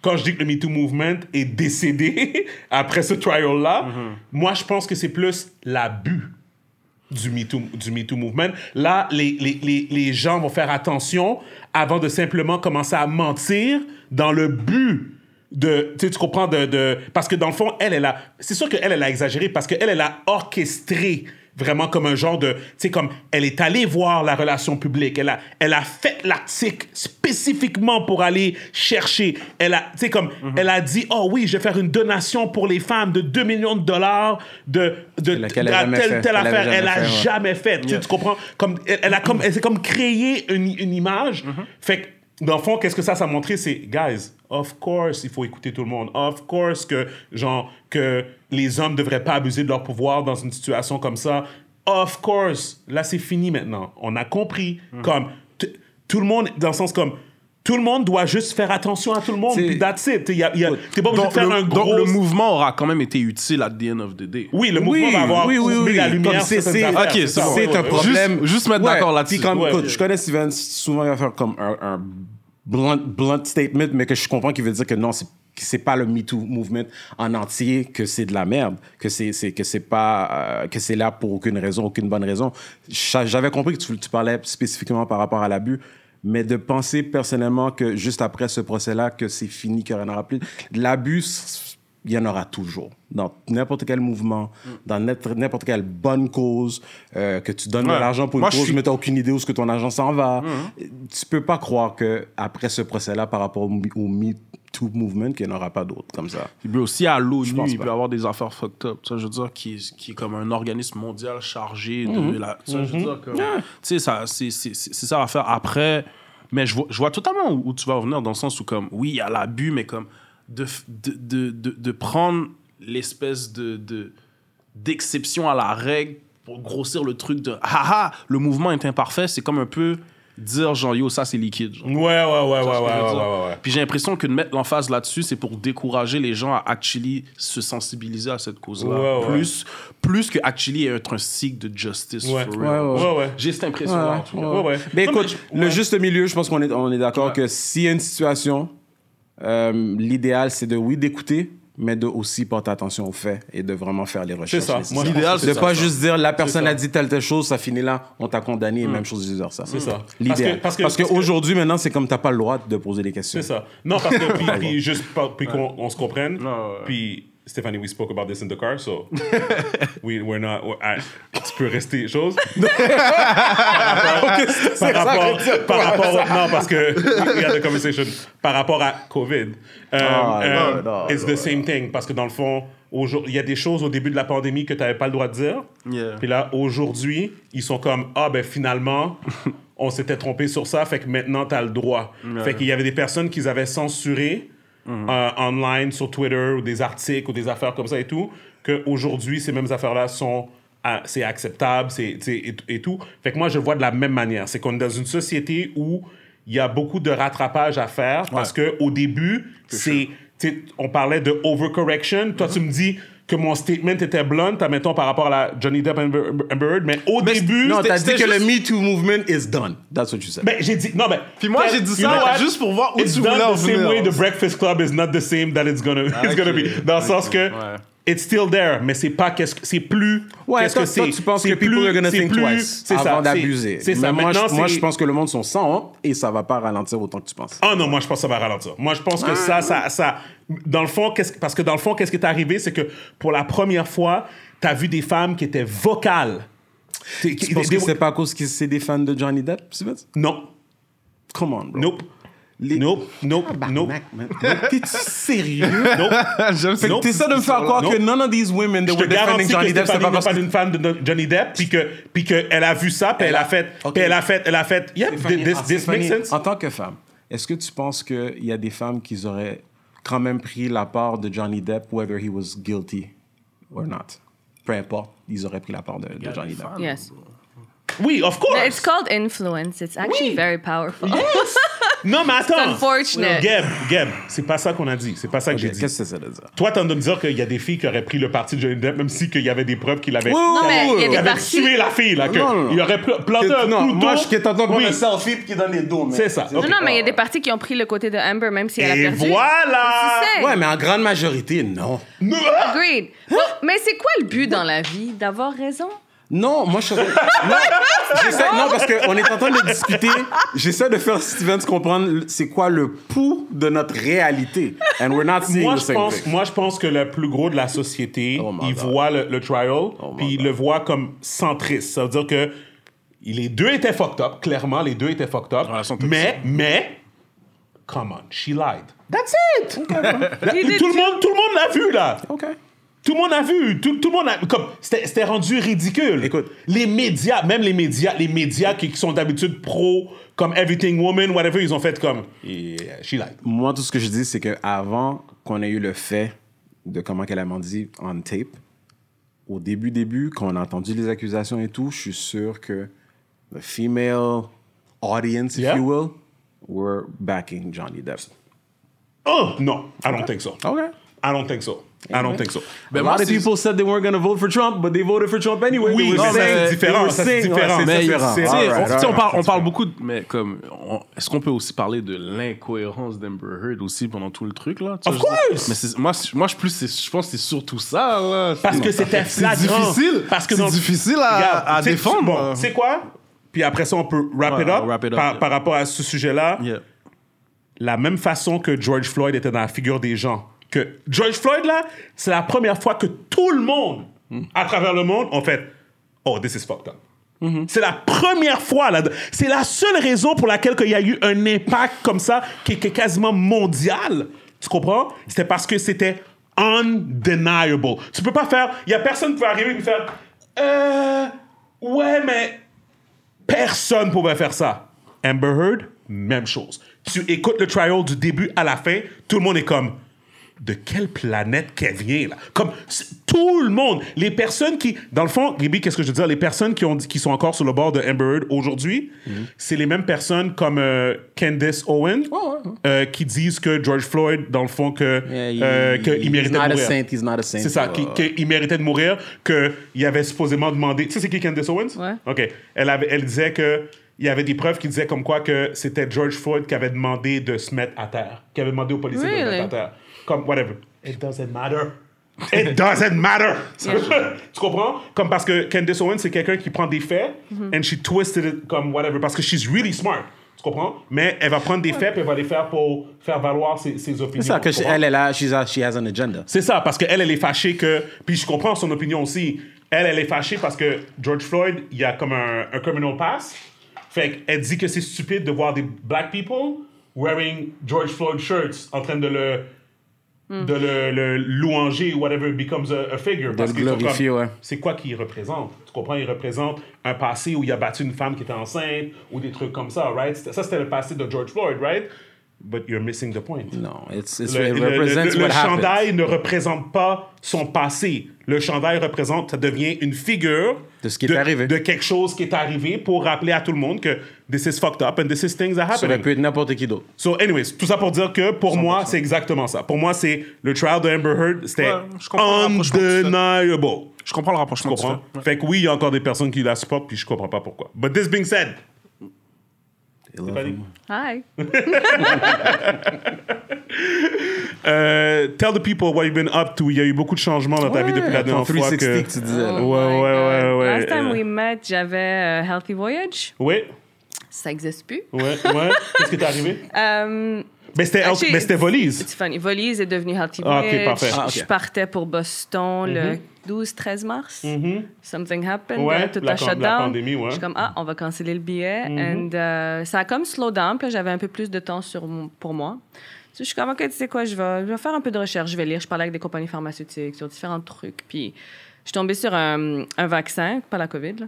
Speaker 1: quand je dis que le MeToo Movement est décédé après ce trial-là,
Speaker 2: Mhm.
Speaker 1: moi, je pense que c'est plus l'abus du MeToo, du MeToo Movement. Là, les, les, les, les gens vont faire attention avant de simplement commencer à mentir dans le but de... Tu comprends? De, de, parce que dans le fond, elle, elle a... C'est sûr qu'elle, elle a exagéré parce qu'elle, elle a orchestré vraiment comme un genre de, tu sais, comme elle est allée voir la relation publique, elle a, elle a fait l'article spécifiquement pour aller chercher, elle a, tu sais, comme,
Speaker 2: Mhm.
Speaker 1: elle a dit, oh oui, je vais faire une donation pour les femmes de 2 millions de dollars de, de, telle,
Speaker 4: fait?
Speaker 1: telle affaire, elle a
Speaker 4: jamais fait, ouais.
Speaker 1: tu, tu comprends? Comme, elle, elle a comme, elle s'est comme créé une, une image,
Speaker 2: Mhm.
Speaker 1: fait que, dans le fond, qu'est-ce que ça, ça a montré? C'est, guys, of course, il faut écouter tout le monde. Of course que, genre, que les hommes ne devraient pas abuser de leur pouvoir dans une situation comme ça. Of course. Là, c'est fini maintenant. On a compris.
Speaker 4: Hmm.
Speaker 1: Comme, tout le monde, dans le sens comme, tout le monde doit juste faire attention à tout le monde.
Speaker 4: C'est-
Speaker 1: Puis that's it. Y a- y a- T'es pas obligé
Speaker 2: Donc,
Speaker 1: de faire
Speaker 2: le,
Speaker 1: un
Speaker 2: donc,
Speaker 1: gros...
Speaker 2: le mouvement aura quand même été utile at the end of the day.
Speaker 1: Oui, le mouvement va avoir
Speaker 4: oui, oui,
Speaker 1: mis
Speaker 4: oui.
Speaker 1: la lumière
Speaker 4: Comme
Speaker 1: sur
Speaker 4: c'est-
Speaker 1: certaines
Speaker 4: c'est-
Speaker 1: affaires,
Speaker 2: Ok,
Speaker 1: c'est
Speaker 2: c'est
Speaker 1: ça.
Speaker 2: bon.
Speaker 4: c'est
Speaker 1: Ouais,
Speaker 4: un problème.
Speaker 2: Juste- juste mettre d'accord là-dessus.
Speaker 4: Puis comme,
Speaker 1: Ouais,
Speaker 4: écoute,
Speaker 1: ouais.
Speaker 4: je connais Steven, souvent il va faire comme un, un blunt, blunt statement, mais que je comprends qu'il veut dire que non, c'est que c'est pas le Me Too movement en entier, que c'est de la merde, que c'est c'est- que c'est pas euh, que c'est là pour aucune raison, aucune bonne raison. J'a- J'avais compris que tu, tu parlais spécifiquement par rapport à l'abus, mais de penser personnellement que juste après ce procès-là, que c'est fini, qu'il n'y en aura plus. L'abus, il y en aura toujours. Dans n'importe quel mouvement, dans n'importe quelle bonne cause, euh, que tu donnes de l'argent pour une
Speaker 2: Moi, je
Speaker 4: cause,
Speaker 2: suis-
Speaker 4: mais tu n'as aucune idée où ce que ton argent s'en va. Tu peux pas croire que après ce procès-là, par rapport au, au Me Too movement, qu'il n'y en aura pas d'autres comme ça.
Speaker 2: Puis bro, aussi à l'ONU, il peut avoir des affaires fucked up. Ça, je veux dire, qui, est- qui est comme un organisme mondial chargé de
Speaker 4: Mhm.
Speaker 2: la. Ça, je veux dire, comme. Tu sais, ça, c'est, c'est, c'est c'est ça à faire. Après, mais je vois, je vois totalement où, où tu vas revenir dans le sens où, comme, oui, il y a l'abus, mais comme, de, de, de, de, de prendre l'espèce de, de, d'exception à la règle pour grossir le truc de haha, le mouvement est imparfait, c'est comme un peu dire genre yo, ça c'est liquide. genre.
Speaker 1: Ouais, ouais, ouais, ouais, ouais, ouais, ouais, ouais.
Speaker 2: Puis j'ai l'impression que de mettre l'emphase là-dessus, c'est pour décourager les gens à actually se sensibiliser à cette cause-là.
Speaker 1: Ouais, ouais.
Speaker 2: Plus, plus que actually être un cycle de justice
Speaker 1: Ouais.
Speaker 2: for
Speaker 4: Ouais,
Speaker 2: real.
Speaker 4: ouais.
Speaker 1: Ouais, ouais.
Speaker 2: J'ai cette impression-là. en tout cas.
Speaker 1: Ouais, ouais.
Speaker 4: Mais
Speaker 1: Non,
Speaker 4: écoute,
Speaker 1: mais-
Speaker 4: le juste milieu, je pense qu'on est, on est d'accord
Speaker 2: Ouais.
Speaker 4: que s'il y a une situation, euh, l'idéal, c'est de, oui, d'écouter, mais de aussi porter attention aux faits et de vraiment faire les recherches.
Speaker 1: ça. Moi, je
Speaker 2: L'idéal,
Speaker 1: que
Speaker 4: de
Speaker 2: c'est
Speaker 4: pas
Speaker 2: ça.
Speaker 4: juste dire la personne
Speaker 1: ça.
Speaker 4: a dit telle telle chose, ça finit là, on t'a condamné, même chose de dire ça.
Speaker 1: C'est ça.
Speaker 4: L'idéal.
Speaker 1: Parce
Speaker 4: Parce
Speaker 1: que-
Speaker 4: que,
Speaker 1: parce que-
Speaker 4: aujourd'hui, maintenant, c'est comme t'as pas le droit de poser des questions.
Speaker 1: C'est ça. Non, parce que, puis, puis juste puis qu'on on se comprenne,
Speaker 2: ouais.
Speaker 1: puis Stéphanie, we spoke about this in the car, so we, we're not, we're- ah, tu peux rester chose. par rapport, par rapport, non, parce que we had a conversation par rapport à COVID. Euh,
Speaker 4: non, non,
Speaker 1: it's the same thing, parce que dans le fond, il y a des choses au début de la pandémie que tu n'avais pas le droit de dire.
Speaker 2: Yeah.
Speaker 1: Puis là, aujourd'hui, ils sont comme Ah, ben finalement, on s'était trompé sur ça, fait que maintenant, tu as le droit. Fait qu'il y avait des personnes qu'ils avaient censurées euh, online, sur Twitter, ou des articles, ou des affaires comme ça et tout, qu'aujourd'hui, ces mêmes affaires-là sont. ah, c'est acceptable, c'est, et, et tout. Fait que moi, je le vois de la même manière. C'est qu'on est dans une société où il y a beaucoup de rattrapage à faire parce que au début, c'est. On parlait de overcorrection. Toi, tu me dis que mon statement était blunt, admettons, par rapport à la Johnny Depp Amber Amber Heard, mais au début.
Speaker 4: Non, t'as dit que
Speaker 1: juste-
Speaker 4: le Me Too movement is done. That's what you said.
Speaker 1: Ben, j'ai dit. Non, ben.
Speaker 2: Puis moi, j'ai dit ça juste pour voir où
Speaker 1: It's
Speaker 2: tu
Speaker 1: done
Speaker 2: voulais en
Speaker 1: the same
Speaker 2: venir.
Speaker 1: way the Breakfast Club is not the same that it's gonna, it's gonna be. Dans le sens que.
Speaker 2: Ouais.
Speaker 1: It's still there, mais c'est pas qu'est-ce que c'est plus.
Speaker 4: Ouais,
Speaker 1: qu'est-ce que
Speaker 4: toi,
Speaker 1: c'est.
Speaker 4: tu penses que people
Speaker 1: plus-
Speaker 4: are gonna think
Speaker 1: plus-
Speaker 4: twice avant d'abuser.
Speaker 1: C'est ça.
Speaker 4: Moi, moi, je pense que le monde sont sans honte et ça va pas ralentir autant que tu penses.
Speaker 1: Ah non, moi je pense que ça va ralentir. Moi je pense que ça, ça, ça, dans le fond, qu'est-ce- parce que dans le fond, qu'est-ce qui est arrivé, c'est que pour la première fois, t'as vu des femmes qui étaient vocales.
Speaker 4: Tu penses que c'est pas à cause que c'est des fans de Johnny Depp?
Speaker 1: Non,
Speaker 4: Come on, bro.
Speaker 1: nope,
Speaker 4: Les-
Speaker 1: nope, nope, nope,
Speaker 4: Tabarnak, man. T'es-tu sérieux?
Speaker 1: nope.
Speaker 2: J'aime
Speaker 4: que
Speaker 1: Nope.
Speaker 4: t'essaies de me faire croire
Speaker 1: Nope.
Speaker 4: que none of these women that were defending Johnny Depp, c'est pas parce
Speaker 1: pas
Speaker 4: que...
Speaker 1: une fan de Johnny Depp, puis que, puis que elle a vu ça, puis elle,
Speaker 4: Elle
Speaker 1: a fait,
Speaker 4: Ok.
Speaker 1: puis elle a fait, elle a fait, yep,
Speaker 4: Stéphanie,
Speaker 1: this,
Speaker 4: ah,
Speaker 1: this
Speaker 4: Stéphanie,
Speaker 1: makes sense.
Speaker 4: En tant que femme, est-ce que tu penses qu'il y a des femmes qui auraient quand même pris la part de Johnny Depp, whether he was guilty or not? Peu importe, ils auraient pris la part de, de Johnny Depp.
Speaker 3: Yes.
Speaker 1: Oui, of course.
Speaker 3: It's called influence. It's actually
Speaker 1: Oui.
Speaker 3: very powerful.
Speaker 1: Non, mais attends.
Speaker 3: unfortunate.
Speaker 1: Gab, Gab, c'est pas ça qu'on a dit. C'est pas ça que j'ai dit.
Speaker 4: Qu'est-ce que c'est ça de dire?
Speaker 1: Toi, t'es en train de me dire qu'il y a des filles qui auraient pris le parti de Johnny Depp, même si qu'il y avait des preuves qu'il avait,
Speaker 3: Non, mais il y a
Speaker 1: qu'il
Speaker 3: des
Speaker 1: avait
Speaker 3: parties.
Speaker 1: tué la fille, là, que
Speaker 4: Non, non,
Speaker 1: il aurait pl- planté un
Speaker 4: non,
Speaker 1: couteau.
Speaker 4: moi, je suis t'entends
Speaker 1: Oui.
Speaker 4: un selfie puis qui donne les dos, mais...
Speaker 1: C'est ça.
Speaker 3: Non, non, mais il y a des parties qui ont pris le côté de Amber, même si elle a
Speaker 1: Et
Speaker 3: perdu.
Speaker 1: voilà!
Speaker 3: C'est ça.
Speaker 4: Ouais, mais en grande majorité, non.
Speaker 3: Agreed. Bon, mais c'est quoi le but dans la vie? D'avoir raison?
Speaker 4: Non, moi je train- non, j'essaie- non, parce qu'on est en train de discuter. J'essaie de faire Steven comprendre c'est quoi le pouls de notre réalité. And we're not seeing
Speaker 1: Moi
Speaker 4: the
Speaker 1: je,
Speaker 4: same
Speaker 1: pense,
Speaker 4: thing.
Speaker 1: moi, je pense que le plus gros de la société,
Speaker 2: Oh
Speaker 1: il
Speaker 2: God.
Speaker 1: voit le, le trial,
Speaker 4: Oh
Speaker 1: puis il le voit comme centriste. Ça veut dire que les deux étaient fucked up, clairement, les deux étaient fucked up. Mais, mais, come on, she lied. That's it! Tout, le monde, tout le monde l'a vu, là. Tout le monde a vu, tout, tout le monde a, comme c'était c'était rendu ridicule.
Speaker 4: Écoute.
Speaker 1: les médias, même les médias, les médias qui, qui sont d'habitude pro, comme Everything Woman, whatever, ils ont fait comme yeah, she lied.
Speaker 4: Moi, tout ce que je dis, c'est qu'avant qu'on ait eu le fait de comment qu'elle a menti on tape, au début, début, quand on a entendu les accusations et tout, je suis sûr que the female audience, if
Speaker 1: Yeah.
Speaker 4: you will, were backing Johnny Depp.
Speaker 1: Oh non, I don't think so.
Speaker 4: Okay.
Speaker 1: I don't think so. I don't think so.
Speaker 2: Ben,
Speaker 4: a lot of
Speaker 2: c'est-
Speaker 4: people said they weren't going to vote for Trump, but they voted for Trump anyway.
Speaker 1: Oui,
Speaker 4: They were
Speaker 1: ça,
Speaker 4: saying-
Speaker 1: c'est différent,
Speaker 4: they were
Speaker 1: ça, c'est
Speaker 4: saying-
Speaker 1: différent.
Speaker 4: ouais, c'est différent.
Speaker 2: tu sais,
Speaker 4: All
Speaker 2: on,
Speaker 4: right,
Speaker 2: tu sais,
Speaker 4: all
Speaker 2: on
Speaker 4: right.
Speaker 2: parle, on parle beaucoup, de- mais comme, on- est-ce qu'on peut aussi parler de l'incohérence d'Amber Heard aussi pendant tout le truc là? Tu
Speaker 1: Of
Speaker 2: sais, je
Speaker 1: course!
Speaker 2: Mais c'est- moi, c'est- moi, je plus, c'est- je pense que c'est surtout ça là.
Speaker 1: Parce que c'était
Speaker 2: c'est
Speaker 1: flagrant.
Speaker 2: difficile.
Speaker 1: Parce que
Speaker 2: c'est difficile à,
Speaker 1: Regarde,
Speaker 2: à
Speaker 1: c'est-
Speaker 2: défendre.
Speaker 1: Bon, c'est quoi? Puis après ça, on peut wrap
Speaker 2: Ouais,
Speaker 1: it up,
Speaker 2: on wrap it up,
Speaker 1: par,
Speaker 2: yeah.
Speaker 1: par rapport à ce sujet-là.
Speaker 2: Yeah.
Speaker 1: La même façon que George Floyd était dans la figure des gens. Que George Floyd, là, c'est la première fois que tout le monde, à travers le monde, ont fait Oh, this is fucked up. C'est la première fois, là. C'est la seule raison pour laquelle il y a eu un impact comme ça, qui, qui est quasiment mondial. Tu comprends? C'était parce que c'était undeniable. Tu peux pas faire. Il y a personne qui peut arriver et faire Euh. Ouais, mais Personne pouvait faire ça. Amber Heard, même chose. Tu écoutes le trial du début à la fin, tout le monde est comme de quelle planète qu'elle vient là Comme tout le monde, les personnes qui, dans le fond, Gaby, qu'est-ce que je veux dire? Les personnes qui ont dit- qui sont encore sur le bord de Amber Heard aujourd'hui, c'est les mêmes personnes comme euh, Candace Owen euh, qui disent que George Floyd, dans le fond, que
Speaker 4: Yeah, he-
Speaker 1: euh, qu'il
Speaker 4: he's
Speaker 1: méritait
Speaker 4: not
Speaker 1: de
Speaker 4: a
Speaker 1: mourir.
Speaker 4: saint, he's not a saint.
Speaker 1: C'est ça, qui- qu'il méritait de mourir, qu'il avait supposément demandé. Tu sais, c'est qui Candace Owens?
Speaker 3: Ouais.
Speaker 1: OK. Elle, avait, elle disait que. Il y avait des preuves qui disaient comme quoi que c'était George Floyd qui avait demandé de se mettre à terre, qui avait demandé aux policiers de se mettre à terre. Comme, whatever. It doesn't matter. It doesn't matter. tu comprends? Comme parce que Candace Owens, c'est quelqu'un qui prend des faits
Speaker 3: Mm-hmm.
Speaker 1: and she twisted it comme whatever. Parce que she's really smart. Tu comprends? Mais elle va prendre des faits et elle va les faire pour faire valoir ses, ses opinions.
Speaker 4: C'est ça, que elle est là, she's a- she has an agenda.
Speaker 1: C'est ça, parce qu'elle, elle est fâchée que. Puis je comprends son opinion aussi. Elle, elle est fâchée parce que George Floyd, il y a comme un, un criminal pass. Fait qu'elle dit que c'est stupide de voir des black people wearing George Floyd shirts en train de le. De le, le louanger ou whatever becomes a, a figure. Parce sont
Speaker 4: glorifier,
Speaker 1: comme-
Speaker 4: ouais.
Speaker 1: C'est quoi qu'il représente? Tu comprends? Il représente un passé où il a battu une femme qui était enceinte ou des trucs comme ça, right? Ça, c'était le passé de George Floyd, right? But you're missing the point.
Speaker 4: Non, it's, it's,
Speaker 1: Le,
Speaker 4: it
Speaker 1: le- le-
Speaker 4: represents
Speaker 1: le
Speaker 4: what happened.
Speaker 1: chandail ne représente pas son passé. Le chandail représente, ça devient une figure
Speaker 4: De ce qui est arrivé.
Speaker 1: de quelque chose qui est arrivé pour rappeler à tout le monde que this is fucked up and this is things that
Speaker 4: Ça aurait
Speaker 1: happen.
Speaker 4: pu être n'importe qui d'autre.
Speaker 1: So, anyways, tout ça pour dire que pour moi, c'est exactement ça. Pour moi, c'est le trial de Amber Heard, c'était
Speaker 2: Ouais, je
Speaker 1: undeniable.
Speaker 2: Je comprends le rapprochement. que tu
Speaker 1: comprends?
Speaker 2: fais.
Speaker 1: Fait que oui, il y a encore des personnes qui la supportent, puis je comprends pas pourquoi. But this being said,
Speaker 3: Hi.
Speaker 1: euh, tell the people what you've been up to. Il y a eu beaucoup de changements dans ta vie depuis la dernière fois.
Speaker 4: 360
Speaker 1: Que...
Speaker 4: que tu disais. là.
Speaker 1: Ouais, ouais, ouais, ouais.
Speaker 3: Last time
Speaker 1: euh,
Speaker 3: we met, j'avais euh, Healthy Voyage.
Speaker 1: Oui,
Speaker 3: Ça existe plus.
Speaker 1: ouais, ouais. Qu'est-ce qui t'est arrivé?
Speaker 3: Euh,
Speaker 1: Mais c'était
Speaker 3: Actually,
Speaker 1: mais c'était Volise.
Speaker 3: C'est funny. Volise est devenu Healthy
Speaker 1: Ah, ok,
Speaker 3: Voyage.
Speaker 1: parfait.
Speaker 4: Ah.
Speaker 3: Je partais pour Boston le 12-13 mars. Something happened.
Speaker 1: Ouais,
Speaker 3: euh, tout
Speaker 1: la
Speaker 3: a shut
Speaker 1: la
Speaker 3: down.
Speaker 1: pandémie, ouais.
Speaker 3: Je suis comme, ah, on va canceller le billet. And euh, ça a comme slow down. Puis j'avais un peu plus de temps sur pour moi. So, je suis comme, OK, tu sais quoi, je vais, je vais faire un peu de recherche. Je vais lire. Je parlais avec des compagnies pharmaceutiques sur différents trucs. Puis je suis tombée sur un, un vaccin, pas la COVID. là.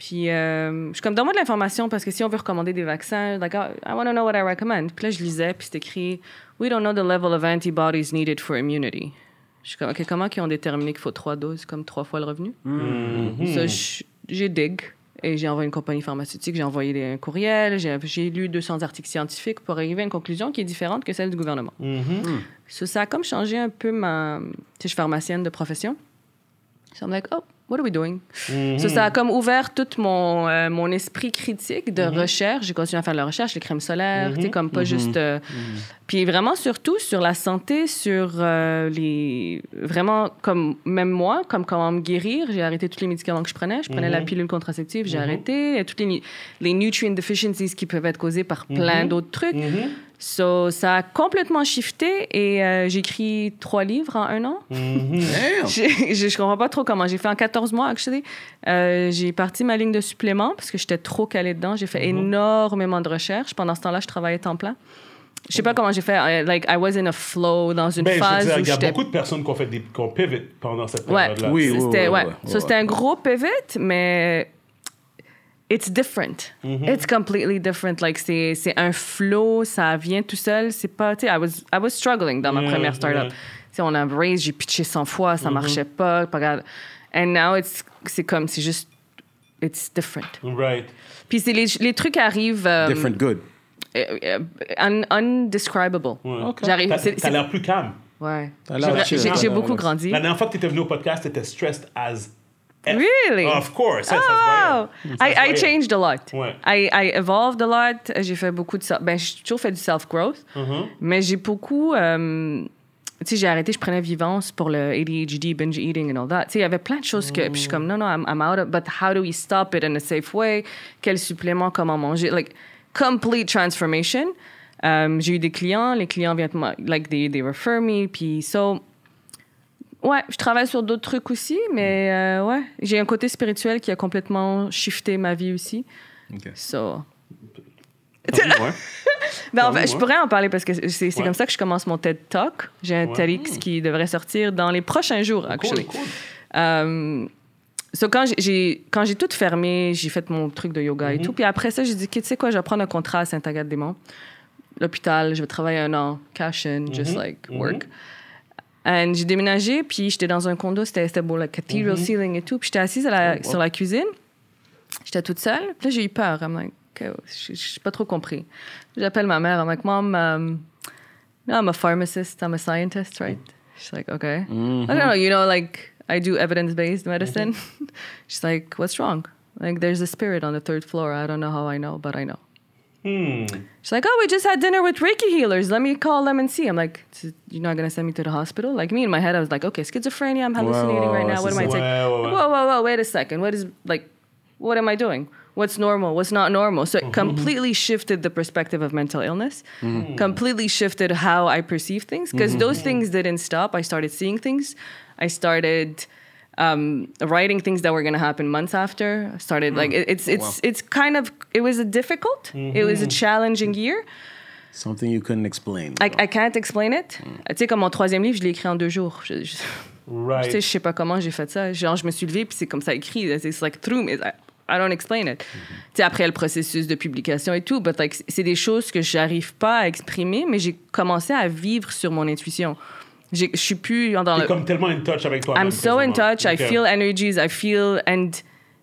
Speaker 3: Puis euh, je suis comme, donne-moi de l'information parce que si on veut recommander des vaccins, like, I I want to know what I recommend. Puis là, je lisais, puis c'est écrit, We don't know the level of antibodies needed for immunity. Je suis comme, OK, comment ils ont déterminé qu'il faut trois doses, comme trois fois le revenu? Ça, je- j'ai dig. Et j'ai envoyé une compagnie pharmaceutique, j'ai envoyé des- un courriel, j'ai lu 200 articles scientifiques pour arriver à une conclusion qui est différente que celle du gouvernement. Ça, ça a comme changé un peu ma... Tu sais, je suis pharmacienne de profession. So I'm like, oh, what are we doing? So, ça a comme ouvert tout mon, euh, mon esprit critique de recherche. J'ai continué à faire de la recherche, les crèmes solaires, tu sais, comme pas juste. euh, Puis vraiment, surtout sur la santé, sur euh, les. Vraiment, comme même moi, comme comment me guérir. J'ai arrêté tous les médicaments que je prenais. Je prenais la pilule contraceptive, j'ai arrêté. Et toutes les, les nutrient deficiencies qui peuvent être causées par plein d'autres trucs. So, ça a complètement shifté et euh, j'ai écrit trois livres en un an.
Speaker 4: Damn.
Speaker 3: Je, je, je comprends pas trop comment. J'ai fait en 14 mois, actually. Euh, j'ai parti ma ligne de suppléments parce que j'étais trop calée dedans. J'ai fait énormément de recherches. Pendant ce temps-là, je travaillais temps plein. Je sais pas comment j'ai fait. I- like, I was in a flow dans une
Speaker 1: Ben,
Speaker 3: phase
Speaker 1: dire,
Speaker 3: où
Speaker 1: il y a beaucoup de personnes qui ont fait des qui ont pivot pendant cette
Speaker 3: Ouais,
Speaker 1: période-là.
Speaker 2: Oui, oui,
Speaker 3: c'était
Speaker 2: ouais,
Speaker 3: ouais.
Speaker 2: ouais,
Speaker 3: So,
Speaker 2: ouais,
Speaker 3: c'était un gros pivot, mais it's different.
Speaker 1: Mm-hmm.
Speaker 3: It's completely different. Like c'est c'est un flow, ça vient tout seul. C'est pas, tu sais, I was I was struggling dans ma
Speaker 1: Yeah,
Speaker 3: première startup. sais, on a raised, j'ai pitché 100 fois,
Speaker 1: Mm-hmm.
Speaker 3: ça marchait pas, pas grave. And now it's c'est comme c'est juste it's different.
Speaker 1: Right.
Speaker 3: Puis c'est les, les trucs arrivent euh,
Speaker 4: Different good.
Speaker 3: euh, euh, un- undescribable.
Speaker 1: Ouais.
Speaker 3: J'arrive.
Speaker 1: T'as
Speaker 3: c'est-
Speaker 1: t'as
Speaker 3: c'est-
Speaker 1: l'air plus calme.
Speaker 3: Ouais. J'ai-. J'ai j'ai
Speaker 4: Ouais,
Speaker 3: beaucoup grandi.
Speaker 1: La dernière fois que tu étais venu au podcast, tu étais stressed as F.
Speaker 3: Really?
Speaker 1: Of course. Se
Speaker 3: Oh, I, I changed a lot.
Speaker 1: Ouais.
Speaker 3: I, I evolved a lot. J'ai fait beaucoup de... Ben, j'ai toujours fait du self-growth.
Speaker 1: Mhm.
Speaker 3: Mais j'ai beaucoup... euh, tu sais, j'ai arrêté, je prenais Vivance pour le ADHD, binge eating and all that. Tu sais, il y avait plein de choses que... Puis je suis comme, non, non, I'm, I'm out of... But how do we stop it in a safe way? Quel supplément, comment manger? Like, complete transformation. Euh, j'ai eu des clients, les clients viennent... Like, they, they refer me. Puis, so... Ouais, je travaille sur d'autres trucs aussi, mais euh, ouais, j'ai un côté spirituel qui a complètement shifté ma vie aussi.
Speaker 4: Ok.
Speaker 3: So. Ben, en fait, je pourrais en parler parce que c'est
Speaker 1: Ouais.
Speaker 3: comme ça que je commence mon TED Talk. J'ai un
Speaker 1: Ouais.
Speaker 3: TEDx qui devrait sortir dans les prochains jours, actually.
Speaker 1: Cool, cool.
Speaker 3: Euh, so quand j'ai- j'ai quand j'ai tout fermé, j'ai fait mon truc de yoga et tout. Puis après ça, j'ai dit, tu sais quoi, je vais prendre un contrat à Saint-Agathe-des-Monts, l'hôpital, je vais travailler un an, cash in, just
Speaker 1: Mhm.
Speaker 3: like work. And j'ai déménagé, puis j'étais dans un condo, c'était beau, like cathedral
Speaker 1: Mhm.
Speaker 3: ceiling et tout. Puis j'étais assise à la- sur la cuisine, j'étais toute seule. Puis là, j'ai eu peur. I'm like, okay, je n'ai pas trop compris. J'appelle ma mère, I'm like, Mom, um, I'm a pharmacist, I'm a scientist, right? She's like, okay. I don't know, you know, like, I do evidence-based medicine. She's like, what's wrong? Like, there's a spirit on the third floor. I don't know how I know, but I know.
Speaker 1: Hmm.
Speaker 3: She's like, oh, we just had dinner with Reiki healers. Let me call them and see. I'm like, you're not going to send me to the hospital? Like, me in my head, I was like, okay, schizophrenia, I'm hallucinating
Speaker 4: ouais,
Speaker 3: right now. What am I taking? Whoa, whoa, whoa, wait a second. What is, like, what am I doing? What's normal? What's not normal? So it completely shifted the perspective of mental illness, mm-hmm. completely shifted how I perceive things, because those things didn't stop. I started seeing things. I started um, writing things that were going to happen months after. I started like it, it's it's it's kind of it was a difficult. It was a challenging year.
Speaker 4: Something you couldn't explain.
Speaker 3: I, I can't explain it. Tu sais, comme mon troisième livre, je l'ai écrit en deux jours. Je, je,
Speaker 1: Right.
Speaker 3: tu sais, je sais pas comment j'ai fait ça. Genre, je me suis levée, puis c'est comme ça écrit. It's like through me. I, I don't explain it. Tu sais, après le processus de publication et tout, but like, c'est des choses que j'arrive pas à exprimer, mais j'ai commencé à vivre sur mon intuition. Je suis plus dans le...
Speaker 1: comme tellement in touch avec toi.
Speaker 3: I'm so in touch. I feel energies. I feel and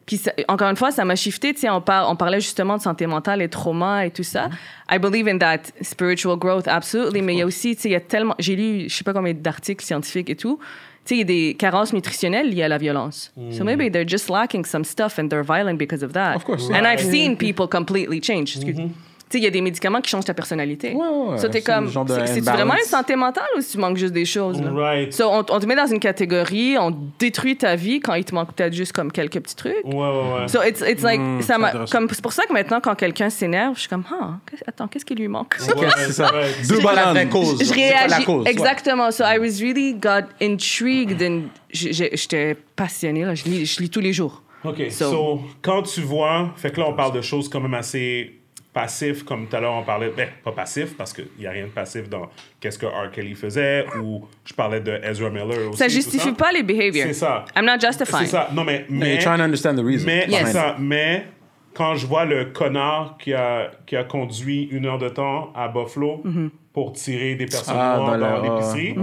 Speaker 3: puis ça- encore une fois, ça m'a shifté. Tu sais, on, par- on parlait justement de santé mentale et trauma et tout ça. I believe in that spiritual growth, absolutely. Mais il y a aussi, tu sais, il y a tellement. J'ai lu, je sais pas combien d'articles scientifiques et tout. Tu sais, il y a des carences nutritionnelles liées à la violence. So maybe they're just lacking some stuff and they're violent because of that.
Speaker 4: Of course.
Speaker 3: And I've
Speaker 1: Right.
Speaker 3: seen people completely change. Excuse. Tu sais, il y a des médicaments qui changent ta personnalité.
Speaker 4: Ouais, ouais,
Speaker 3: So t'es
Speaker 4: c'est
Speaker 3: comme, c'est- vraiment une santé mentale ou si tu manques juste des choses? là?
Speaker 1: Right.
Speaker 3: So, on, on te met dans une catégorie, on détruit ta vie quand il te manque peut-être juste comme quelques petits trucs.
Speaker 1: Ouais, ouais, ouais.
Speaker 3: So it's, it's like,
Speaker 2: Mm,
Speaker 3: ça
Speaker 2: c'est
Speaker 3: m'a-
Speaker 2: intéressant.
Speaker 3: comme c'est pour ça que maintenant quand quelqu'un s'énerve, je suis comme ah, attends, qu'est-ce qui lui manque?
Speaker 1: Ouais,
Speaker 4: c'est ça.
Speaker 1: ouais.
Speaker 4: Deux bananes. cause.
Speaker 3: Je réagis
Speaker 4: cause,
Speaker 3: exactement. So I was really got intrigued and j'étais passionnée là. Je lis, je lis tous les jours.
Speaker 1: OK.
Speaker 3: So-
Speaker 1: So, quand tu vois, fait que là, on parle de choses quand même assez passifs, comme tout à l'heure, on parlait, ben, pas passif, parce qu'il n'y a rien de passif dans qu'est-ce que R. Kelly faisait, ou je parlais de Ezra Miller aussi.
Speaker 3: Ça justifie pas les behaviors.
Speaker 1: C'est ça.
Speaker 3: I'm not
Speaker 1: C'est
Speaker 3: justifying.
Speaker 1: ça. Non, mais.
Speaker 4: No,
Speaker 1: mais
Speaker 4: You're trying to understand the reason.
Speaker 1: Mais,
Speaker 3: Yes.
Speaker 1: c'est ça. Mais quand je vois le connard qui a, qui a conduit une heure de temps à Buffalo
Speaker 3: Mm-hmm.
Speaker 1: pour tirer des personnes
Speaker 4: Ah,
Speaker 1: noires
Speaker 4: dans
Speaker 1: l'épicerie,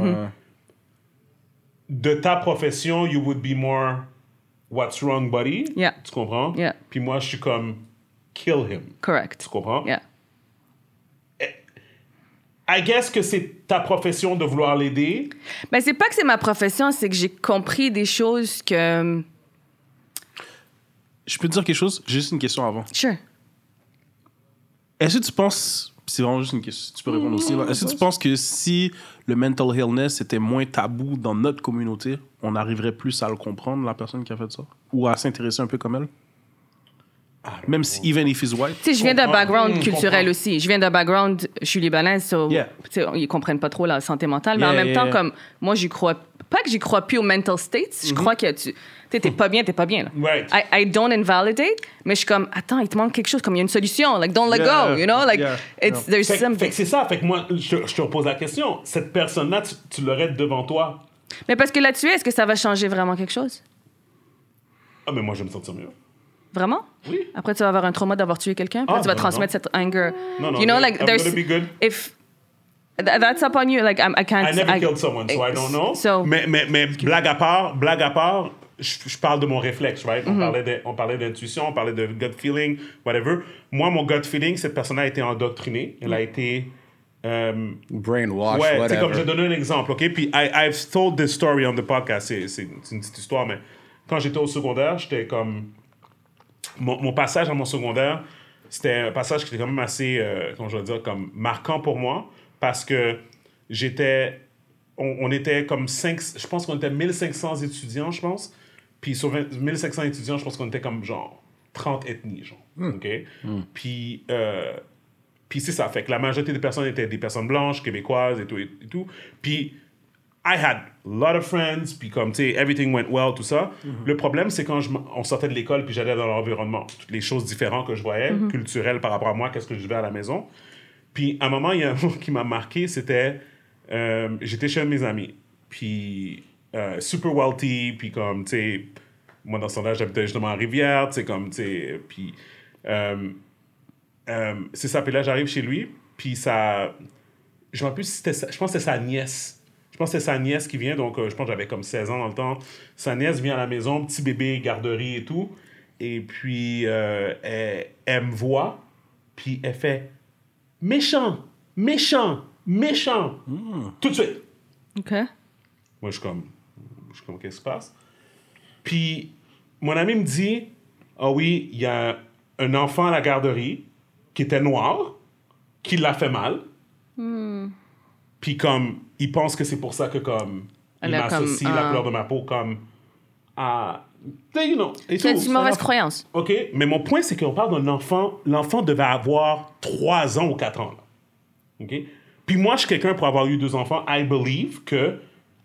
Speaker 1: de ta profession, you would be more what's wrong, buddy?
Speaker 3: Yeah.
Speaker 1: Tu comprends?
Speaker 3: Yeah.
Speaker 1: Puis moi, je suis comme kill him.
Speaker 3: Correct.
Speaker 1: Tu comprends?
Speaker 3: Yeah.
Speaker 1: I guess que c'est ta profession de vouloir l'aider.
Speaker 3: Ben, c'est pas que c'est ma profession, c'est que j'ai compris des choses que.
Speaker 2: Je peux te dire quelque chose? J'ai juste une question avant.
Speaker 3: Sure.
Speaker 2: Est-ce que tu penses, c'est vraiment juste une question, tu peux répondre aussi, est-ce que tu penses que si le mental illness était moins tabou dans notre communauté, on arriverait plus à le comprendre, la personne qui a fait ça? Ou à s'intéresser un peu comme elle? Même si, even if he's white?
Speaker 3: Tu sais, je viens d'un background
Speaker 1: Mmh,
Speaker 3: culturel aussi. Je viens d'un background, je suis libanaise, so,
Speaker 2: Yeah.
Speaker 3: ils comprennent pas trop la santé mentale. Mais en même
Speaker 2: yeah,
Speaker 3: temps, comme moi, j'y crois. Pas que j'y crois plus aux mental states, je crois que tu. T'es pas bien, t'es pas bien. Là.
Speaker 1: Right.
Speaker 3: I, I don't invalidate, mais je suis comme, attends, il te manque quelque chose, comme il y a une solution. Like, don't let
Speaker 2: Yeah.
Speaker 3: go, you know? Like,
Speaker 2: Yeah.
Speaker 3: it's,
Speaker 2: Yeah.
Speaker 3: there's
Speaker 1: Fait,
Speaker 3: something.
Speaker 1: fait que c'est ça. Fait que moi, je, je te repose la question. Cette personne-là, tu, tu l'aurais devant toi?
Speaker 3: Mais parce que là-dessus, est-ce que ça va changer vraiment quelque chose?
Speaker 1: Ah, mais moi, je vais me sentir mieux.
Speaker 3: Vraiment?
Speaker 1: Oui.
Speaker 3: Après, tu vas avoir un trauma d'avoir tué quelqu'un, puis
Speaker 1: Ah,
Speaker 3: tu vas
Speaker 1: non,
Speaker 3: transmettre cette anger.
Speaker 1: Non, non,
Speaker 3: you know,
Speaker 1: I'm
Speaker 3: like,
Speaker 1: gonna
Speaker 3: there's.
Speaker 1: be good.
Speaker 3: If. th- That's up on you. Like, I'm, I can't.
Speaker 1: I never killed someone, so I don't know.
Speaker 3: So,
Speaker 1: mais, mais, mais blague à part, blague à part, je, je parle de mon réflexe, right? On parlait de- on parlait d'intuition, on parlait de gut feeling, whatever. Moi, mon gut feeling, cette personne a été endoctrinée. Elle a été... euh,
Speaker 4: Brainwash,
Speaker 1: ouais,
Speaker 4: whatever.
Speaker 1: comme je vais donner un exemple, OK? Puis I, I've told this story on the podcast. C'est, c'est, c'est une petite histoire, mais quand j'étais au secondaire, j'étais comme... Mon, mon passage à mon secondaire, c'était un passage qui était quand même assez, euh, comment je vais dire, comme marquant pour moi, parce que j'étais... On, on était comme 5... Je pense qu'on était 1500 étudiants, je pense. Puis sur 20 1500 étudiants, je pense qu'on était comme genre 30 ethnies, genre. OK? Puis... euh, puis c'est ça, fait que la majorité des personnes étaient des personnes blanches, québécoises et tout, et, et tout. Puis I had a lot of friends, puis comme, tu sais, everything went well, tout ça. Le problème, c'est quand je on sortait de l'école, puis j'allais dans l'environnement, toutes les choses différentes que je voyais, culturelles par rapport à moi, qu'est-ce que je vivais à la maison. Puis à un moment, il y a un mot qui m'a marqué, c'était, euh, j'étais chez un de mes amis, puis euh, super wealthy, puis comme, tu sais, moi dans son âge, j'habitais justement à Rivière, tu sais, comme, tu sais, puis... euh, c'est ça. Puis là, j'arrive chez lui, puis ça. Je me rappelle plus si c'était Je pense que c'était sa nièce. Je pense que c'était sa nièce qui vient, donc euh, je pense que j'avais comme 16 ans dans le temps. Sa nièce vient à la maison, petit bébé, garderie et tout. Et puis, euh, elle, elle me voit, puis elle fait méchant, méchant, méchant. Tout de suite.
Speaker 3: OK.
Speaker 1: Moi, je suis comme, je suis comme, qu'est-ce qui se passe? Puis, mon ami me dit, ah oui, il y a un enfant à la garderie qui était noir, qui l'a fait mal. Puis, comme, il pense que c'est pour ça que, comme, il
Speaker 3: Elle a
Speaker 1: m'associe
Speaker 3: comme,
Speaker 1: la couleur de ma peau comme à. You know,
Speaker 3: C'est une mauvaise croyance.
Speaker 1: OK, mais mon point, c'est qu'on parle d'un enfant. L'enfant devait avoir 3 ans ou 4 ans. là. OK? Puis moi, je suis quelqu'un pour avoir eu deux enfants. I believe que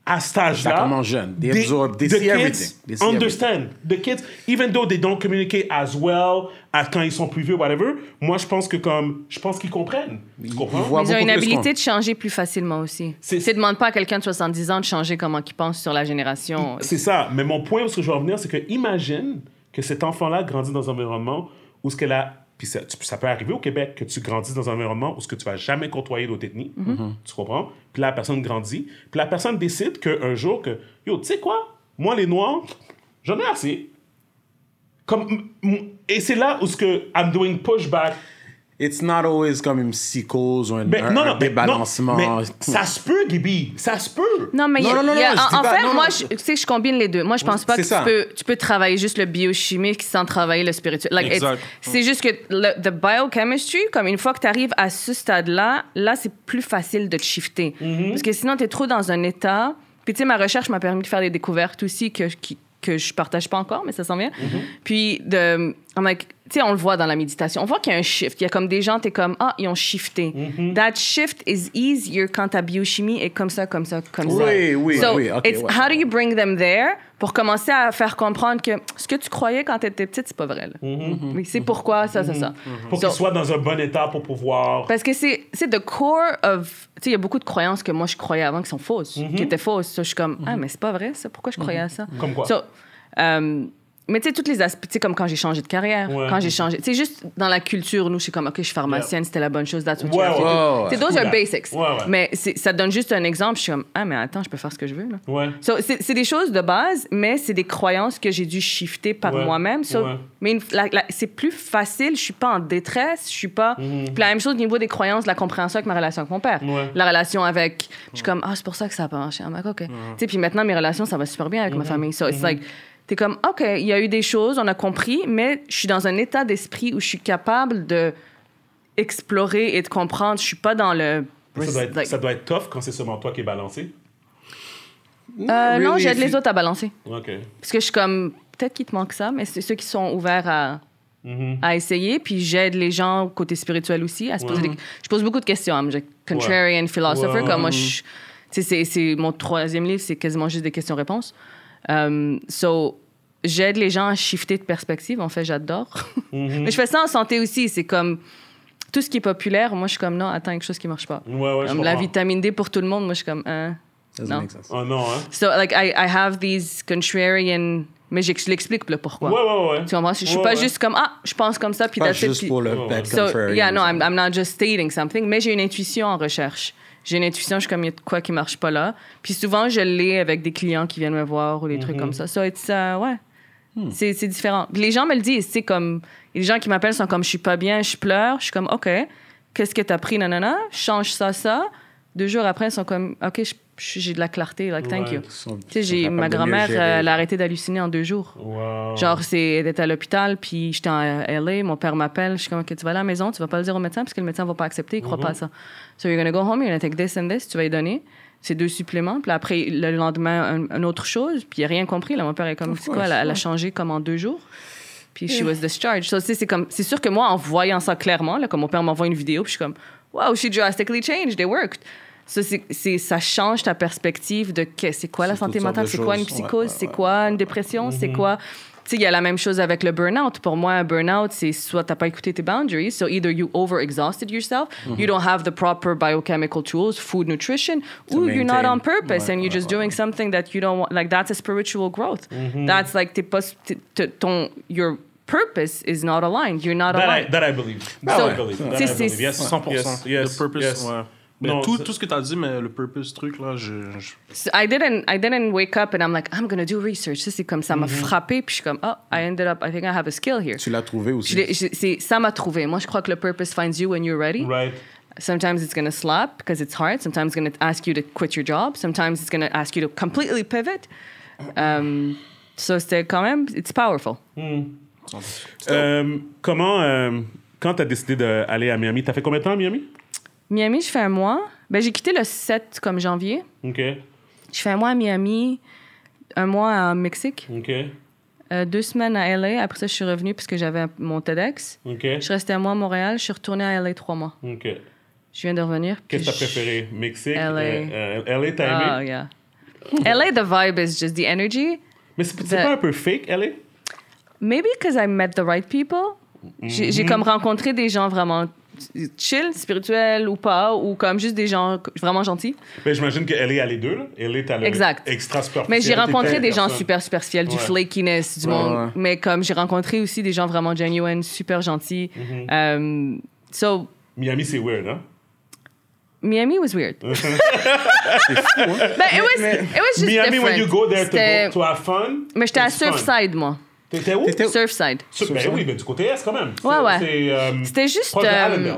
Speaker 1: à cet âge-là.
Speaker 4: Ça commence jeune. They
Speaker 1: the-
Speaker 4: absorb- they
Speaker 1: the
Speaker 4: see
Speaker 1: kids
Speaker 4: everything. They see
Speaker 1: understand. The kids, even though they don't communicate as well as quand ils sont plus vieux, whatever, moi, je pense que comme. Je pense qu'ils comprennent. Tu comprends?
Speaker 4: voient-
Speaker 3: Ils ont une habilité de changer plus facilement aussi.
Speaker 1: C'est-
Speaker 3: C'est demande pas à quelqu'un de 70 ans de changer comment il pense sur la génération.
Speaker 1: C'est ça. Mais mon point où ce que je veux en venir, c'est que imagine que cet enfant-là grandit dans un environnement où ce qu'elle a. Puis ça, tu- ça peut arriver au Québec que tu grandis dans un environnement où ce que tu vas jamais côtoyer d'autres ethnies. Tu comprends? Puis la personne grandit. Puis la personne décide qu'un jour que, yo, tu sais quoi? Moi, les Noirs, j'en ai assez. Comme, et c'est là où ce que I'm doing pushback.
Speaker 4: It's not always comme une psychose ou un,
Speaker 1: Mais
Speaker 4: un-
Speaker 1: non,
Speaker 4: un
Speaker 1: non, mais,
Speaker 4: débalancement.
Speaker 1: non, mais ça se peut, Gibi. Ça se peut.
Speaker 3: Non, mais il y a-
Speaker 4: Non, non, non,
Speaker 3: il y a-
Speaker 4: non, je
Speaker 3: en,
Speaker 4: dis
Speaker 3: en
Speaker 4: pas-
Speaker 3: fait,
Speaker 4: non,
Speaker 3: moi,
Speaker 4: non.
Speaker 3: je, tu sais, je combine les deux. Moi, je pense pas que
Speaker 4: c'est ça.
Speaker 3: tu peux, tu peux travailler juste le biochimique sans travailler le spirituel. Like, c'est juste que le the biochemistry, comme une fois que tu arrives à ce stade-là, là, c'est plus facile de te shifter.
Speaker 1: Mm-hmm.
Speaker 3: Parce que sinon, tu es trop dans un état. Puis, tu sais, ma recherche m'a permis de faire des découvertes aussi que, qui- que je partage pas encore, mais ça s'en vient.
Speaker 1: Mm-hmm.
Speaker 3: Puis, de, I'm like, tu sais, on le voit dans la méditation. On voit qu'il y a un shift. Il y a comme des gens, tu es comme, ah, ils ont shifté.
Speaker 1: Mm-hmm.
Speaker 3: That shift is easier quand ta biochimie est comme ça, comme ça, comme ça.
Speaker 4: Oui, oui,
Speaker 3: So,
Speaker 4: oui,
Speaker 3: it's
Speaker 4: ouais.
Speaker 3: how do you bring them there? Pour commencer à faire comprendre que ce que tu croyais quand tu étais petite, c'est pas vrai. là.
Speaker 1: Mm-hmm.
Speaker 3: Mais c'est pourquoi ça, ça, ça.
Speaker 1: Pour
Speaker 3: So-
Speaker 1: qu'il soit dans un bon état pour pouvoir.
Speaker 3: parce que c'est c'est the core of. Tu sais, il y a beaucoup de croyances que moi je croyais avant qui sont fausses,
Speaker 1: Mm-hmm.
Speaker 3: qui étaient fausses. So, je suis comme, ah, mais c'est pas vrai, ça. Pourquoi je croyais à ça?
Speaker 1: Comme quoi?
Speaker 3: So, euh, mais tu sais, tous les aspects, tu sais, comme quand j'ai changé de carrière,
Speaker 1: Ouais.
Speaker 3: quand j'ai changé. Tu sais, juste dans la culture, nous, je suis comme, OK, je suis pharmacienne, c'était la bonne chose, that's what you
Speaker 1: Ouais,
Speaker 3: sais, those
Speaker 1: Cool,
Speaker 3: are basics.
Speaker 1: Ouais, ouais.
Speaker 3: Mais c'est- ça donne juste un exemple. Je suis comme, ah, mais attends, je peux faire ce que je veux, là.
Speaker 1: Ouais.
Speaker 3: So, c'est c'est des choses de base, mais c'est des croyances que j'ai dû shifter par
Speaker 1: Ouais,
Speaker 3: moi-même. So,
Speaker 1: ouais.
Speaker 3: Mais c'est plus facile. Je suis pas en détresse. Je suis pas. Puis la même chose au niveau des croyances, de la compréhension avec ma relation avec mon père.
Speaker 1: Mhm. Ouais.
Speaker 3: La relation avec. Je suis comme, ah, c'est pour ça que ça a pas marché. I'm like, OK. Tu sais, puis maintenant, mes relations, ça va super bien avec
Speaker 1: Mhm.
Speaker 3: ma famille. So, it's like. T'es comme, OK, il y a eu des choses, on a compris, mais je suis dans un état d'esprit où je suis capable de explorer et de comprendre. Je suis pas dans le...
Speaker 1: Ça doit, être,
Speaker 3: like-
Speaker 1: ça doit être tough quand c'est seulement toi qui est balancé?
Speaker 3: Euh, non,
Speaker 4: really,
Speaker 3: j'aide les autres à balancer.
Speaker 1: OK.
Speaker 3: Parce que je suis comme, peut-être qu'il te manque ça, mais c'est ceux qui sont ouverts à,
Speaker 1: Mhm.
Speaker 3: à essayer. Puis j'aide les gens au côté spirituel aussi à se poser
Speaker 1: Ouais.
Speaker 3: des... Je pose beaucoup de questions. I'm a contrarian philosopher.
Speaker 1: Ouais.
Speaker 3: Comme moi, je... tu c'est mon troisième livre, c'est quasiment juste des questions-réponses. Um, so, j'aide les gens à shifter de perspective. En fait, j'adore.
Speaker 1: Mhm.
Speaker 3: Mais je fais ça en santé aussi. C'est comme tout ce qui est populaire. Moi, je suis comme non, attends, quelque chose qui marche pas.
Speaker 1: Ouais, ouais, je
Speaker 3: Comme la
Speaker 1: comprends.
Speaker 3: vitamine D pour tout le monde. Moi, je suis comme hein.
Speaker 4: Doesn't
Speaker 3: Non.
Speaker 4: make sense.
Speaker 1: Oh non, hein?
Speaker 3: So, like, I, I have these contrarian. Mais je l'explique le pourquoi.
Speaker 1: Ouais, ouais, ouais.
Speaker 3: Tu comprends? Je suis
Speaker 1: Ouais,
Speaker 3: pas
Speaker 1: ouais.
Speaker 3: juste comme ah, je pense comme ça, puis
Speaker 4: Pas
Speaker 3: that's it,
Speaker 4: juste pour le bad
Speaker 3: So,
Speaker 4: contrarian.
Speaker 3: yeah, no, I'm, I'm not just stating something, mais j'ai une intuition en recherche. J'ai une intuition, je suis comme, il y a de quoi qui marche pas là. Puis souvent, je l'ai avec des clients qui viennent me voir ou des trucs comme ça. Uh, ouais. C'est, c'est différent. Les gens me le disent, c'est comme, les gens qui m'appellent sont comme, je suis pas bien, je pleure. Je suis comme, OK, qu'est-ce que t'as pris, nanana? Change ça, ça. Deux jours après, ils sont comme, OK, je- j'ai de la clarté, like, thank
Speaker 1: Ouais.
Speaker 3: you.
Speaker 4: Sont
Speaker 3: j'ai, ma grand-mère, elle a arrêté d'halluciner en deux jours.
Speaker 1: Wow.
Speaker 3: Genre, c'est, elle était à l'hôpital, puis j'étais en LA, mon père m'appelle, je suis comme, OK, tu vas à la maison, tu vas pas le dire au médecin parce que le médecin va pas accepter, il croit pas à ça. So you're gonna go home, you're gonna take this and this, tu vas lui donner ces deux suppléments, puis après, le lendemain, un, une autre chose, puis il a rien compris, là, mon père est comme, c'est quoi, elle, a- elle a changé comme en deux jours? Puis she was discharged. So, c'est comme, c'est sûr que moi, en voyant ça clairement, là, comme mon père m'envoie une vidéo, puis je suis comme, wow, she drastically changed, it worked. Ça, c'est, c'est- ça change ta perspective de que, c'est quoi la
Speaker 4: C'est
Speaker 3: santé mentale, c'est quoi une psychose,
Speaker 4: ouais,
Speaker 3: c'est
Speaker 4: ouais.
Speaker 3: quoi une dépression, c'est quoi? Tu sais, il y a la même chose avec le burn-out. Pour moi, un burn-out, c'est soit t'as pas écouté tes boundaries, so either you over-exhausted yourself, you don't have the proper biochemical tools, food, nutrition, ou you're not on purpose
Speaker 4: Ouais,
Speaker 3: and you're
Speaker 4: ouais,
Speaker 3: just
Speaker 4: ouais.
Speaker 3: doing something that you don't want. Like, that's a spiritual growth. That's like, t'es pas, ton, your purpose is not aligned. You're not
Speaker 1: That I,
Speaker 3: aligned.
Speaker 1: that I believe.
Speaker 3: So,
Speaker 1: That I believe. That
Speaker 3: c'est-
Speaker 1: I
Speaker 3: c'est-
Speaker 1: believe. Yes,
Speaker 2: 100%.
Speaker 1: Yes, yes,
Speaker 2: le purpose,
Speaker 1: yes.
Speaker 2: Mais
Speaker 1: Non,
Speaker 2: tout, tout ce que tu as dit, mais le purpose truc, là, je. je-
Speaker 3: So I didn't I didn't wake up and I'm like I'm gonna do research. Ça c'est comme ça m'a frappé puis je suis comme oh I ended up I think I have a skill here.
Speaker 4: Tu l'as trouvé aussi.
Speaker 3: Je ça m'a trouvé. Moi je crois que le purpose finds you when you're ready.
Speaker 1: Right.
Speaker 3: Sometimes it's gonna slap because it's hard. Sometimes it's gonna ask you to quit your job. Sometimes it's gonna ask you to completely pivot. Um, so c'était quand même it's powerful.
Speaker 1: Euh, comment, euh, quand tu as décidé d'aller à Miami, tu as fait combien de temps à Miami?
Speaker 3: Miami je fais un mois. Ben j'ai quitté le 7 comme janvier.
Speaker 1: OK.
Speaker 3: Je fais un mois à Miami, un mois au Mexique,
Speaker 1: OK.
Speaker 3: euh, deux semaines à LA. Après ça je suis revenue parce que j'avais mon TEDx.
Speaker 1: OK.
Speaker 3: Je suis restée un mois à Montréal, je suis retournée à LA trois mois.
Speaker 1: OK.
Speaker 3: Je viens de revenir.
Speaker 1: Qu'est-ce que tu as
Speaker 3: je-
Speaker 1: préféré? Mexique?
Speaker 3: LA.
Speaker 1: Euh, euh, LA, t'as aimé?
Speaker 3: Ah, yeah. LA, the vibe is just the energy.
Speaker 1: Mais c'est
Speaker 3: The-
Speaker 1: pas un peu fake, LA?
Speaker 3: Maybe because I met the right people. J'ai
Speaker 1: Mhm.
Speaker 3: j'ai comme rencontré des gens vraiment chill, spirituels ou pas, ou comme juste des gens vraiment gentils.
Speaker 1: Ben, J'imagine que LA a les deux. Là. LA, t'as le
Speaker 3: Exact.
Speaker 1: extra superficiel.
Speaker 3: Mais j'ai rencontré des gens super superficiels, du
Speaker 1: Ouais.
Speaker 3: flakiness, du
Speaker 4: Ouais,
Speaker 3: monde.
Speaker 4: ouais.
Speaker 3: Mais comme j'ai rencontré aussi des gens vraiment genuine, super gentils.
Speaker 1: Mhm.
Speaker 3: Um, so,
Speaker 1: Miami, c'est weird, hein?
Speaker 3: Miami was weird. But it was, it was just
Speaker 1: Miami,
Speaker 3: different.
Speaker 1: when you go there to, go, to have fun.
Speaker 3: Mais j'étais à. Surfside, moi.
Speaker 1: T'étais où?
Speaker 4: T'étais où?
Speaker 3: Surfside.
Speaker 1: Sur- Ben oui, mais du côté Est quand même.
Speaker 3: Ouais, ouais.
Speaker 1: Euh,
Speaker 3: C'était juste. euh,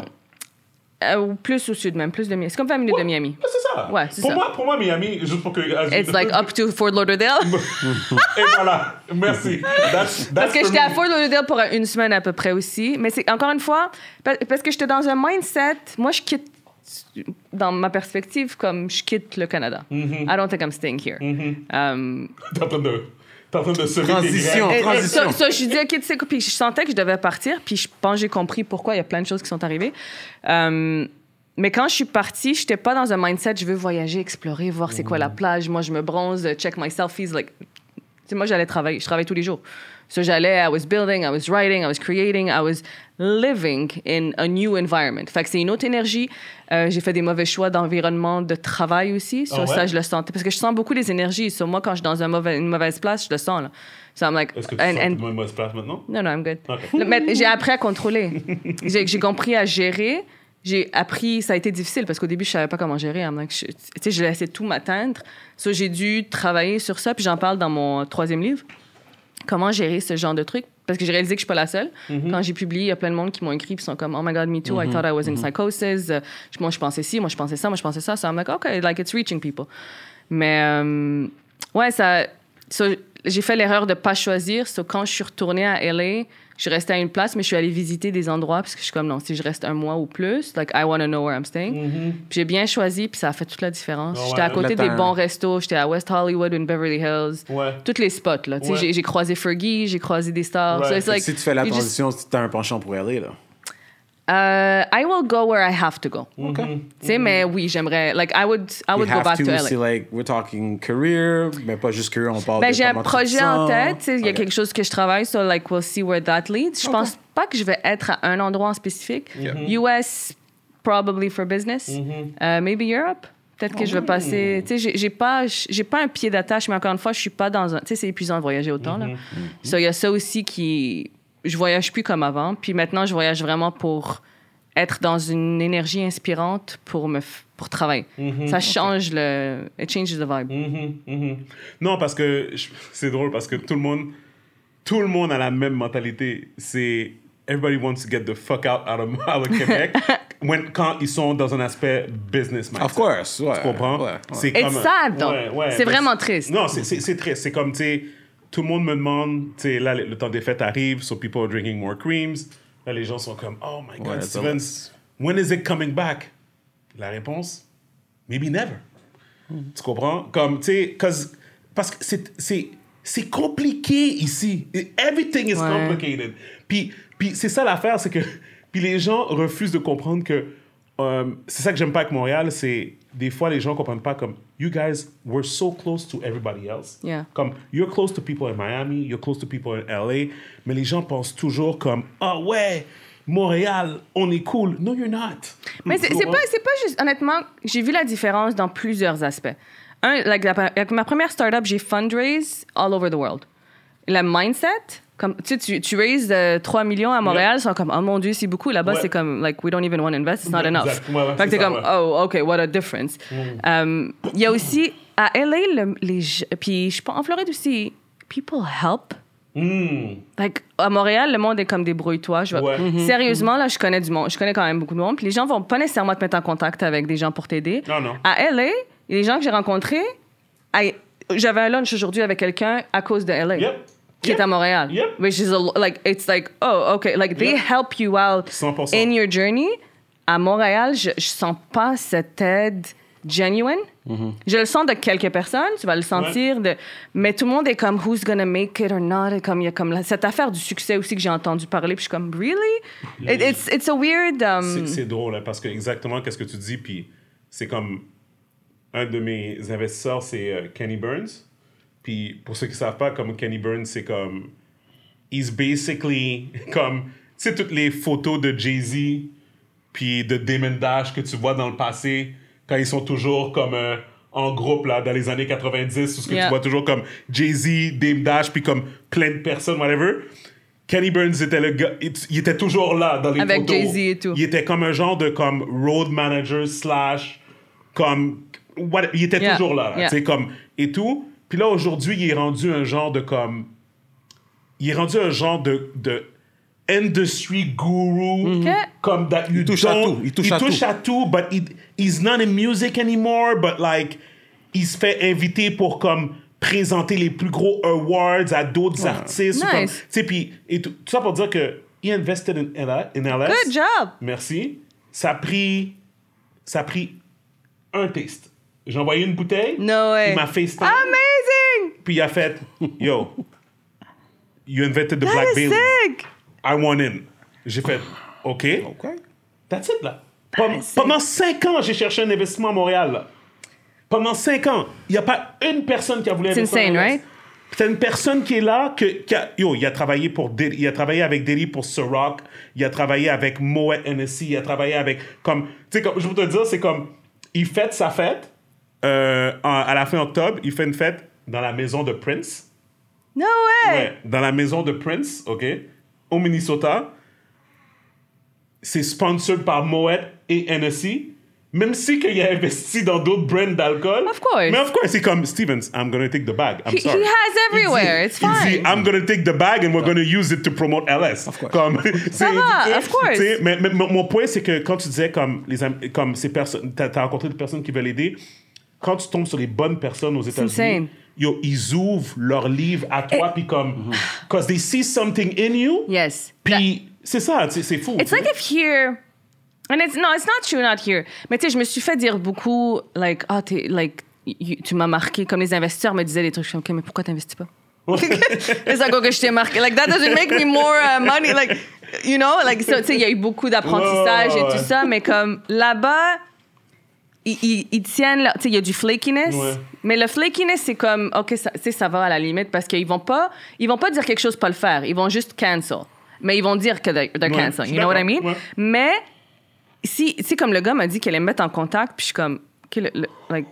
Speaker 3: euh, plus au sud, même. Plus de Miami. C'est comme 20 minutes de Miami.
Speaker 1: Ouais, c'est ça.
Speaker 3: Ouais, c'est
Speaker 1: pour
Speaker 3: ça.
Speaker 1: Moi, pour moi, Miami, juste pour que.
Speaker 3: It's like up to Fort Lauderdale.
Speaker 1: Et voilà. Merci. That's, that's
Speaker 3: Parce que j'étais à. Fort Lauderdale pour une semaine à peu près aussi. Mais c'est encore une fois, pa- parce que j'étais dans un mindset. Moi, je quitte, dans ma perspective, comme je quitte le Canada.
Speaker 1: Mm-hmm.
Speaker 3: I don't think I'm staying here. Um,
Speaker 1: T'es en train de. Train de semer
Speaker 4: Transition.
Speaker 1: tes
Speaker 3: Et- et
Speaker 4: transition.
Speaker 3: ça, ça, je dis, OK, tu sais quoi, puis je sentais que je devais partir, puis je pense que j'ai compris pourquoi il y a plein de choses qui sont arrivées. Euh, mais quand je suis partie, je n'étais pas dans un mindset, je veux voyager, explorer, voir c'est quoi la plage. Moi, je me bronze, check my selfies. Like, tu sais, moi, j'allais travailler. Je travaille tous les jours. So, j'allais, I was building, I was writing, I was creating, I was living in a new environment. Fait que c'est une autre énergie. Euh, j'ai fait des mauvais choix d'environnement de travail aussi. So,
Speaker 1: Ah ouais?
Speaker 3: ça, je le sentais. Parce que je sens beaucoup les énergies. So, moi, quand je suis dans un mauvais- une mauvaise place, je le sens. Là. So, I'm like,
Speaker 1: Est-ce que tu
Speaker 3: and-
Speaker 1: sens
Speaker 3: and-
Speaker 1: une mauvaise place maintenant?
Speaker 3: non, non, I'm good.
Speaker 1: Ok.
Speaker 3: Le- Mais j'ai appris à contrôler. J'ai j'ai compris à gérer. J'ai appris, ça a été difficile parce qu'au début, je savais pas comment gérer. I'm like, je- Tu sais, je laissais tout m'atteindre. So, j'ai dû travailler sur ça, puis j'en parle dans mon troisième livre. Comment gérer ce genre de truc? Parce que j'ai réalisé que je suis pas la seule. Quand j'ai publié, il y a plein de monde qui m'ont écrit, puis sont comme, Oh my God, me too, I thought I was in psychosis. Euh, moi, je pensais ci, moi, je pensais ça, moi, je pensais ça. So I'm like, OK, like, it's reaching people. Mais, euh, ouais, ça. so, j'ai fait l'erreur de pas choisir. So, quand je suis retournée à LA, je suis restée à une place, mais je suis allée visiter des endroits parce que je suis comme non, si je reste un mois ou plus, like I want to know where I'm staying. Puis j'ai bien choisi, puis ça a fait toute la différence.
Speaker 1: Ouais,
Speaker 3: j'étais à côté des bons restos, j'étais à West Hollywood, in Beverly Hills,
Speaker 1: Ouais.
Speaker 3: tous les spots là. Tu sais,
Speaker 1: Ouais.
Speaker 3: j'ai- j'ai croisé Fergie, j'ai croisé des stars.
Speaker 1: Ouais.
Speaker 3: So it's
Speaker 1: Fait que
Speaker 3: like,
Speaker 4: si tu fais la transition, si tu as un penchant pour aller, là.
Speaker 3: Uh, I will go where I have to go.
Speaker 1: Mm-hmm.
Speaker 3: Tu sais, mais oui, j'aimerais. Like, I would, I
Speaker 4: You
Speaker 3: would go back to,
Speaker 4: to,
Speaker 3: LA.
Speaker 4: c'est like, we're talking career, mais pas juste career, on parle
Speaker 3: Ben,
Speaker 4: de
Speaker 3: j'ai un projet en tête. Il y a quelque chose que je travaille, so like, we'll see where that leads. Je pense pas que je vais être à un endroit en spécifique. US, probably for business. Uh, maybe Europe. Peut-être que je vais passer. Tu sais, j'ai- j'ai pas, j'ai pas un pied d'attache, mais encore une fois, je suis pas dans un. Tu sais, c'est épuisant de voyager autant, là. So, il y a ça aussi qui. Je voyage plus comme avant. Puis maintenant, je voyage vraiment pour être dans une énergie inspirante pour me pour travailler. Ça change le it changes the vibe.
Speaker 1: Mhm, mhm. Non, parce que c'est drôle parce que tout le monde, tout le monde a la même mentalité. C'est everybody wants to get the fuck out out of, out of Québec when, quand ils sont dans un aspect business mindset.
Speaker 4: Of course, ouais.
Speaker 1: Tu comprends?
Speaker 4: Ouais, ouais.
Speaker 1: C'est
Speaker 3: sad,
Speaker 1: ouais,
Speaker 3: C'est vraiment triste.
Speaker 1: Non, c'est- c'est c'est triste. C'est comme, tu sais, tout le monde me demande, tu sais, là, le, temps des fêtes arrive, so people are drinking more creams. Là, les gens sont comme, oh my God,
Speaker 4: Ouais,
Speaker 1: Steven, when is it coming back? La réponse, maybe never. Tu comprends? Comme, tu sais, 'cause- parce que c'est- c'est c'est compliqué ici. Everything is
Speaker 3: Ouais.
Speaker 1: complicated. Puis, puis c'est ça l'affaire, c'est que puis les gens refusent de comprendre que euh, c'est ça que j'aime pas avec Montréal, c'est des fois les gens comprennent pas comme you guys were so close to everybody else.
Speaker 3: Yeah.
Speaker 1: Comme you're close to people in Miami, you're close to people in LA, mais les gens pensent toujours comme ah ouais, Montréal, on est cool. No, you're not.
Speaker 3: Mais c'est pas, c'est pas juste. Honnêtement, j'ai vu la différence dans plusieurs aspects. Un, like, la- ma première startup, j'ai fundraise all over the world. Le mindset, comme, tu sais, tu, tu raises euh, 3 millions à Montréal, ils sont comme, oh mon Dieu, c'est beaucoup. Là-bas,
Speaker 1: Ouais.
Speaker 3: c'est comme, like, we don't even want to invest, it's not
Speaker 1: Ouais,
Speaker 3: enough.
Speaker 1: exact. Ouais, ouais,
Speaker 3: fait que
Speaker 1: c'est
Speaker 3: t'es comme,
Speaker 1: ouais. Mm.
Speaker 3: oh, OK, what a difference. Um, Il y a aussi, à LA, le- les, je- puis je pense, en Floride aussi, people help.
Speaker 1: Hmm.
Speaker 3: Like, à Montréal, le monde est comme débrouille-toi. Je
Speaker 1: Ouais. Mhm.
Speaker 3: Sérieusement, là, je connais du monde. Je connais quand même beaucoup de monde. Puis les gens vont pas nécessairement te mettre en contact avec des gens pour t'aider.
Speaker 1: Non, non.
Speaker 3: À LA, il y a des gens que j'ai rencontrés. I- J'avais un lunch aujourd'hui avec quelqu'un à cause de LA.
Speaker 1: Yep.
Speaker 3: Qui est à Montréal.
Speaker 1: Yep.
Speaker 3: Which is a, like, it's like, oh, okay. Like, they
Speaker 1: Yep.
Speaker 3: help you out
Speaker 1: 100%.
Speaker 3: in your journey. À Montréal, je, je sens pas cette aide genuine. Je le sens de quelques personnes, tu vas le sentir, de, mais tout le monde est comme who's gonna make it or not? Et comme il y a comme la- cette affaire du succès aussi que j'ai entendu parler, puis je suis comme really, It- it's it's a weird. um,
Speaker 1: C'est- C'est drôle, hein, parce que exactement qu'est-ce que tu dis, puis c'est comme un de mes investisseurs, c'est euh, Kenny Burns. Puis pour ceux qui savent pas, comme Kenny Burns, c'est comme he's basically comme tu sais toutes les photos de Jay-Z puis de Damon Dash que tu vois dans le passé quand ils sont toujours comme euh, en groupe là dans les années 90 où ce que
Speaker 3: Yeah.
Speaker 1: tu vois toujours comme Jay-Z, Dame Dash puis comme plein de personnes whatever. Kenny Burns était le gars, il était toujours là dans les
Speaker 3: Avec
Speaker 1: photos.
Speaker 3: Jay-Z et tout.
Speaker 1: Il était comme un genre de comme road manager slash comme what- il était
Speaker 3: Yeah.
Speaker 1: toujours là, là,
Speaker 3: Yeah.
Speaker 1: tu sais comme et tout. Puis là aujourd'hui, il est rendu un genre de comme il est rendu un genre de de industry guru
Speaker 3: Ok.
Speaker 1: comme that you
Speaker 4: touche à tout, il touche à tout.
Speaker 1: à tout but he, he's not in music anymore but like il se fait inviter pour comme présenter les plus gros awards à d'autres artistes
Speaker 3: Nice.
Speaker 1: tu sais puis et tout, tout ça pour dire que he invested in, LA, in LS
Speaker 3: Good job.
Speaker 1: Merci. Ça a pris, ça a pris un taste. J'ai envoyé une bouteille.
Speaker 3: No way.
Speaker 1: Il m'a FaceTime.
Speaker 3: Amazing.
Speaker 1: Puis il a fait, yo, you invented the
Speaker 3: That
Speaker 1: Black
Speaker 3: is
Speaker 1: Bailey.
Speaker 3: sick.
Speaker 1: I want in. J'ai fait, OK.
Speaker 4: OK.
Speaker 1: That's it, là. Pendant,
Speaker 3: is sick.
Speaker 1: pendant cinq ans, j'ai cherché un investissement à Montréal, là. Pendant cinq ans, il n'y a pas une personne qui a voulu
Speaker 3: It's
Speaker 1: investir.
Speaker 3: insane, right?
Speaker 1: C'est une personne qui est là, que, qui a, yo, il a travaillé pour Diddy, il a travaillé avec Diddy pour Ciroc, il a travaillé avec Moet Hennessy, il a travaillé avec, comme, tu sais, comme, je veux te dire, c'est comme, il fête sa fête, euh, en- à la fin octobre, il fait une fête dans la maison de Prince.
Speaker 3: No way.
Speaker 1: Ouais, dans la maison de Prince, OK, au Minnesota. C'est sponsored par Moet et Hennessy. Même si qu'il a investi dans d'autres brands d'alcool.
Speaker 3: Of course.
Speaker 1: Mais of course, c'est comme, Stevens, I'm gonna take the bag. I'm
Speaker 3: He-
Speaker 1: sorry.
Speaker 3: he has everywhere,
Speaker 1: Il dit-
Speaker 3: it's
Speaker 1: il dit,
Speaker 3: fine.
Speaker 1: I'm gonna take the bag and we're gonna use it to promote LS.
Speaker 4: Of course.
Speaker 1: Comme, ça
Speaker 3: va, of course.
Speaker 1: mais, mais mon mon point, c'est que quand tu disais comme, les, comme ces personnes, t'as as rencontré des personnes qui veulent aider, quand tu tombes sur les bonnes personnes aux États-Unis,
Speaker 3: insane.
Speaker 1: Yo, ils ouvrent leur livre à toi, puis comme, cause they see something in you,
Speaker 3: Yes.
Speaker 1: puis c'est ça, c'est c'est fou.
Speaker 3: It's like if here, and it's no, it's not true, not here. Mais tu sais, je me suis fait dire beaucoup, like, ah, t'es, like, you- tu m'as marqué, comme les investisseurs me disaient des trucs. Je suis ok, mais pourquoi t'investis pas? c'est ça quoi que je t'ai marqué. Like, that doesn't make me more uh, money. Like, you know, like, so, tu sais, il y a eu beaucoup d'apprentissage et tout ça, mais comme là-bas, ils, ils- ils tiennent, tu sais, il y a du flakiness.
Speaker 1: Ouais.
Speaker 3: Mais le flakiness, c'est comme, OK, ça, tu sais, ça va à la limite parce qu'ils vont pas, ils vont pas dire quelque chose, pas le faire. Ils vont juste cancel. Mais ils vont dire que they're, they're
Speaker 1: Ouais,
Speaker 3: cancel. You know what I mean?
Speaker 1: ouais.
Speaker 3: Mais si, si comme le gars m'a dit qu'elle allait me mettre en contact, puis je suis comme, le- le- like,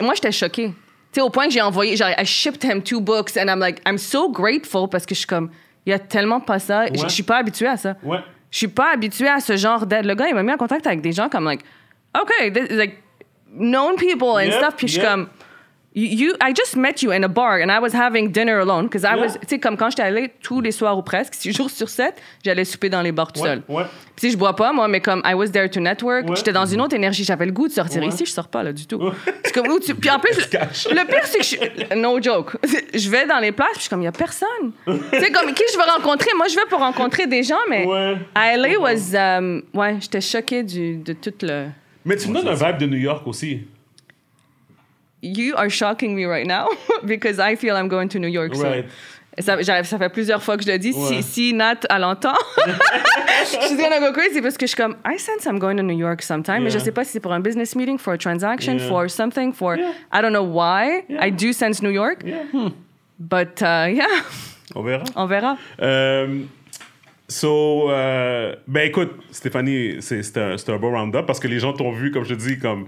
Speaker 3: moi, j'étais choquée. Tu sais, au point que j'ai envoyé, genre, I shipped him two books, and I'm like, I'm so grateful parce que je suis comme, il y a tellement pas ça. Je- suis pas habituée à ça. Je suis pas habituée à ce genre d'aide. Le gars, il m'a mis en contact avec des gens comme, like, OK, this, like, known people and
Speaker 1: Yep,
Speaker 3: stuff. Puis je suis
Speaker 1: yep.
Speaker 3: comme, you, I just met you in a bar and I was having dinner alone. Because I
Speaker 1: Yeah.
Speaker 3: was, tu sais, comme quand j'étais allée tous les soirs ou presque, six jours sur sept, j'allais souper dans les bars tout
Speaker 1: Ouais,
Speaker 3: seul.
Speaker 1: ouais.
Speaker 3: Puis si je bois pas, moi, mais comme I was there to network,
Speaker 1: Ouais.
Speaker 3: j'étais dans une autre énergie. J'avais le goût de sortir. Ici, je sors pas, là, du tout. C'est comme, où tu- Puis en plus, le pire, c'est que je, no joke. Je vais dans les places, puis je suis comme, il y a personne. tu sais, comme, qui je veux rencontrer? Moi, je vais pour rencontrer des gens, mais
Speaker 1: Ouais.
Speaker 3: à LA was, um, ouais, j'étais choquée du, de tout le.
Speaker 1: Mais tu me donnes un vibe de New York aussi.
Speaker 3: You are shocking me right now because I feel I'm going to New York soon.
Speaker 1: Right.
Speaker 3: Ça, ça fait plusieurs fois que je le dis.
Speaker 1: Ouais.
Speaker 3: Si, si Nat, elle entend, je suis gonna go crazy parce que je suis comme, I sense I'm going to New York sometime, mais je
Speaker 1: Yeah.
Speaker 3: sais pas si c'est pour un business meeting, for a transaction,
Speaker 1: Yeah.
Speaker 3: for something, for,
Speaker 1: Yeah.
Speaker 3: I don't know why.
Speaker 1: Yeah.
Speaker 3: I do sense New York,
Speaker 1: Yeah.
Speaker 3: but uh, yeah,
Speaker 1: On verra.
Speaker 3: on verra.
Speaker 1: Euh, so, euh, ben écoute, Stéphanie, c'est c'est un, c'est un beau round-up parce que les gens t'ont vu, comme je dis, comme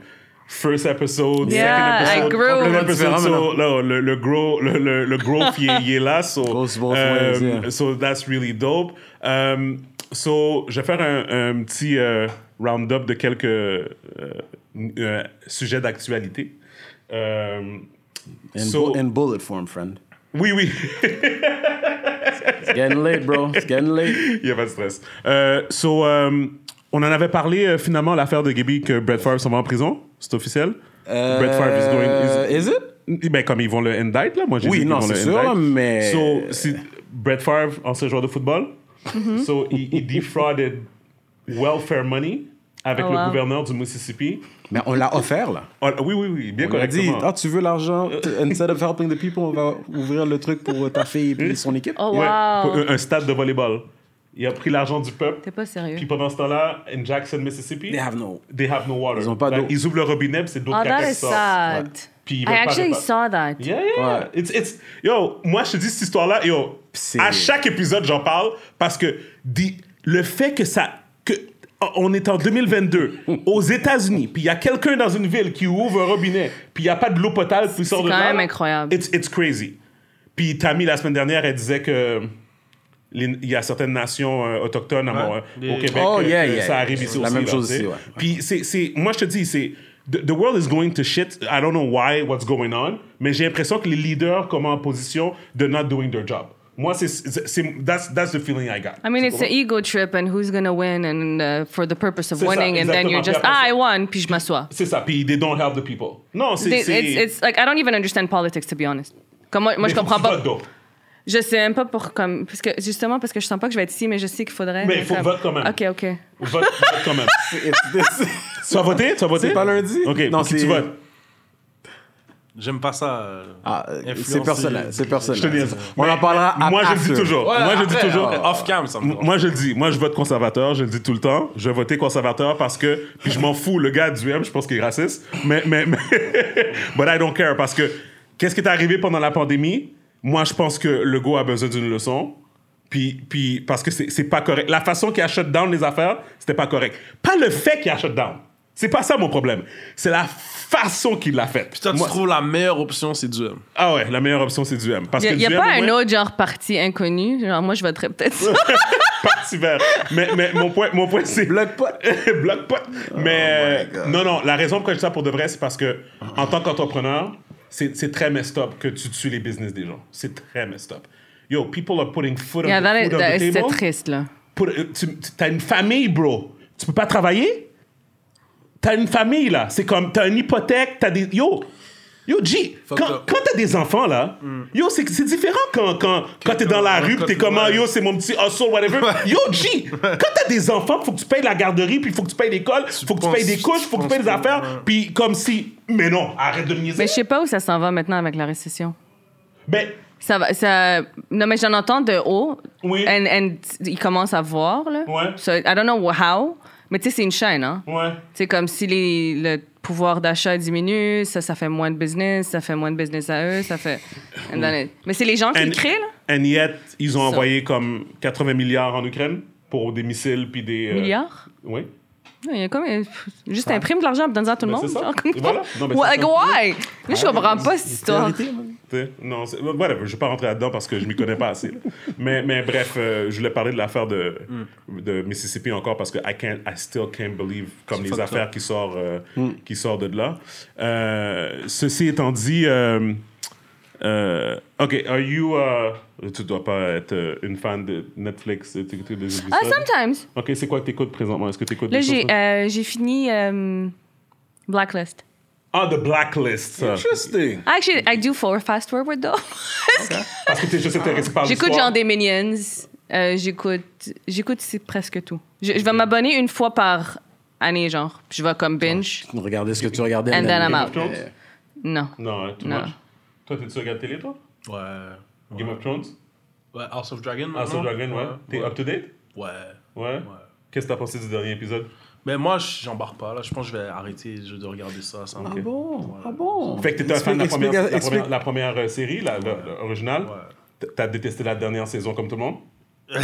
Speaker 1: first episode,
Speaker 3: Yeah, I
Speaker 1: second episode,
Speaker 4: Complètement
Speaker 1: episode. So, le, le, grow, le, le, le growth, il, est- il est là. So,
Speaker 4: both
Speaker 1: euh,
Speaker 4: ways, yeah.
Speaker 1: so that's really dope. Um, so, je vais faire un, un petit euh, round-up de quelques euh, euh, sujets d'actualité.
Speaker 4: In,
Speaker 1: so-
Speaker 4: bu- in bullet form, friend.
Speaker 1: oui, oui.
Speaker 4: It's getting late, bro. It's getting late.
Speaker 1: Il n'y a pas de stress. Euh, so, euh, on en avait parlé euh, finalement, l'affaire de Gaby, que Brett Favre s'en va en prison. C'est officiel? Brett Favre is going.
Speaker 4: Euh, Is it?
Speaker 1: is- ben, comme ils vont le indict, là. Moi, j'ai
Speaker 4: Oui,
Speaker 1: dit
Speaker 4: non, c'est sûr,
Speaker 1: indict.
Speaker 4: mais-
Speaker 1: So, Brett Favre, ancien joueur de football. So, il, il defrauded welfare money avec
Speaker 3: Oh,
Speaker 1: le
Speaker 3: wow.
Speaker 1: gouverneur du Mississippi.
Speaker 4: Mais on l'a offert, là.
Speaker 1: Ah, oui, oui, oui, bien
Speaker 4: On lui a dit,
Speaker 1: correctement.
Speaker 4: ah, tu veux l'argent? Instead of helping the people, on va ouvrir le truc pour ta fille et son équipe.
Speaker 3: Oh
Speaker 1: Ouais,
Speaker 3: wow,
Speaker 1: pour un, un stade de volleyball. Il a pris l'argent du peuple.
Speaker 3: t'es pas sérieux.
Speaker 1: Puis pendant ce temps-là, in Jackson, Mississippi,
Speaker 4: They have no.
Speaker 1: they have no water.
Speaker 4: Ils ont pas
Speaker 1: Like,
Speaker 4: d'eau.
Speaker 1: Ils ouvrent le robinet, c'est
Speaker 3: Oh,
Speaker 1: caca
Speaker 3: that
Speaker 1: qui
Speaker 3: is
Speaker 1: sort.
Speaker 3: sad.
Speaker 1: Puis ils
Speaker 3: I
Speaker 1: pas
Speaker 3: actually saw that.
Speaker 1: Yeah, yeah.
Speaker 4: Ouais.
Speaker 1: It's, it's, yo, moi, je te dis cette histoire-là, yo,
Speaker 4: C'est-
Speaker 1: à chaque épisode, j'en parle parce que di- le fait que ça. Que, on est en 2022, aux États-Unis, puis il y a quelqu'un dans une ville qui ouvre un robinet, puis il n'y a pas de l'eau potable qui sort de
Speaker 3: quand
Speaker 1: là.
Speaker 3: même incroyable.
Speaker 1: It's, it's crazy. Puis Tammy, la semaine dernière, elle disait que. Il y a certaines nations euh, autochtones
Speaker 2: Ouais. Des-
Speaker 1: au Québec
Speaker 4: Oh,
Speaker 1: que-
Speaker 4: yeah,
Speaker 1: que
Speaker 4: yeah.
Speaker 1: ça arrive ici
Speaker 4: La
Speaker 1: aussi.
Speaker 4: même
Speaker 1: là,
Speaker 4: chose ici, ouais.
Speaker 1: Puis c'est, c'est, moi, je te dis, c'est. The, the world is going to shit. I don't know why, what's going on. Mais j'ai l'impression que les leaders comme en position de not doing their job. Moi, c'est, c'est, that's, that's the feeling I got.
Speaker 3: I mean, it's an ego trip and who's gonna win and uh, for the purpose of
Speaker 1: C'est ça,
Speaker 3: winning, and then you're just ah, I won, puis je m'assois.
Speaker 1: C'est ça. Puis they don't help the people. Non, c'est.
Speaker 3: It's, it's like I don't even understand politics to be honest. Comme moi, moi je comprends pas. Je sais même pas pour comme parce que justement parce que je sens pas que je vais être ici, mais je sais qu'il faudrait.
Speaker 1: Mais il faut
Speaker 3: comme-
Speaker 1: vote quand même.
Speaker 3: Ok, ok.
Speaker 1: Vote, vote quand même. Tu vas voter? Tu vas voter?
Speaker 4: C'est pas lundi?
Speaker 1: OK.
Speaker 4: Non,
Speaker 1: qui
Speaker 4: c'est-
Speaker 1: tu votes?
Speaker 2: J'aime pas ça. euh,
Speaker 4: Ah, euh, c'est personnel. C'est personnel.
Speaker 1: Je te dis.
Speaker 4: On en parlera
Speaker 1: mais Moi, je le dis toujours.
Speaker 2: Ouais,
Speaker 1: moi, je le dis
Speaker 2: après,
Speaker 1: toujours.
Speaker 2: après, Off cam, ça me.
Speaker 1: Moi, je le dis. Moi, je vote conservateur. Je le dis tout le temps. Je vais voter conservateur parce que. Puis je m'en fous. Le gars du M, je pense qu'il est raciste. Mais. mais, mais but I don't care parce que. Qu'est-ce qui est arrivé pendant la pandémie? Moi, je pense que le go a besoin d'une leçon. Puis, puis parce que c'est c'est pas correct. La façon qu'il a shut down les affaires, c'était pas correct. Pas le fait qu'il a shut down. C'est pas ça mon problème. C'est la façon qu'il l'a fait.
Speaker 2: Puis toi, tu
Speaker 1: Moi-
Speaker 2: trouves la meilleure option, c'est du M.
Speaker 1: Ah ouais, la meilleure option, c'est du M. Parce
Speaker 3: Il
Speaker 1: que
Speaker 3: y a,
Speaker 1: du
Speaker 3: pas
Speaker 1: au
Speaker 3: un
Speaker 1: moins-
Speaker 3: autre genre parti inconnu? Genre moi je voterais peut-être ça.
Speaker 1: parti vert. Mais, mais mon point, mon point c'est.
Speaker 4: Bloc pot.
Speaker 1: Bloc pot. Mais euh, non, non, la raison pourquoi je dis ça pour de vrai, c'est parce que en tant qu'entrepreneur, c'est c'est très messed up que tu tues les business des gens. C'est très messed up. Yo, people are putting food on,
Speaker 3: Yeah,
Speaker 1: the,
Speaker 3: that is-
Speaker 1: food on
Speaker 3: that-
Speaker 1: the table.
Speaker 3: triste là.
Speaker 1: Put- euh, tu as une famille, bro. Tu peux pas travailler? T'as une famille, là. C'est comme, t'as une hypothèque, t'as des... Yo! Yo, G,
Speaker 2: Fuck
Speaker 1: quand, quand t'as des enfants, là, yo, c'est c'est différent quand, quand, quand t'es dans la rue, t'es comme, ah, yo, c'est mon petit hustle, whatever. Yo, G, quand t'as des enfants, faut que tu payes la garderie, puis faut que tu payes l'école, faut que tu payes des couches, faut que tu payes des affaires,
Speaker 2: ouais.
Speaker 1: puis comme si. Mais non, arrête de me niaiser.
Speaker 3: Mais je sais pas où ça s'en va maintenant avec la récession.
Speaker 1: Ben,
Speaker 3: Ça va, ça... Non, mais j'en entends de haut.
Speaker 1: Oui.
Speaker 3: And, and ils commencent à voir, là.
Speaker 1: Ouais.
Speaker 3: So, I don't know how. Mais tu sais, c'est une chaîne, hein.
Speaker 1: ouais.
Speaker 3: C'est comme si les, le pouvoir d'achat diminue, ça, ça fait moins de business, ça fait moins de business à eux, ça fait... Mais c'est les gens qui
Speaker 1: And-
Speaker 3: le créent, là?
Speaker 1: And yet, ils ont
Speaker 3: Ça.
Speaker 1: envoyé comme 80 milliards en Ukraine pour des missiles, puis des. euh,
Speaker 3: Milliards?
Speaker 1: Oui.
Speaker 3: Il y a comme... Juste imprime de l'argent et donne-en à tout le
Speaker 1: Ben,
Speaker 3: monde.
Speaker 1: c'est ça.
Speaker 3: genre, comme
Speaker 1: voilà. Non, ben, c'est
Speaker 3: like,
Speaker 1: ça.
Speaker 3: why? Je comprends pas cette histoire.
Speaker 1: Sais, Non, c'est- whatever, je vais pas rentrer là-dedans parce que je m'y connais pas assez. là. Mais, mais bref, euh, je voulais parler de l'affaire de, de Mississippi encore parce que I, can't, I still can't believe comme les affaires qui sortent, euh, qui sortent de là. Euh, ceci étant dit, euh, euh, OK, are you... euh, tu dois pas être euh, une fan de Netflix, euh, t'écoutes des épisodes?
Speaker 3: Ah, sometimes.
Speaker 1: OK, c'est quoi que t'écoutes présentement? Est-ce que t'écoutes
Speaker 3: Là,
Speaker 1: des
Speaker 3: j'ai
Speaker 1: choses?
Speaker 3: euh, j'ai fini euh, Blacklist.
Speaker 1: Ah, The Blacklist.
Speaker 4: Interesting.
Speaker 3: Actually, I do for fast forward, though.
Speaker 1: Parce que t'es juste intéressé par
Speaker 3: J'écoute genre des Minions. Euh, j'écoute, j'écoute c'est presque tout. Je, je vais m'abonner une fois par année, genre. Puis je vais comme binge.
Speaker 4: Regardez ce que tu regardais.
Speaker 3: And then I'm
Speaker 1: Game of
Speaker 3: out.
Speaker 1: Thrones?
Speaker 3: Non.
Speaker 1: Non, hein, too
Speaker 3: Non.
Speaker 1: much. Toi, t'es-tu regardes télé, toi?
Speaker 2: Ouais.
Speaker 1: Game of Thrones?
Speaker 2: Ouais, House of Dragon.
Speaker 1: House of? Dragon, ouais. T'es up to date?
Speaker 2: Ouais.
Speaker 1: Ouais. Qu'est-ce que t'as pensé du dernier épisode?
Speaker 2: Mais moi, j'embarque pas. Là, je pense que je vais arrêter de regarder ça. ça
Speaker 4: Ah bon? Ah bon?
Speaker 1: Fait que t'étais un fan de la première, la
Speaker 4: explique-
Speaker 1: première, la première, euh, série, la, la- la originale.
Speaker 2: Ouais.
Speaker 1: T- T'as détesté la dernière saison comme tout le monde?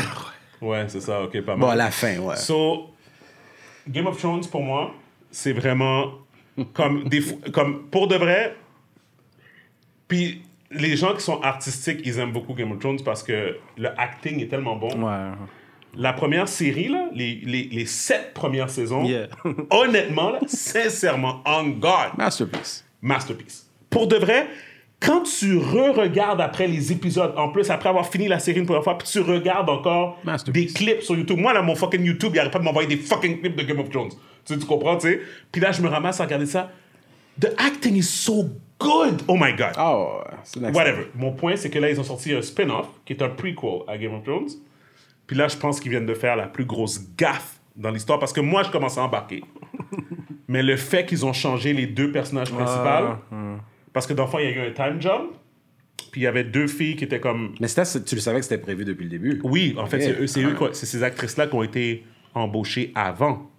Speaker 1: Ouais, c'est ça, ok, pas mal.
Speaker 4: Bon, à la fin, ouais.
Speaker 1: So, Game of Thrones, pour moi, c'est vraiment comme, des, comme pour de vrai. Puis les gens qui sont artistiques, ils aiment beaucoup Game of Thrones parce que le acting est tellement bon.
Speaker 2: Ouais.
Speaker 1: La première série, là, les, les, les sept premières saisons,
Speaker 2: Yeah.
Speaker 1: honnêtement, là, sincèrement, on God,
Speaker 4: Masterpiece.
Speaker 1: masterpiece. Pour de vrai, quand tu re-regardes après les épisodes, en plus, après avoir fini la série une première fois, puis tu regardes encore des clips sur YouTube. Moi, là, mon fucking YouTube, il arrête pas de m'envoyer des fucking clips de Game of Thrones. Tu, tu comprends, tu sais? Puis là, je me ramasse à regarder ça. The acting is so good. Oh my God.
Speaker 4: Ouais, c'est.
Speaker 1: Whatever. Mon point, c'est que là, ils ont sorti un spin-off qui est un prequel à Game of Thrones. Puis là, je pense qu'ils viennent de faire la plus grosse gaffe dans l'histoire parce que moi, je commence à embarquer. Mais le fait qu'ils ont changé les deux personnages principaux, parce que dans le fond, il y a eu un time jump, puis il y avait deux filles qui étaient comme.
Speaker 4: Mais c'était- tu le savais que c'était prévu depuis le début.
Speaker 1: Oui, en fait, c'est eux, c'est ces actrices-là qui ont été embauchées avant.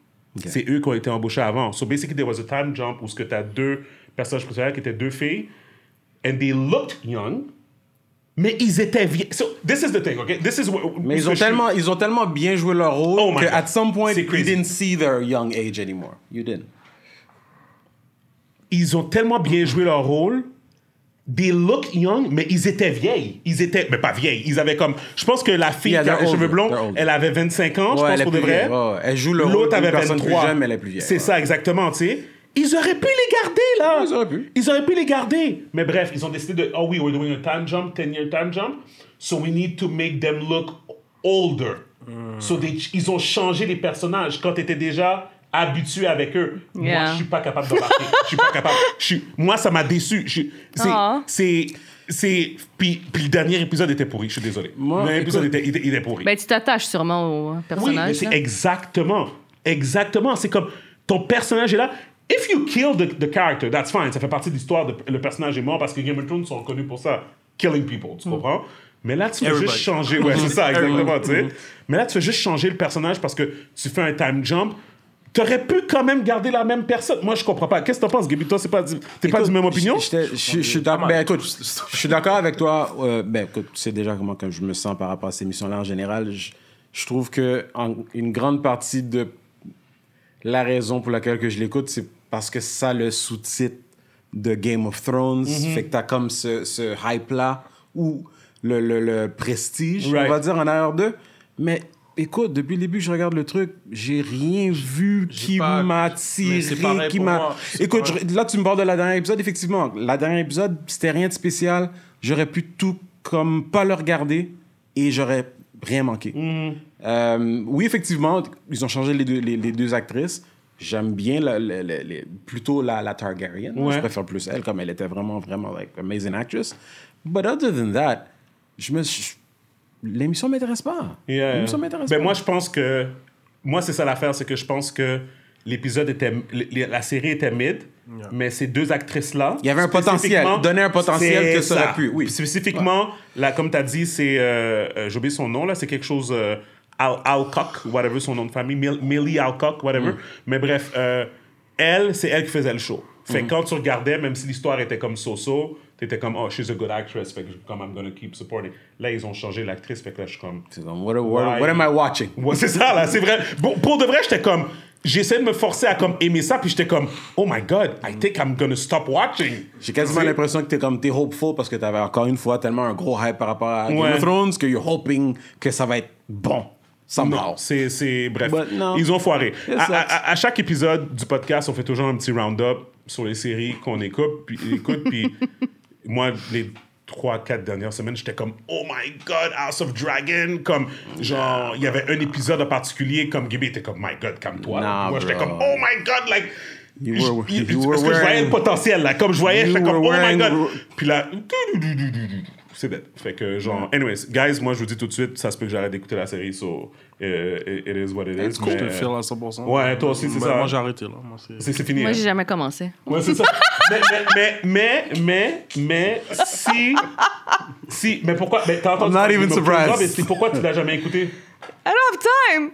Speaker 1: C'est eux qui ont été embauchés avant. So basically, there was a time jump où ce que tu as deux personnages principaux qui étaient deux filles, and they looked young, mais ils étaient vieux. So this is the thing, okay? This is what,
Speaker 4: Mais ils ont, tellement, ils ont tellement bien joué leur rôle
Speaker 1: Oh
Speaker 4: que
Speaker 1: God.
Speaker 4: at some point, you didn't see their young age anymore. You didn't.
Speaker 1: Ils ont tellement bien joué leur rôle. They look young, mais ils étaient vieilles. Ils étaient, mais pas vieilles. Ils avaient comme, je pense que la fille
Speaker 4: Yeah,
Speaker 1: qui a les cheveux blonds, elle avait 25 ans, je
Speaker 4: Ouais,
Speaker 1: pense
Speaker 4: elle est
Speaker 1: pour de vrai.
Speaker 4: Ouais. Elle joue le rôle
Speaker 1: L'autre avait
Speaker 4: personne
Speaker 1: 23.
Speaker 4: plus jeune, mais elle est plus vieille.
Speaker 1: C'est
Speaker 4: ouais.
Speaker 1: ça, exactement, tu sais. Ils auraient pu les garder, là.
Speaker 4: Ouais, ils auraient pu.
Speaker 1: Ils auraient pu les garder. Mais bref, ils ont décidé de, oh oui, we're doing a time jump, 10-year time jump, so we need to make them look older.
Speaker 4: Hmm.
Speaker 1: So they- ils ont changé les personnages quand tu étais déjà habitué avec eux. Moi, je suis pas capable d'embarquer. Je suis pas capable. Je suis- moi, ça m'a déçu. C'est...
Speaker 3: Ah.
Speaker 1: c'est c'est puis, puis le dernier épisode était pourri, je suis désolé.
Speaker 4: Moi,
Speaker 1: le dernier épisode
Speaker 4: écoute-
Speaker 1: était, il était- il pourri.
Speaker 3: Ben, tu t'attaches sûrement au
Speaker 1: Oui,
Speaker 3: personnage.
Speaker 1: mais c'est exactement. Exactement. C'est comme ton personnage est là. If you kill the, the character, that's fine. Ça fait partie de l'histoire. de- Le personnage est mort parce que Game of Thrones sont connus pour ça. Killing people, tu comprends? Mais là, tu fais
Speaker 2: Everybody.
Speaker 1: juste changer. Ouais, c'est ça, exactement, tu sais. Mais là, tu fais juste changer le personnage parce que tu fais un time jump. T'aurais pu quand même garder la même personne. Moi, je comprends pas. Qu'est-ce que t'en penses, Gaby? Toi, c'est pas, t'es pas du même opinion?
Speaker 4: Je suis d'accord. Ben, écoute, je suis d'accord avec toi. Euh, ben, écoute, tu sais déjà comment que je me sens par rapport à ces missions-là en général. Je, je trouve que en- une grande partie de la raison pour laquelle que je l'écoute, c'est parce que ça le sous-titre de Game of Thrones.
Speaker 1: Mm-hmm.
Speaker 4: Fait que t'as comme ce, ce hype-là ou le, le, le prestige,
Speaker 1: Right.
Speaker 4: on va dire, en arrière d'eux. Mais écoute, depuis le début je regarde le truc, j'ai rien vu qui m'a
Speaker 2: pareil
Speaker 4: qui m'a... Écoute,
Speaker 2: pareil.
Speaker 4: là, tu me parles de la dernière épisode, effectivement. La dernière épisode, c'était rien de spécial. J'aurais pu tout comme pas le regarder et j'aurais rien manqué.
Speaker 1: Mm-hmm.
Speaker 4: Euh, oui, effectivement, ils ont changé les deux, les, les deux actrices. J'aime bien le- le- plutôt la, la Targaryen.
Speaker 1: Ouais.
Speaker 4: Je préfère plus elle, comme elle était vraiment, vraiment, like, amazing actress. But other than that, je me suis... L'émission m'intéresse pas.
Speaker 1: Yeah.
Speaker 4: L'émission m'intéresse
Speaker 1: Ben
Speaker 4: pas.
Speaker 1: moi, je pense que. Moi, c'est ça l'affaire, c'est que je pense que l'épisode était. La série était mid, mais ces deux actrices-là.
Speaker 4: Il y avait un potentiel, donner un potentiel que ça aurait pu, oui.
Speaker 1: Spécifiquement, là, comme tu as dit, c'est. euh, euh, J'ai oublié son nom, là, c'est quelque chose. euh, Al Alcock, whatever son nom de famille, Mill- Millie Alcock, whatever.
Speaker 4: Mm.
Speaker 1: Mais bref, euh, elle, c'est elle qui faisait le show. Fait que quand tu regardais, même si l'histoire était comme so-so, t'étais comme, oh, she's a good actress, fait que comme I'm gonna keep supporting. Là, ils ont changé l'actrice, fait que là, je suis comme.
Speaker 4: C'est comme, what, what- what am I watching?
Speaker 1: Ouais, c'est ça, là, c'est vrai. Bon, pour de vrai, j'étais comme. J'essaie de me forcer à comme aimer ça, puis j'étais comme, oh my god, I think I'm gonna stop watching.
Speaker 4: J'ai quasiment
Speaker 1: C'est-
Speaker 4: l'impression que t'es comme t'es hopeful parce que t'avais encore une fois tellement un gros hype par rapport à Game
Speaker 1: Ouais.
Speaker 4: of Thrones que you're hoping que ça va être bon. Somehow.
Speaker 1: Non, c'est, c'est bref.
Speaker 4: But no.
Speaker 1: Ils ont foiré.
Speaker 4: It
Speaker 1: À,
Speaker 4: sucks.
Speaker 1: à- à chaque épisode du podcast, on fait toujours un petit round-up sur les séries qu'on écoute. Puis, écoute, puis moi, les trois, quatre dernières semaines, j'étais comme, oh my god, House of Dragon. Comme, genre, il y avait un épisode en particulier, comme Gibby était comme, my god, calme-toi.
Speaker 4: Nah,
Speaker 1: moi, j'étais comme, oh my god, like.
Speaker 4: You
Speaker 1: je-
Speaker 4: were- you
Speaker 1: parce
Speaker 4: were
Speaker 1: que je voyais
Speaker 4: wearing-
Speaker 1: le potentiel, là. Comme je voyais, j'étais comme, oh my
Speaker 4: wearing-
Speaker 1: god. Puis là, c'est bête. Fait que, genre, anyways, guys, moi, je vous dis tout de suite, ça se peut que j'arrête d'écouter la série, so uh, it, it is what it is.
Speaker 2: Je
Speaker 1: mais-
Speaker 2: te file à 100%.
Speaker 1: Ouais, toi aussi, c'est
Speaker 2: Ben,
Speaker 1: ça.
Speaker 2: Moi, j'ai arrêté, là. Moi, c'est...
Speaker 1: Fini.
Speaker 3: Moi,
Speaker 1: hein?
Speaker 3: j'ai jamais commencé.
Speaker 1: Ouais, c'est ça. mais, mais, mais, mais, mais, si. Si. Mais pourquoi. Mais t'as entendu.
Speaker 4: I'm not even surprised.
Speaker 1: Mais c'est pourquoi tu l'as jamais écouté?
Speaker 3: I don't have time.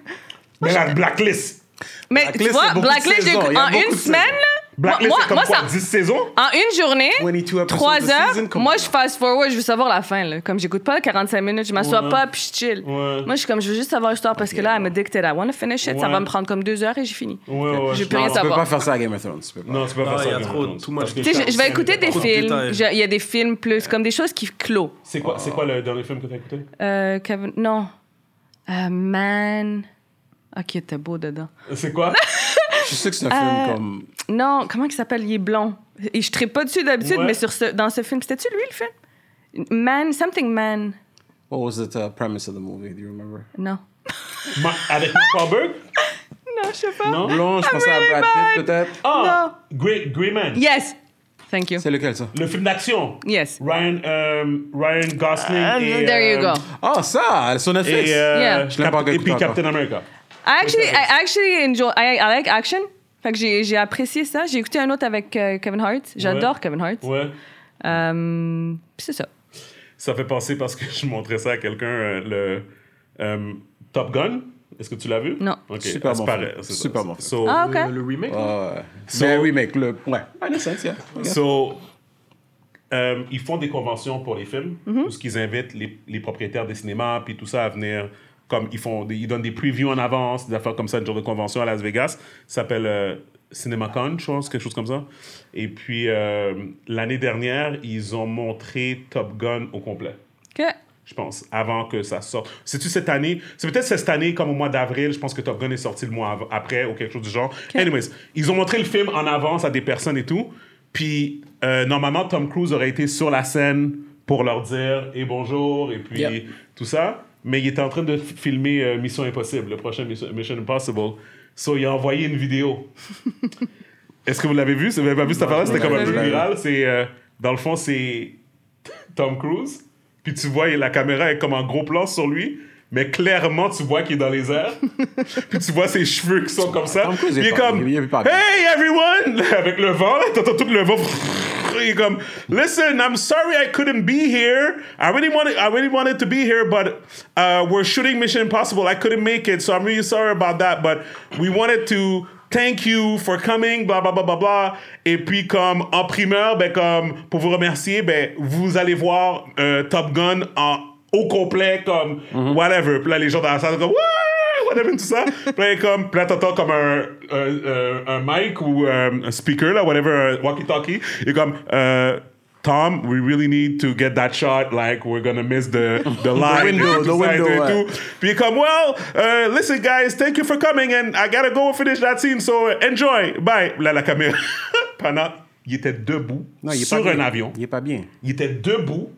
Speaker 1: Mais la Blacklist.
Speaker 3: Mais
Speaker 4: Blacklist,
Speaker 3: tu vois, Blacklist, j'ai
Speaker 4: saisons, il y a
Speaker 3: en
Speaker 4: beaucoup
Speaker 3: une semaine, là.
Speaker 1: Blacklist, c'est comme
Speaker 3: moi,
Speaker 1: quoi,
Speaker 3: ça.
Speaker 1: 10 saisons?
Speaker 3: En une journée,
Speaker 4: 22 episodes
Speaker 3: 3
Speaker 4: a
Speaker 3: heures,
Speaker 4: season, come
Speaker 3: moi
Speaker 4: on.
Speaker 3: je fast forward, je veux savoir la fin. Là. Comme j'écoute pas 45 minutes, je m'assois
Speaker 1: Ouais.
Speaker 3: pas puis je chill.
Speaker 1: Ouais.
Speaker 3: Moi je suis comme, je veux juste savoir l'histoire parce que là, elle me dictate, I wanna finish it, ça
Speaker 1: Ouais.
Speaker 3: va me prendre comme deux heures et j'ai fini.
Speaker 1: Ouais, ouais,
Speaker 3: J'ai
Speaker 1: je
Speaker 3: plus rien
Speaker 1: pense.
Speaker 4: Tu peux
Speaker 3: savoir.
Speaker 4: pas faire ça à Game of Thrones. Tu peux pas.
Speaker 1: Non, tu peux pas
Speaker 2: Ah,
Speaker 1: faire ça.
Speaker 2: il y a
Speaker 1: Game of
Speaker 2: trop-
Speaker 1: Thrones.
Speaker 2: too much.
Speaker 1: Parce que
Speaker 3: Tu sais, je, je vais écouter des
Speaker 2: Trop de
Speaker 3: films.
Speaker 2: détails.
Speaker 3: Je- Il y a des films plus, comme des choses qui clos.
Speaker 1: C'est quoi, c'est quoi le dernier film que t'as écouté?
Speaker 3: Euh, Kevin, non. Euh, man. Ah, qui était beau dedans.
Speaker 1: C'est quoi?
Speaker 4: Je sais que c'est un
Speaker 3: Euh,
Speaker 4: film comme.
Speaker 3: Non, comment il s'appelle? Il est blond. Et je ne pas dessus d'habitude,
Speaker 1: Ouais.
Speaker 3: mais sur ce, dans ce film, c'était-tu lui le film? Man, something man.
Speaker 4: What was the uh, premise of the movie? Do you remember?
Speaker 3: Non.
Speaker 1: Ma- Avec Mark Wahlberg?
Speaker 3: Non, je sais pas.
Speaker 1: Non?
Speaker 4: Blond, je pensais
Speaker 3: really
Speaker 4: à Brad
Speaker 3: bad.
Speaker 4: Pitt peut-être.
Speaker 1: Ah! Grey, Grey Man.
Speaker 3: Yes. Thank you.
Speaker 4: C'est lequel ça?
Speaker 1: Le film d'action.
Speaker 3: Yes.
Speaker 1: Ryan, euh, Ryan Gosling
Speaker 3: Uh,
Speaker 1: et...
Speaker 3: there you
Speaker 1: euh,
Speaker 3: go.
Speaker 4: Ah, ça, sur Netflix.
Speaker 1: Et, euh,
Speaker 3: Yeah.
Speaker 4: Je l'ai pas
Speaker 1: Cap-
Speaker 4: encore
Speaker 1: et puis Captain America.
Speaker 3: I actually, I actually enjoy. I, I like action. Fait que j'ai j'ai apprécié ça. J'ai écouté un autre avec euh, Kevin Hart. J'adore
Speaker 1: Ouais.
Speaker 3: Kevin Hart.
Speaker 1: Ouais.
Speaker 3: Euh, puis c'est ça.
Speaker 1: Ça fait penser parce que je montrais ça à quelqu'un, euh, le euh, Top Gun. Est-ce que tu l'as vu?
Speaker 3: Non.
Speaker 1: Ok,
Speaker 4: Super bon. Super bon.
Speaker 1: So,
Speaker 3: Ah, ok.
Speaker 2: Le, le remake?
Speaker 4: Ah, ouais.
Speaker 1: So-
Speaker 4: Mais remake, le. Ouais. In a sense, yeah.
Speaker 1: so, euh, ils font des conventions pour les films,
Speaker 3: Mm-hmm.
Speaker 1: où ce qu'ils invitent les, les propriétaires des cinémas, puis tout ça à venir. Comme ils font, ils donnent des previews en avance, des affaires comme ça, une genre de convention à Las Vegas. Ça s'appelle euh, CinemaCon, je pense, quelque chose comme ça. Et puis euh, l'année dernière, ils ont montré Top Gun au complet.
Speaker 3: OK.
Speaker 1: je pense, avant que ça sorte. C'est-tu cette année? C'est peut-être cette année, comme au mois d'avril, je pense que Top Gun est sorti le mois après ou quelque chose du genre. Anyways, ils ont montré le film en avance à des personnes et tout. Puis, euh, normalement, Tom Cruise aurait été sur la scène pour leur dire « et bonjour » et puis tout ça. Mais il était en train de filmer euh, Mission Impossible, le prochain Mission, Mission Impossible. So, il a envoyé une vidéo. Est-ce que vous l'avez vu? Vous n'avez pas vu cette affaire-là? C'était comme un peu viral. C'est, euh, dans le fond, c'est Tom Cruise. Puis tu vois, la caméra est comme en gros plan sur lui. Mais clairement, tu vois qu'il est dans les airs. Puis tu vois ses cheveux qui sont comme ça.
Speaker 4: Tom Cruise
Speaker 1: il est
Speaker 4: pas-
Speaker 1: comme
Speaker 4: il est pas bien.
Speaker 1: Hey everyone! Avec le vent, t'entends tout le vent. Listen, I'm sorry I couldn't be here. I really wanted, I really wanted to be here, but uh, we're shooting Mission Impossible. I couldn't make it, so I'm really sorry about that. But we wanted to thank you for coming, blah, blah, blah, blah, blah. Et puis, comme en primeur, ben, comme pour vous remercier, ben, vous allez voir euh, Top Gun en, au complet, comme whatever. Puis là, les gens dans la salle, comme ouais, whatever, tout ça. Puis là, comme, puis là, t'entends comme un, un, mic ou euh, un speaker, là, whatever, un walkie-talkie. Est comme, euh, Tom, we really need to get that shot. Like, we're gonna miss the, the line.
Speaker 4: window,
Speaker 1: et
Speaker 4: the
Speaker 1: et
Speaker 4: window,
Speaker 1: et
Speaker 4: ouais.
Speaker 1: Puis comme, well, uh, listen, guys, thank you for coming, and I gotta go finish that scene, so enjoy. Bye. Là, la caméra. Pendant, il était debout
Speaker 4: Non, il
Speaker 1: sur un
Speaker 4: bien.
Speaker 1: avion.
Speaker 4: Il est pas bien.
Speaker 1: Il était debout.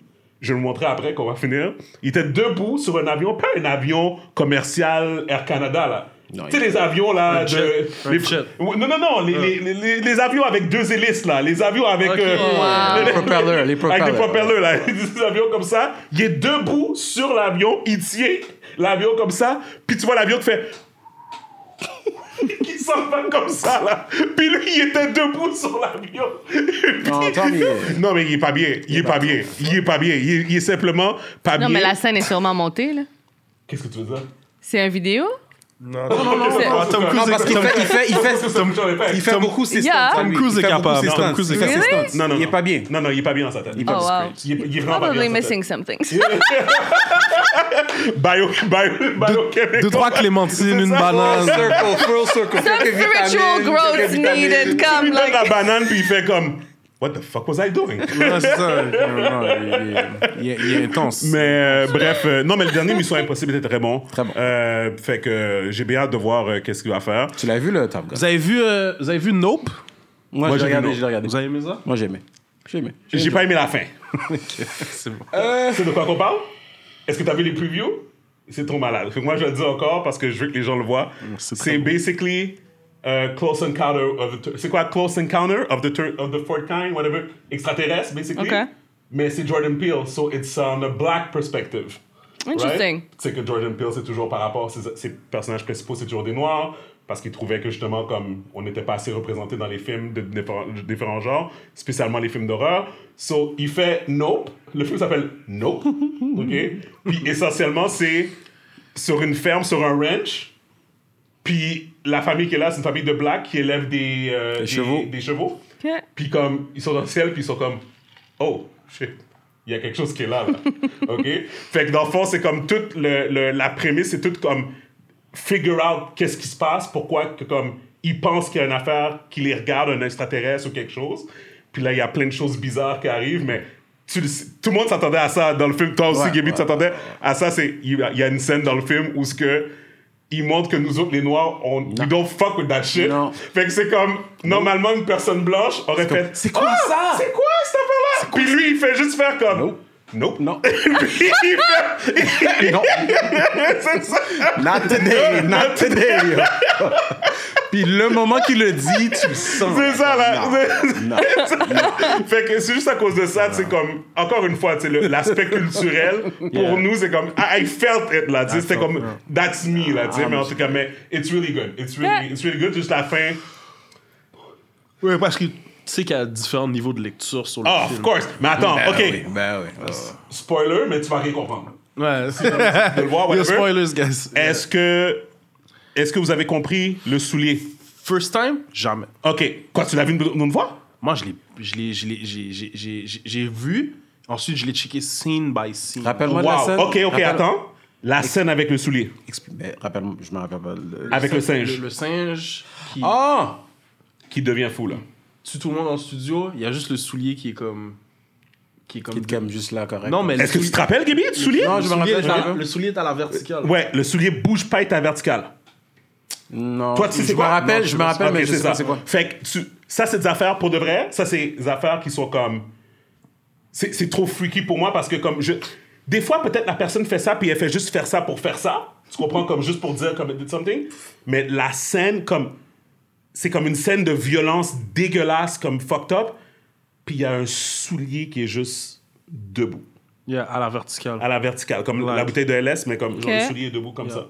Speaker 1: Je vais le montrer après qu'on va finir. Il était debout sur un avion, pas un avion commercial Air Canada, là. Tu sais, les avions, là. de, les- Non, non, non, les, les, les, les avions avec deux hélices, là. Les avions avec.
Speaker 2: Ok.
Speaker 1: euh,
Speaker 3: Wow.
Speaker 4: Les propellers, les propellers.
Speaker 1: Avec des propellers, là. Des avions comme ça. Il est debout sur l'avion, il tient l'avion comme ça, puis tu vois l'avion qui fait. Qui s'en va comme ça, là. Puis lui, il était debout sur l'avion.
Speaker 4: Non, mais-
Speaker 1: Non, mais il est pas bien. Il est pas bien. Il est pas bien. Il est, il est simplement pas bien.
Speaker 3: Non, mais la scène est sûrement montée, là.
Speaker 1: Qu'est-ce que tu veux dire?
Speaker 3: C'est un vidéo?
Speaker 2: Non,
Speaker 1: non, non,
Speaker 3: C'est-
Speaker 1: non,
Speaker 2: Tom
Speaker 1: non,
Speaker 2: Cruise
Speaker 4: Non, parce
Speaker 2: est-
Speaker 4: qu'il fait, il fait, il fait,
Speaker 1: Tom-
Speaker 4: il fait beaucoup ses
Speaker 3: Yeah.
Speaker 4: stunts.
Speaker 3: Tom.
Speaker 2: Cruise
Speaker 4: Il
Speaker 2: est capable. Cruise est
Speaker 4: Il
Speaker 2: capable.
Speaker 1: Non, non,
Speaker 4: Il est
Speaker 1: non.
Speaker 4: pas bien.
Speaker 1: Non, non, il est pas bien dans sa tête.
Speaker 4: Il est pas
Speaker 3: Oh, wow.
Speaker 4: discret.
Speaker 1: Il est, il est vraiment
Speaker 3: Probably
Speaker 1: pas bien
Speaker 3: missing something.
Speaker 1: Bio, bio.
Speaker 2: Deux, trois clémentines, une banane.
Speaker 4: Circle, full circle.
Speaker 3: Some spiritual growth needed.
Speaker 1: Il
Speaker 3: Comme,
Speaker 1: lui donne la
Speaker 3: like.
Speaker 1: banane, puis il fait comme... What the fuck was I doing?
Speaker 2: Non, c'est ça. Non, non, il, est, il est- il est intense.
Speaker 1: Mais euh, bref, euh, non, mais le dernier Mission Impossible était très bon.
Speaker 4: Très bon.
Speaker 1: Euh, fait que j'ai bien hâte de voir euh, qu'est-ce qu'il va faire.
Speaker 4: Tu l'as vu, le Top Gun?
Speaker 2: Vous avez vu, euh, vous avez vu Nope?
Speaker 4: Moi,
Speaker 1: Moi,
Speaker 4: j'ai regardé, j'ai regardé.
Speaker 2: Vous avez aimé ça?
Speaker 4: Moi, j'ai aimé. J'ai aimé.
Speaker 1: J'ai pas aimé la fin.
Speaker 2: C'est bon.
Speaker 1: C'est de quoi qu'on parle? Est-ce que t'as vu les previews? C'est trop malade. Fait que moi, je le dis encore parce que je veux que les gens le voient.
Speaker 2: c'est très
Speaker 1: C'est
Speaker 2: beau.
Speaker 1: basically uh, Close Encounter of the... Tur- C'est quoi? Close Encounter of the, of the Fourth Kind, whatever. Extraterrestre, basically. Mais c'est Jordan Peele, so it's on a black perspective.
Speaker 3: Interesting.
Speaker 1: Right? C'est que Jordan Peele, c'est toujours par rapport à ses, ses personnages principaux, c'est toujours des noirs, parce qu'il trouvait que justement, comme on n'était pas assez représenté dans les films de différents, différents genres, spécialement les films d'horreur. So, il fait Nope. Le film s'appelle Nope. OK? Puis essentiellement, c'est sur une ferme, sur un ranch. Puis la famille qui est là, c'est une famille de blacks qui élève des, euh, des
Speaker 4: chevaux.
Speaker 1: Des chevaux.
Speaker 3: Ok.
Speaker 1: Puis comme, ils sont dans le ciel, puis ils sont comme, oh, shit, il y a quelque chose qui est là, là. OK? Fait que dans le fond, c'est comme toute le, le- la prémisse, c'est tout comme figure out qu'est-ce qui se passe, pourquoi que comme ils pensent qu'il y a une affaire qui les regarde, un extraterrestre ou quelque chose. Puis là, il y a plein de choses bizarres qui arrivent, mais tu le sais- tout le monde s'attendait à ça dans le film. Toi aussi,
Speaker 4: Ouais,
Speaker 1: Gaby,
Speaker 4: ouais,
Speaker 1: tu t'attendais à ça. C'est, il y a- il y a une scène dans le film où ce que il montre que nous autres, les Noirs, on we don't fuck with that shit.
Speaker 4: Non.
Speaker 1: Fait que c'est comme, normalement, une personne blanche aurait fait
Speaker 4: c'est quoi
Speaker 1: Ah,
Speaker 4: ça?
Speaker 1: C'est quoi cette affaire-là? Puis lui, il fait juste faire comme
Speaker 4: Nope.
Speaker 1: Nope.
Speaker 4: Non. Non.
Speaker 1: c'est ça.
Speaker 4: Not today, not today. Puis le moment qu'il le dit, tu le sens.
Speaker 1: C'est ça, là.
Speaker 4: Non.
Speaker 1: fait que c'est juste à cause de ça, c'est comme, encore une fois, tu sais, le- l'aspect culturel, pour
Speaker 4: Yeah.
Speaker 1: nous, c'est comme, I, I felt it, là, tu sais,
Speaker 2: I
Speaker 1: c'était comme, that's me, là, tu sais,
Speaker 4: Ah,
Speaker 1: mais en
Speaker 4: mais
Speaker 1: tout cas, mais it's really good. It's really, it's really good, juste la fin.
Speaker 2: Ouais, parce que sais qu'il y a différents niveaux de lecture sur le
Speaker 1: Oh,
Speaker 2: film.
Speaker 1: of course. Mais attends,
Speaker 4: Ben
Speaker 1: ok,
Speaker 4: oui, ben oui.
Speaker 1: spoiler, mais tu vas rien comprendre.
Speaker 2: Ouais, c'est
Speaker 1: De le voir,
Speaker 2: Yo,
Speaker 1: whatever.
Speaker 2: spoilers, guys.
Speaker 1: Est-ce que, est-ce que vous avez compris le soulier?
Speaker 2: First time? Jamais.
Speaker 1: Ok, quoi, tu l'as vu une, une fois?
Speaker 2: Moi, je l'ai, je l'ai, je l'ai, j'ai, j'ai, j'ai, j'ai- j'ai vu. Ensuite, je l'ai checké scene by scene.
Speaker 4: Rappelle-moi de la
Speaker 1: Wow,
Speaker 4: scène.
Speaker 1: ok, ok,
Speaker 4: Rappelle-
Speaker 1: attends. La scène avec le soulier,
Speaker 4: Expli- mais Rappelle-moi, je me rappelle pas. le-
Speaker 1: avec le
Speaker 2: Le,
Speaker 1: singe,
Speaker 2: le singe qui
Speaker 4: Ah!
Speaker 1: qui devient fou, là.
Speaker 2: Tue tout le monde dans le studio. Il y a juste le soulier qui est comme. Qui est comme.
Speaker 4: Qui est comme juste là, correct.
Speaker 2: Non, mais
Speaker 1: Est-ce que tu te rappelles, Gaby, du soulier?
Speaker 4: Non,
Speaker 2: le
Speaker 4: je me
Speaker 2: soulier,
Speaker 4: rappelle,
Speaker 2: le- le soulier est à la verticale.
Speaker 1: Ouais, le soulier bouge pas, est à vertical.
Speaker 4: Non.
Speaker 1: Toi, tu sais
Speaker 4: je
Speaker 1: c'est
Speaker 4: me
Speaker 1: quoi?
Speaker 4: rappelle,
Speaker 1: Non,
Speaker 4: je me rappelle,
Speaker 1: Ok,
Speaker 4: mais je
Speaker 1: c'est
Speaker 4: sais pas
Speaker 1: ça.
Speaker 4: c'est quoi.
Speaker 1: Fait que tu- ça, c'est des affaires pour de vrai. Ça, c'est des affaires qui sont comme. C'est c'est trop freaky pour moi parce que, comme je. Des fois, peut-être la personne fait ça puis elle fait juste faire ça pour faire ça. Tu comprends? Comme juste pour dire, comme, it did something. Mais la scène, comme. C'est comme une scène de violence dégueulasse, comme fucked up. Puis il y a un soulier qui est juste debout,
Speaker 2: Yeah, à la verticale.
Speaker 1: à la verticale. Comme
Speaker 2: Like-
Speaker 1: la bouteille de LS, mais comme genre,
Speaker 3: Ok.
Speaker 1: le soulier est debout comme
Speaker 2: Yeah.
Speaker 1: ça.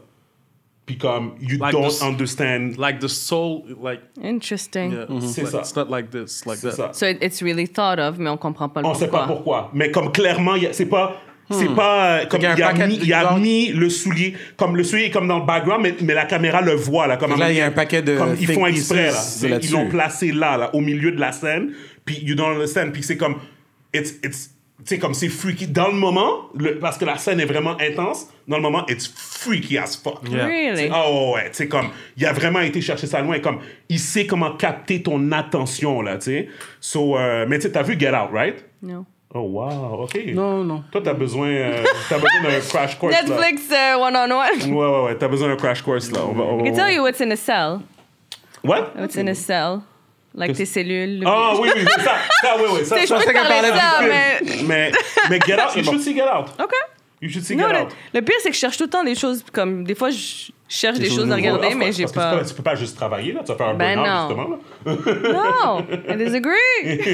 Speaker 1: Puis comme, you
Speaker 2: Like
Speaker 1: don't
Speaker 2: this-
Speaker 1: understand.
Speaker 2: Like the soul, like.
Speaker 3: Interesting.
Speaker 2: Yeah,
Speaker 1: C'est
Speaker 2: like,
Speaker 1: ça.
Speaker 2: It's not like this, like
Speaker 1: C'est
Speaker 2: that.
Speaker 1: ça.
Speaker 3: So it- it's really thought of, mais on comprend pas le
Speaker 1: On
Speaker 3: pourquoi.
Speaker 1: sait pas pourquoi. Mais comme clairement, il y a- c'est pas. C'est pas. euh, Comme
Speaker 4: y a
Speaker 1: il a, mis,
Speaker 4: de-
Speaker 1: il a
Speaker 4: genre-
Speaker 1: mis le soulier. Comme le soulier est comme dans le background, mais, mais la caméra le voit. Là, comme
Speaker 4: là, il y a un paquet de
Speaker 1: Comme ils font exprès. Là. Ils l'ont placé là, là, au milieu de la scène. Puis you don't understand. Puis c'est comme. It's, it's, tu sais, comme c'est freaky. Dans le moment, le- parce que la scène est vraiment intense, dans le moment, it's freaky as fuck.
Speaker 2: Yeah.
Speaker 3: Really?
Speaker 1: Oh ouais, tu sais, comme, il a vraiment été chercher ça loin, comme, il sait comment capter ton attention, là, tu sais. So, euh, mais tu sais, t'as vu Get Out, right?
Speaker 3: No.
Speaker 1: Oh wow, ok.
Speaker 4: Non, non.
Speaker 1: Toi, t'as besoin, euh, t'as besoin d'un crash course,
Speaker 3: Netflix uh, one-on-one.
Speaker 1: là. Ouais, ouais, ouais, t'as besoin d'un crash course, là. On va, on
Speaker 3: I can
Speaker 1: va-
Speaker 3: tell you what's in a cell.
Speaker 1: What?
Speaker 3: What's in a cell? Like tes cellules. le-
Speaker 1: Ah oui, oui, ça. Ça, oui, oui, ça. Ça,
Speaker 3: ça,
Speaker 1: du
Speaker 3: mais...
Speaker 1: film. Mais, mais Get Out, you should see Get Out.
Speaker 3: OK.
Speaker 1: You should see
Speaker 3: Non,
Speaker 1: Get
Speaker 3: le,
Speaker 1: Out.
Speaker 3: le pire, c'est que je cherche tout le temps des choses comme. Des fois, je cherche des,
Speaker 2: choses
Speaker 3: choses à regarder,
Speaker 1: Of
Speaker 3: mais j'ai
Speaker 1: parce que
Speaker 3: pas.
Speaker 1: Tu peux, pas, tu peux pas juste travailler, là. Tu vas faire un
Speaker 3: Ben
Speaker 1: burn-out, justement, là.
Speaker 3: Non, I disagree.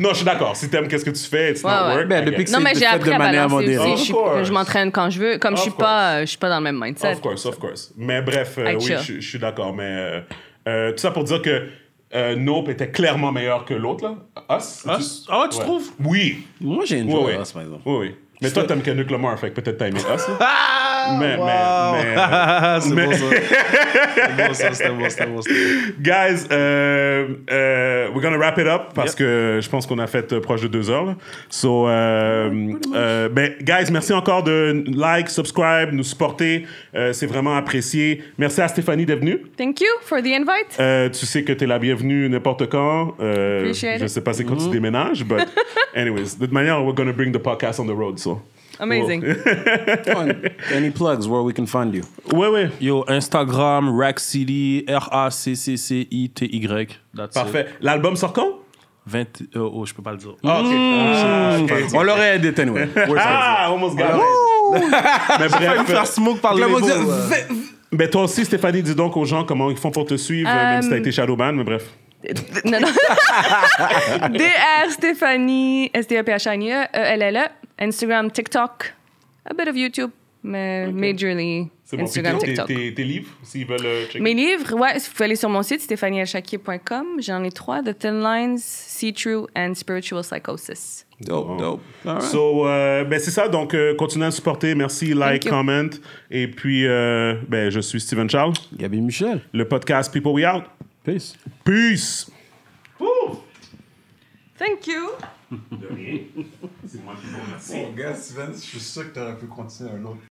Speaker 1: Non, je suis d'accord. Si t'aimes qu'est-ce que tu fais, it's
Speaker 3: Ouais,
Speaker 1: not
Speaker 3: ouais.
Speaker 1: work.
Speaker 4: Ben, depuis
Speaker 1: get
Speaker 4: que
Speaker 1: it.
Speaker 3: non, mais j'ai appris
Speaker 4: de
Speaker 3: à
Speaker 4: manière
Speaker 3: balancer aussi.
Speaker 1: Of
Speaker 3: Je, je m'entraîne quand je veux. Comme je suis
Speaker 1: Of
Speaker 3: pas, je suis pas dans le même mindset.
Speaker 1: Of course, of course. Mais bref, euh, oui, je suis d'accord. Mais euh, euh, tout ça pour dire que euh, Nope était clairement meilleur que l'autre, là. Us?
Speaker 2: Us? Ah ouais, tu
Speaker 1: Ouais.
Speaker 2: trouves?
Speaker 1: Oui.
Speaker 4: Moi, j'ai une
Speaker 1: Oui, oui.
Speaker 4: chose, par exemple.
Speaker 1: Oui, oui. Mais toi, t'aimes Kendrick Lamar, fait que peut-être t'as aimé Us.
Speaker 2: Ah!
Speaker 1: mais,
Speaker 2: wow.
Speaker 1: mais, mais,
Speaker 2: c'est
Speaker 1: mais-
Speaker 2: bon ça. C'est bon ça, c'était bon, bon.
Speaker 1: Guys, euh, euh, we're gonna wrap it up parce
Speaker 2: Yep.
Speaker 1: que je pense qu'on a fait euh, proche de deux heures. Là. So, euh, euh, ben, guys, merci encore de like, subscribe, nous supporter. Euh, c'est vraiment apprécié. Merci à Stéphanie d'être venue.
Speaker 3: Thank you for the invite.
Speaker 1: Euh, tu sais que tu es la bienvenue n'importe quand. Euh, je
Speaker 3: it.
Speaker 1: sais pas c'est quand tu déménages, but anyways, de toute manière, we're gonna bring the podcast on the road.
Speaker 3: Amazing.
Speaker 4: Any plugs where we can find you?
Speaker 1: Ouais, ouais.
Speaker 2: Yo, Instagram, Rack City, R-A-C-C-C-I-T-Y.
Speaker 1: Parfait. L'album sort quand?
Speaker 2: 20, euh, oh, je peux pas le dire.
Speaker 1: Ah, ok. Ah, ok.
Speaker 4: On l'aurait aidé, anyway.
Speaker 1: Ah, almost got it. Mais bref,
Speaker 2: faire smoke par le
Speaker 4: v-
Speaker 1: ben toi aussi, Stéphanie, dis donc aux gens comment ils font pour te suivre, même si t'as
Speaker 3: Euh,
Speaker 1: été Shadowban, mais bref.
Speaker 3: non, non. DR Stéphanie, S-T-E-P-H-A-N-I-E, E-L-L-E, Instagram, TikTok, a bit of YouTube, mais majorly
Speaker 1: bon. Puis
Speaker 3: Instagram,
Speaker 1: tes-
Speaker 3: TikTok.
Speaker 1: Tes, tes livres, s'ils veulent euh, checker.
Speaker 3: Mes livres, ouais, vous pouvez aller sur mon site, stéphanieelchakier.com. J'en ai trois, The Thin Lines, See True and Spiritual Psychosis.
Speaker 4: Dope, dope. All right.
Speaker 1: So, euh, ben c'est ça. Donc, euh, continuez à supporter. Merci, like, comment. Et puis, euh, ben, je suis Steven Charles.
Speaker 4: Gabi Michel.
Speaker 1: Le podcast People We Out.
Speaker 4: Peace.
Speaker 1: Peace!
Speaker 3: Thank you!
Speaker 1: C'est moi qui vous remercie.
Speaker 4: Bon, gars, Steven, je suis sûr que tu aurais pu continuer un autre.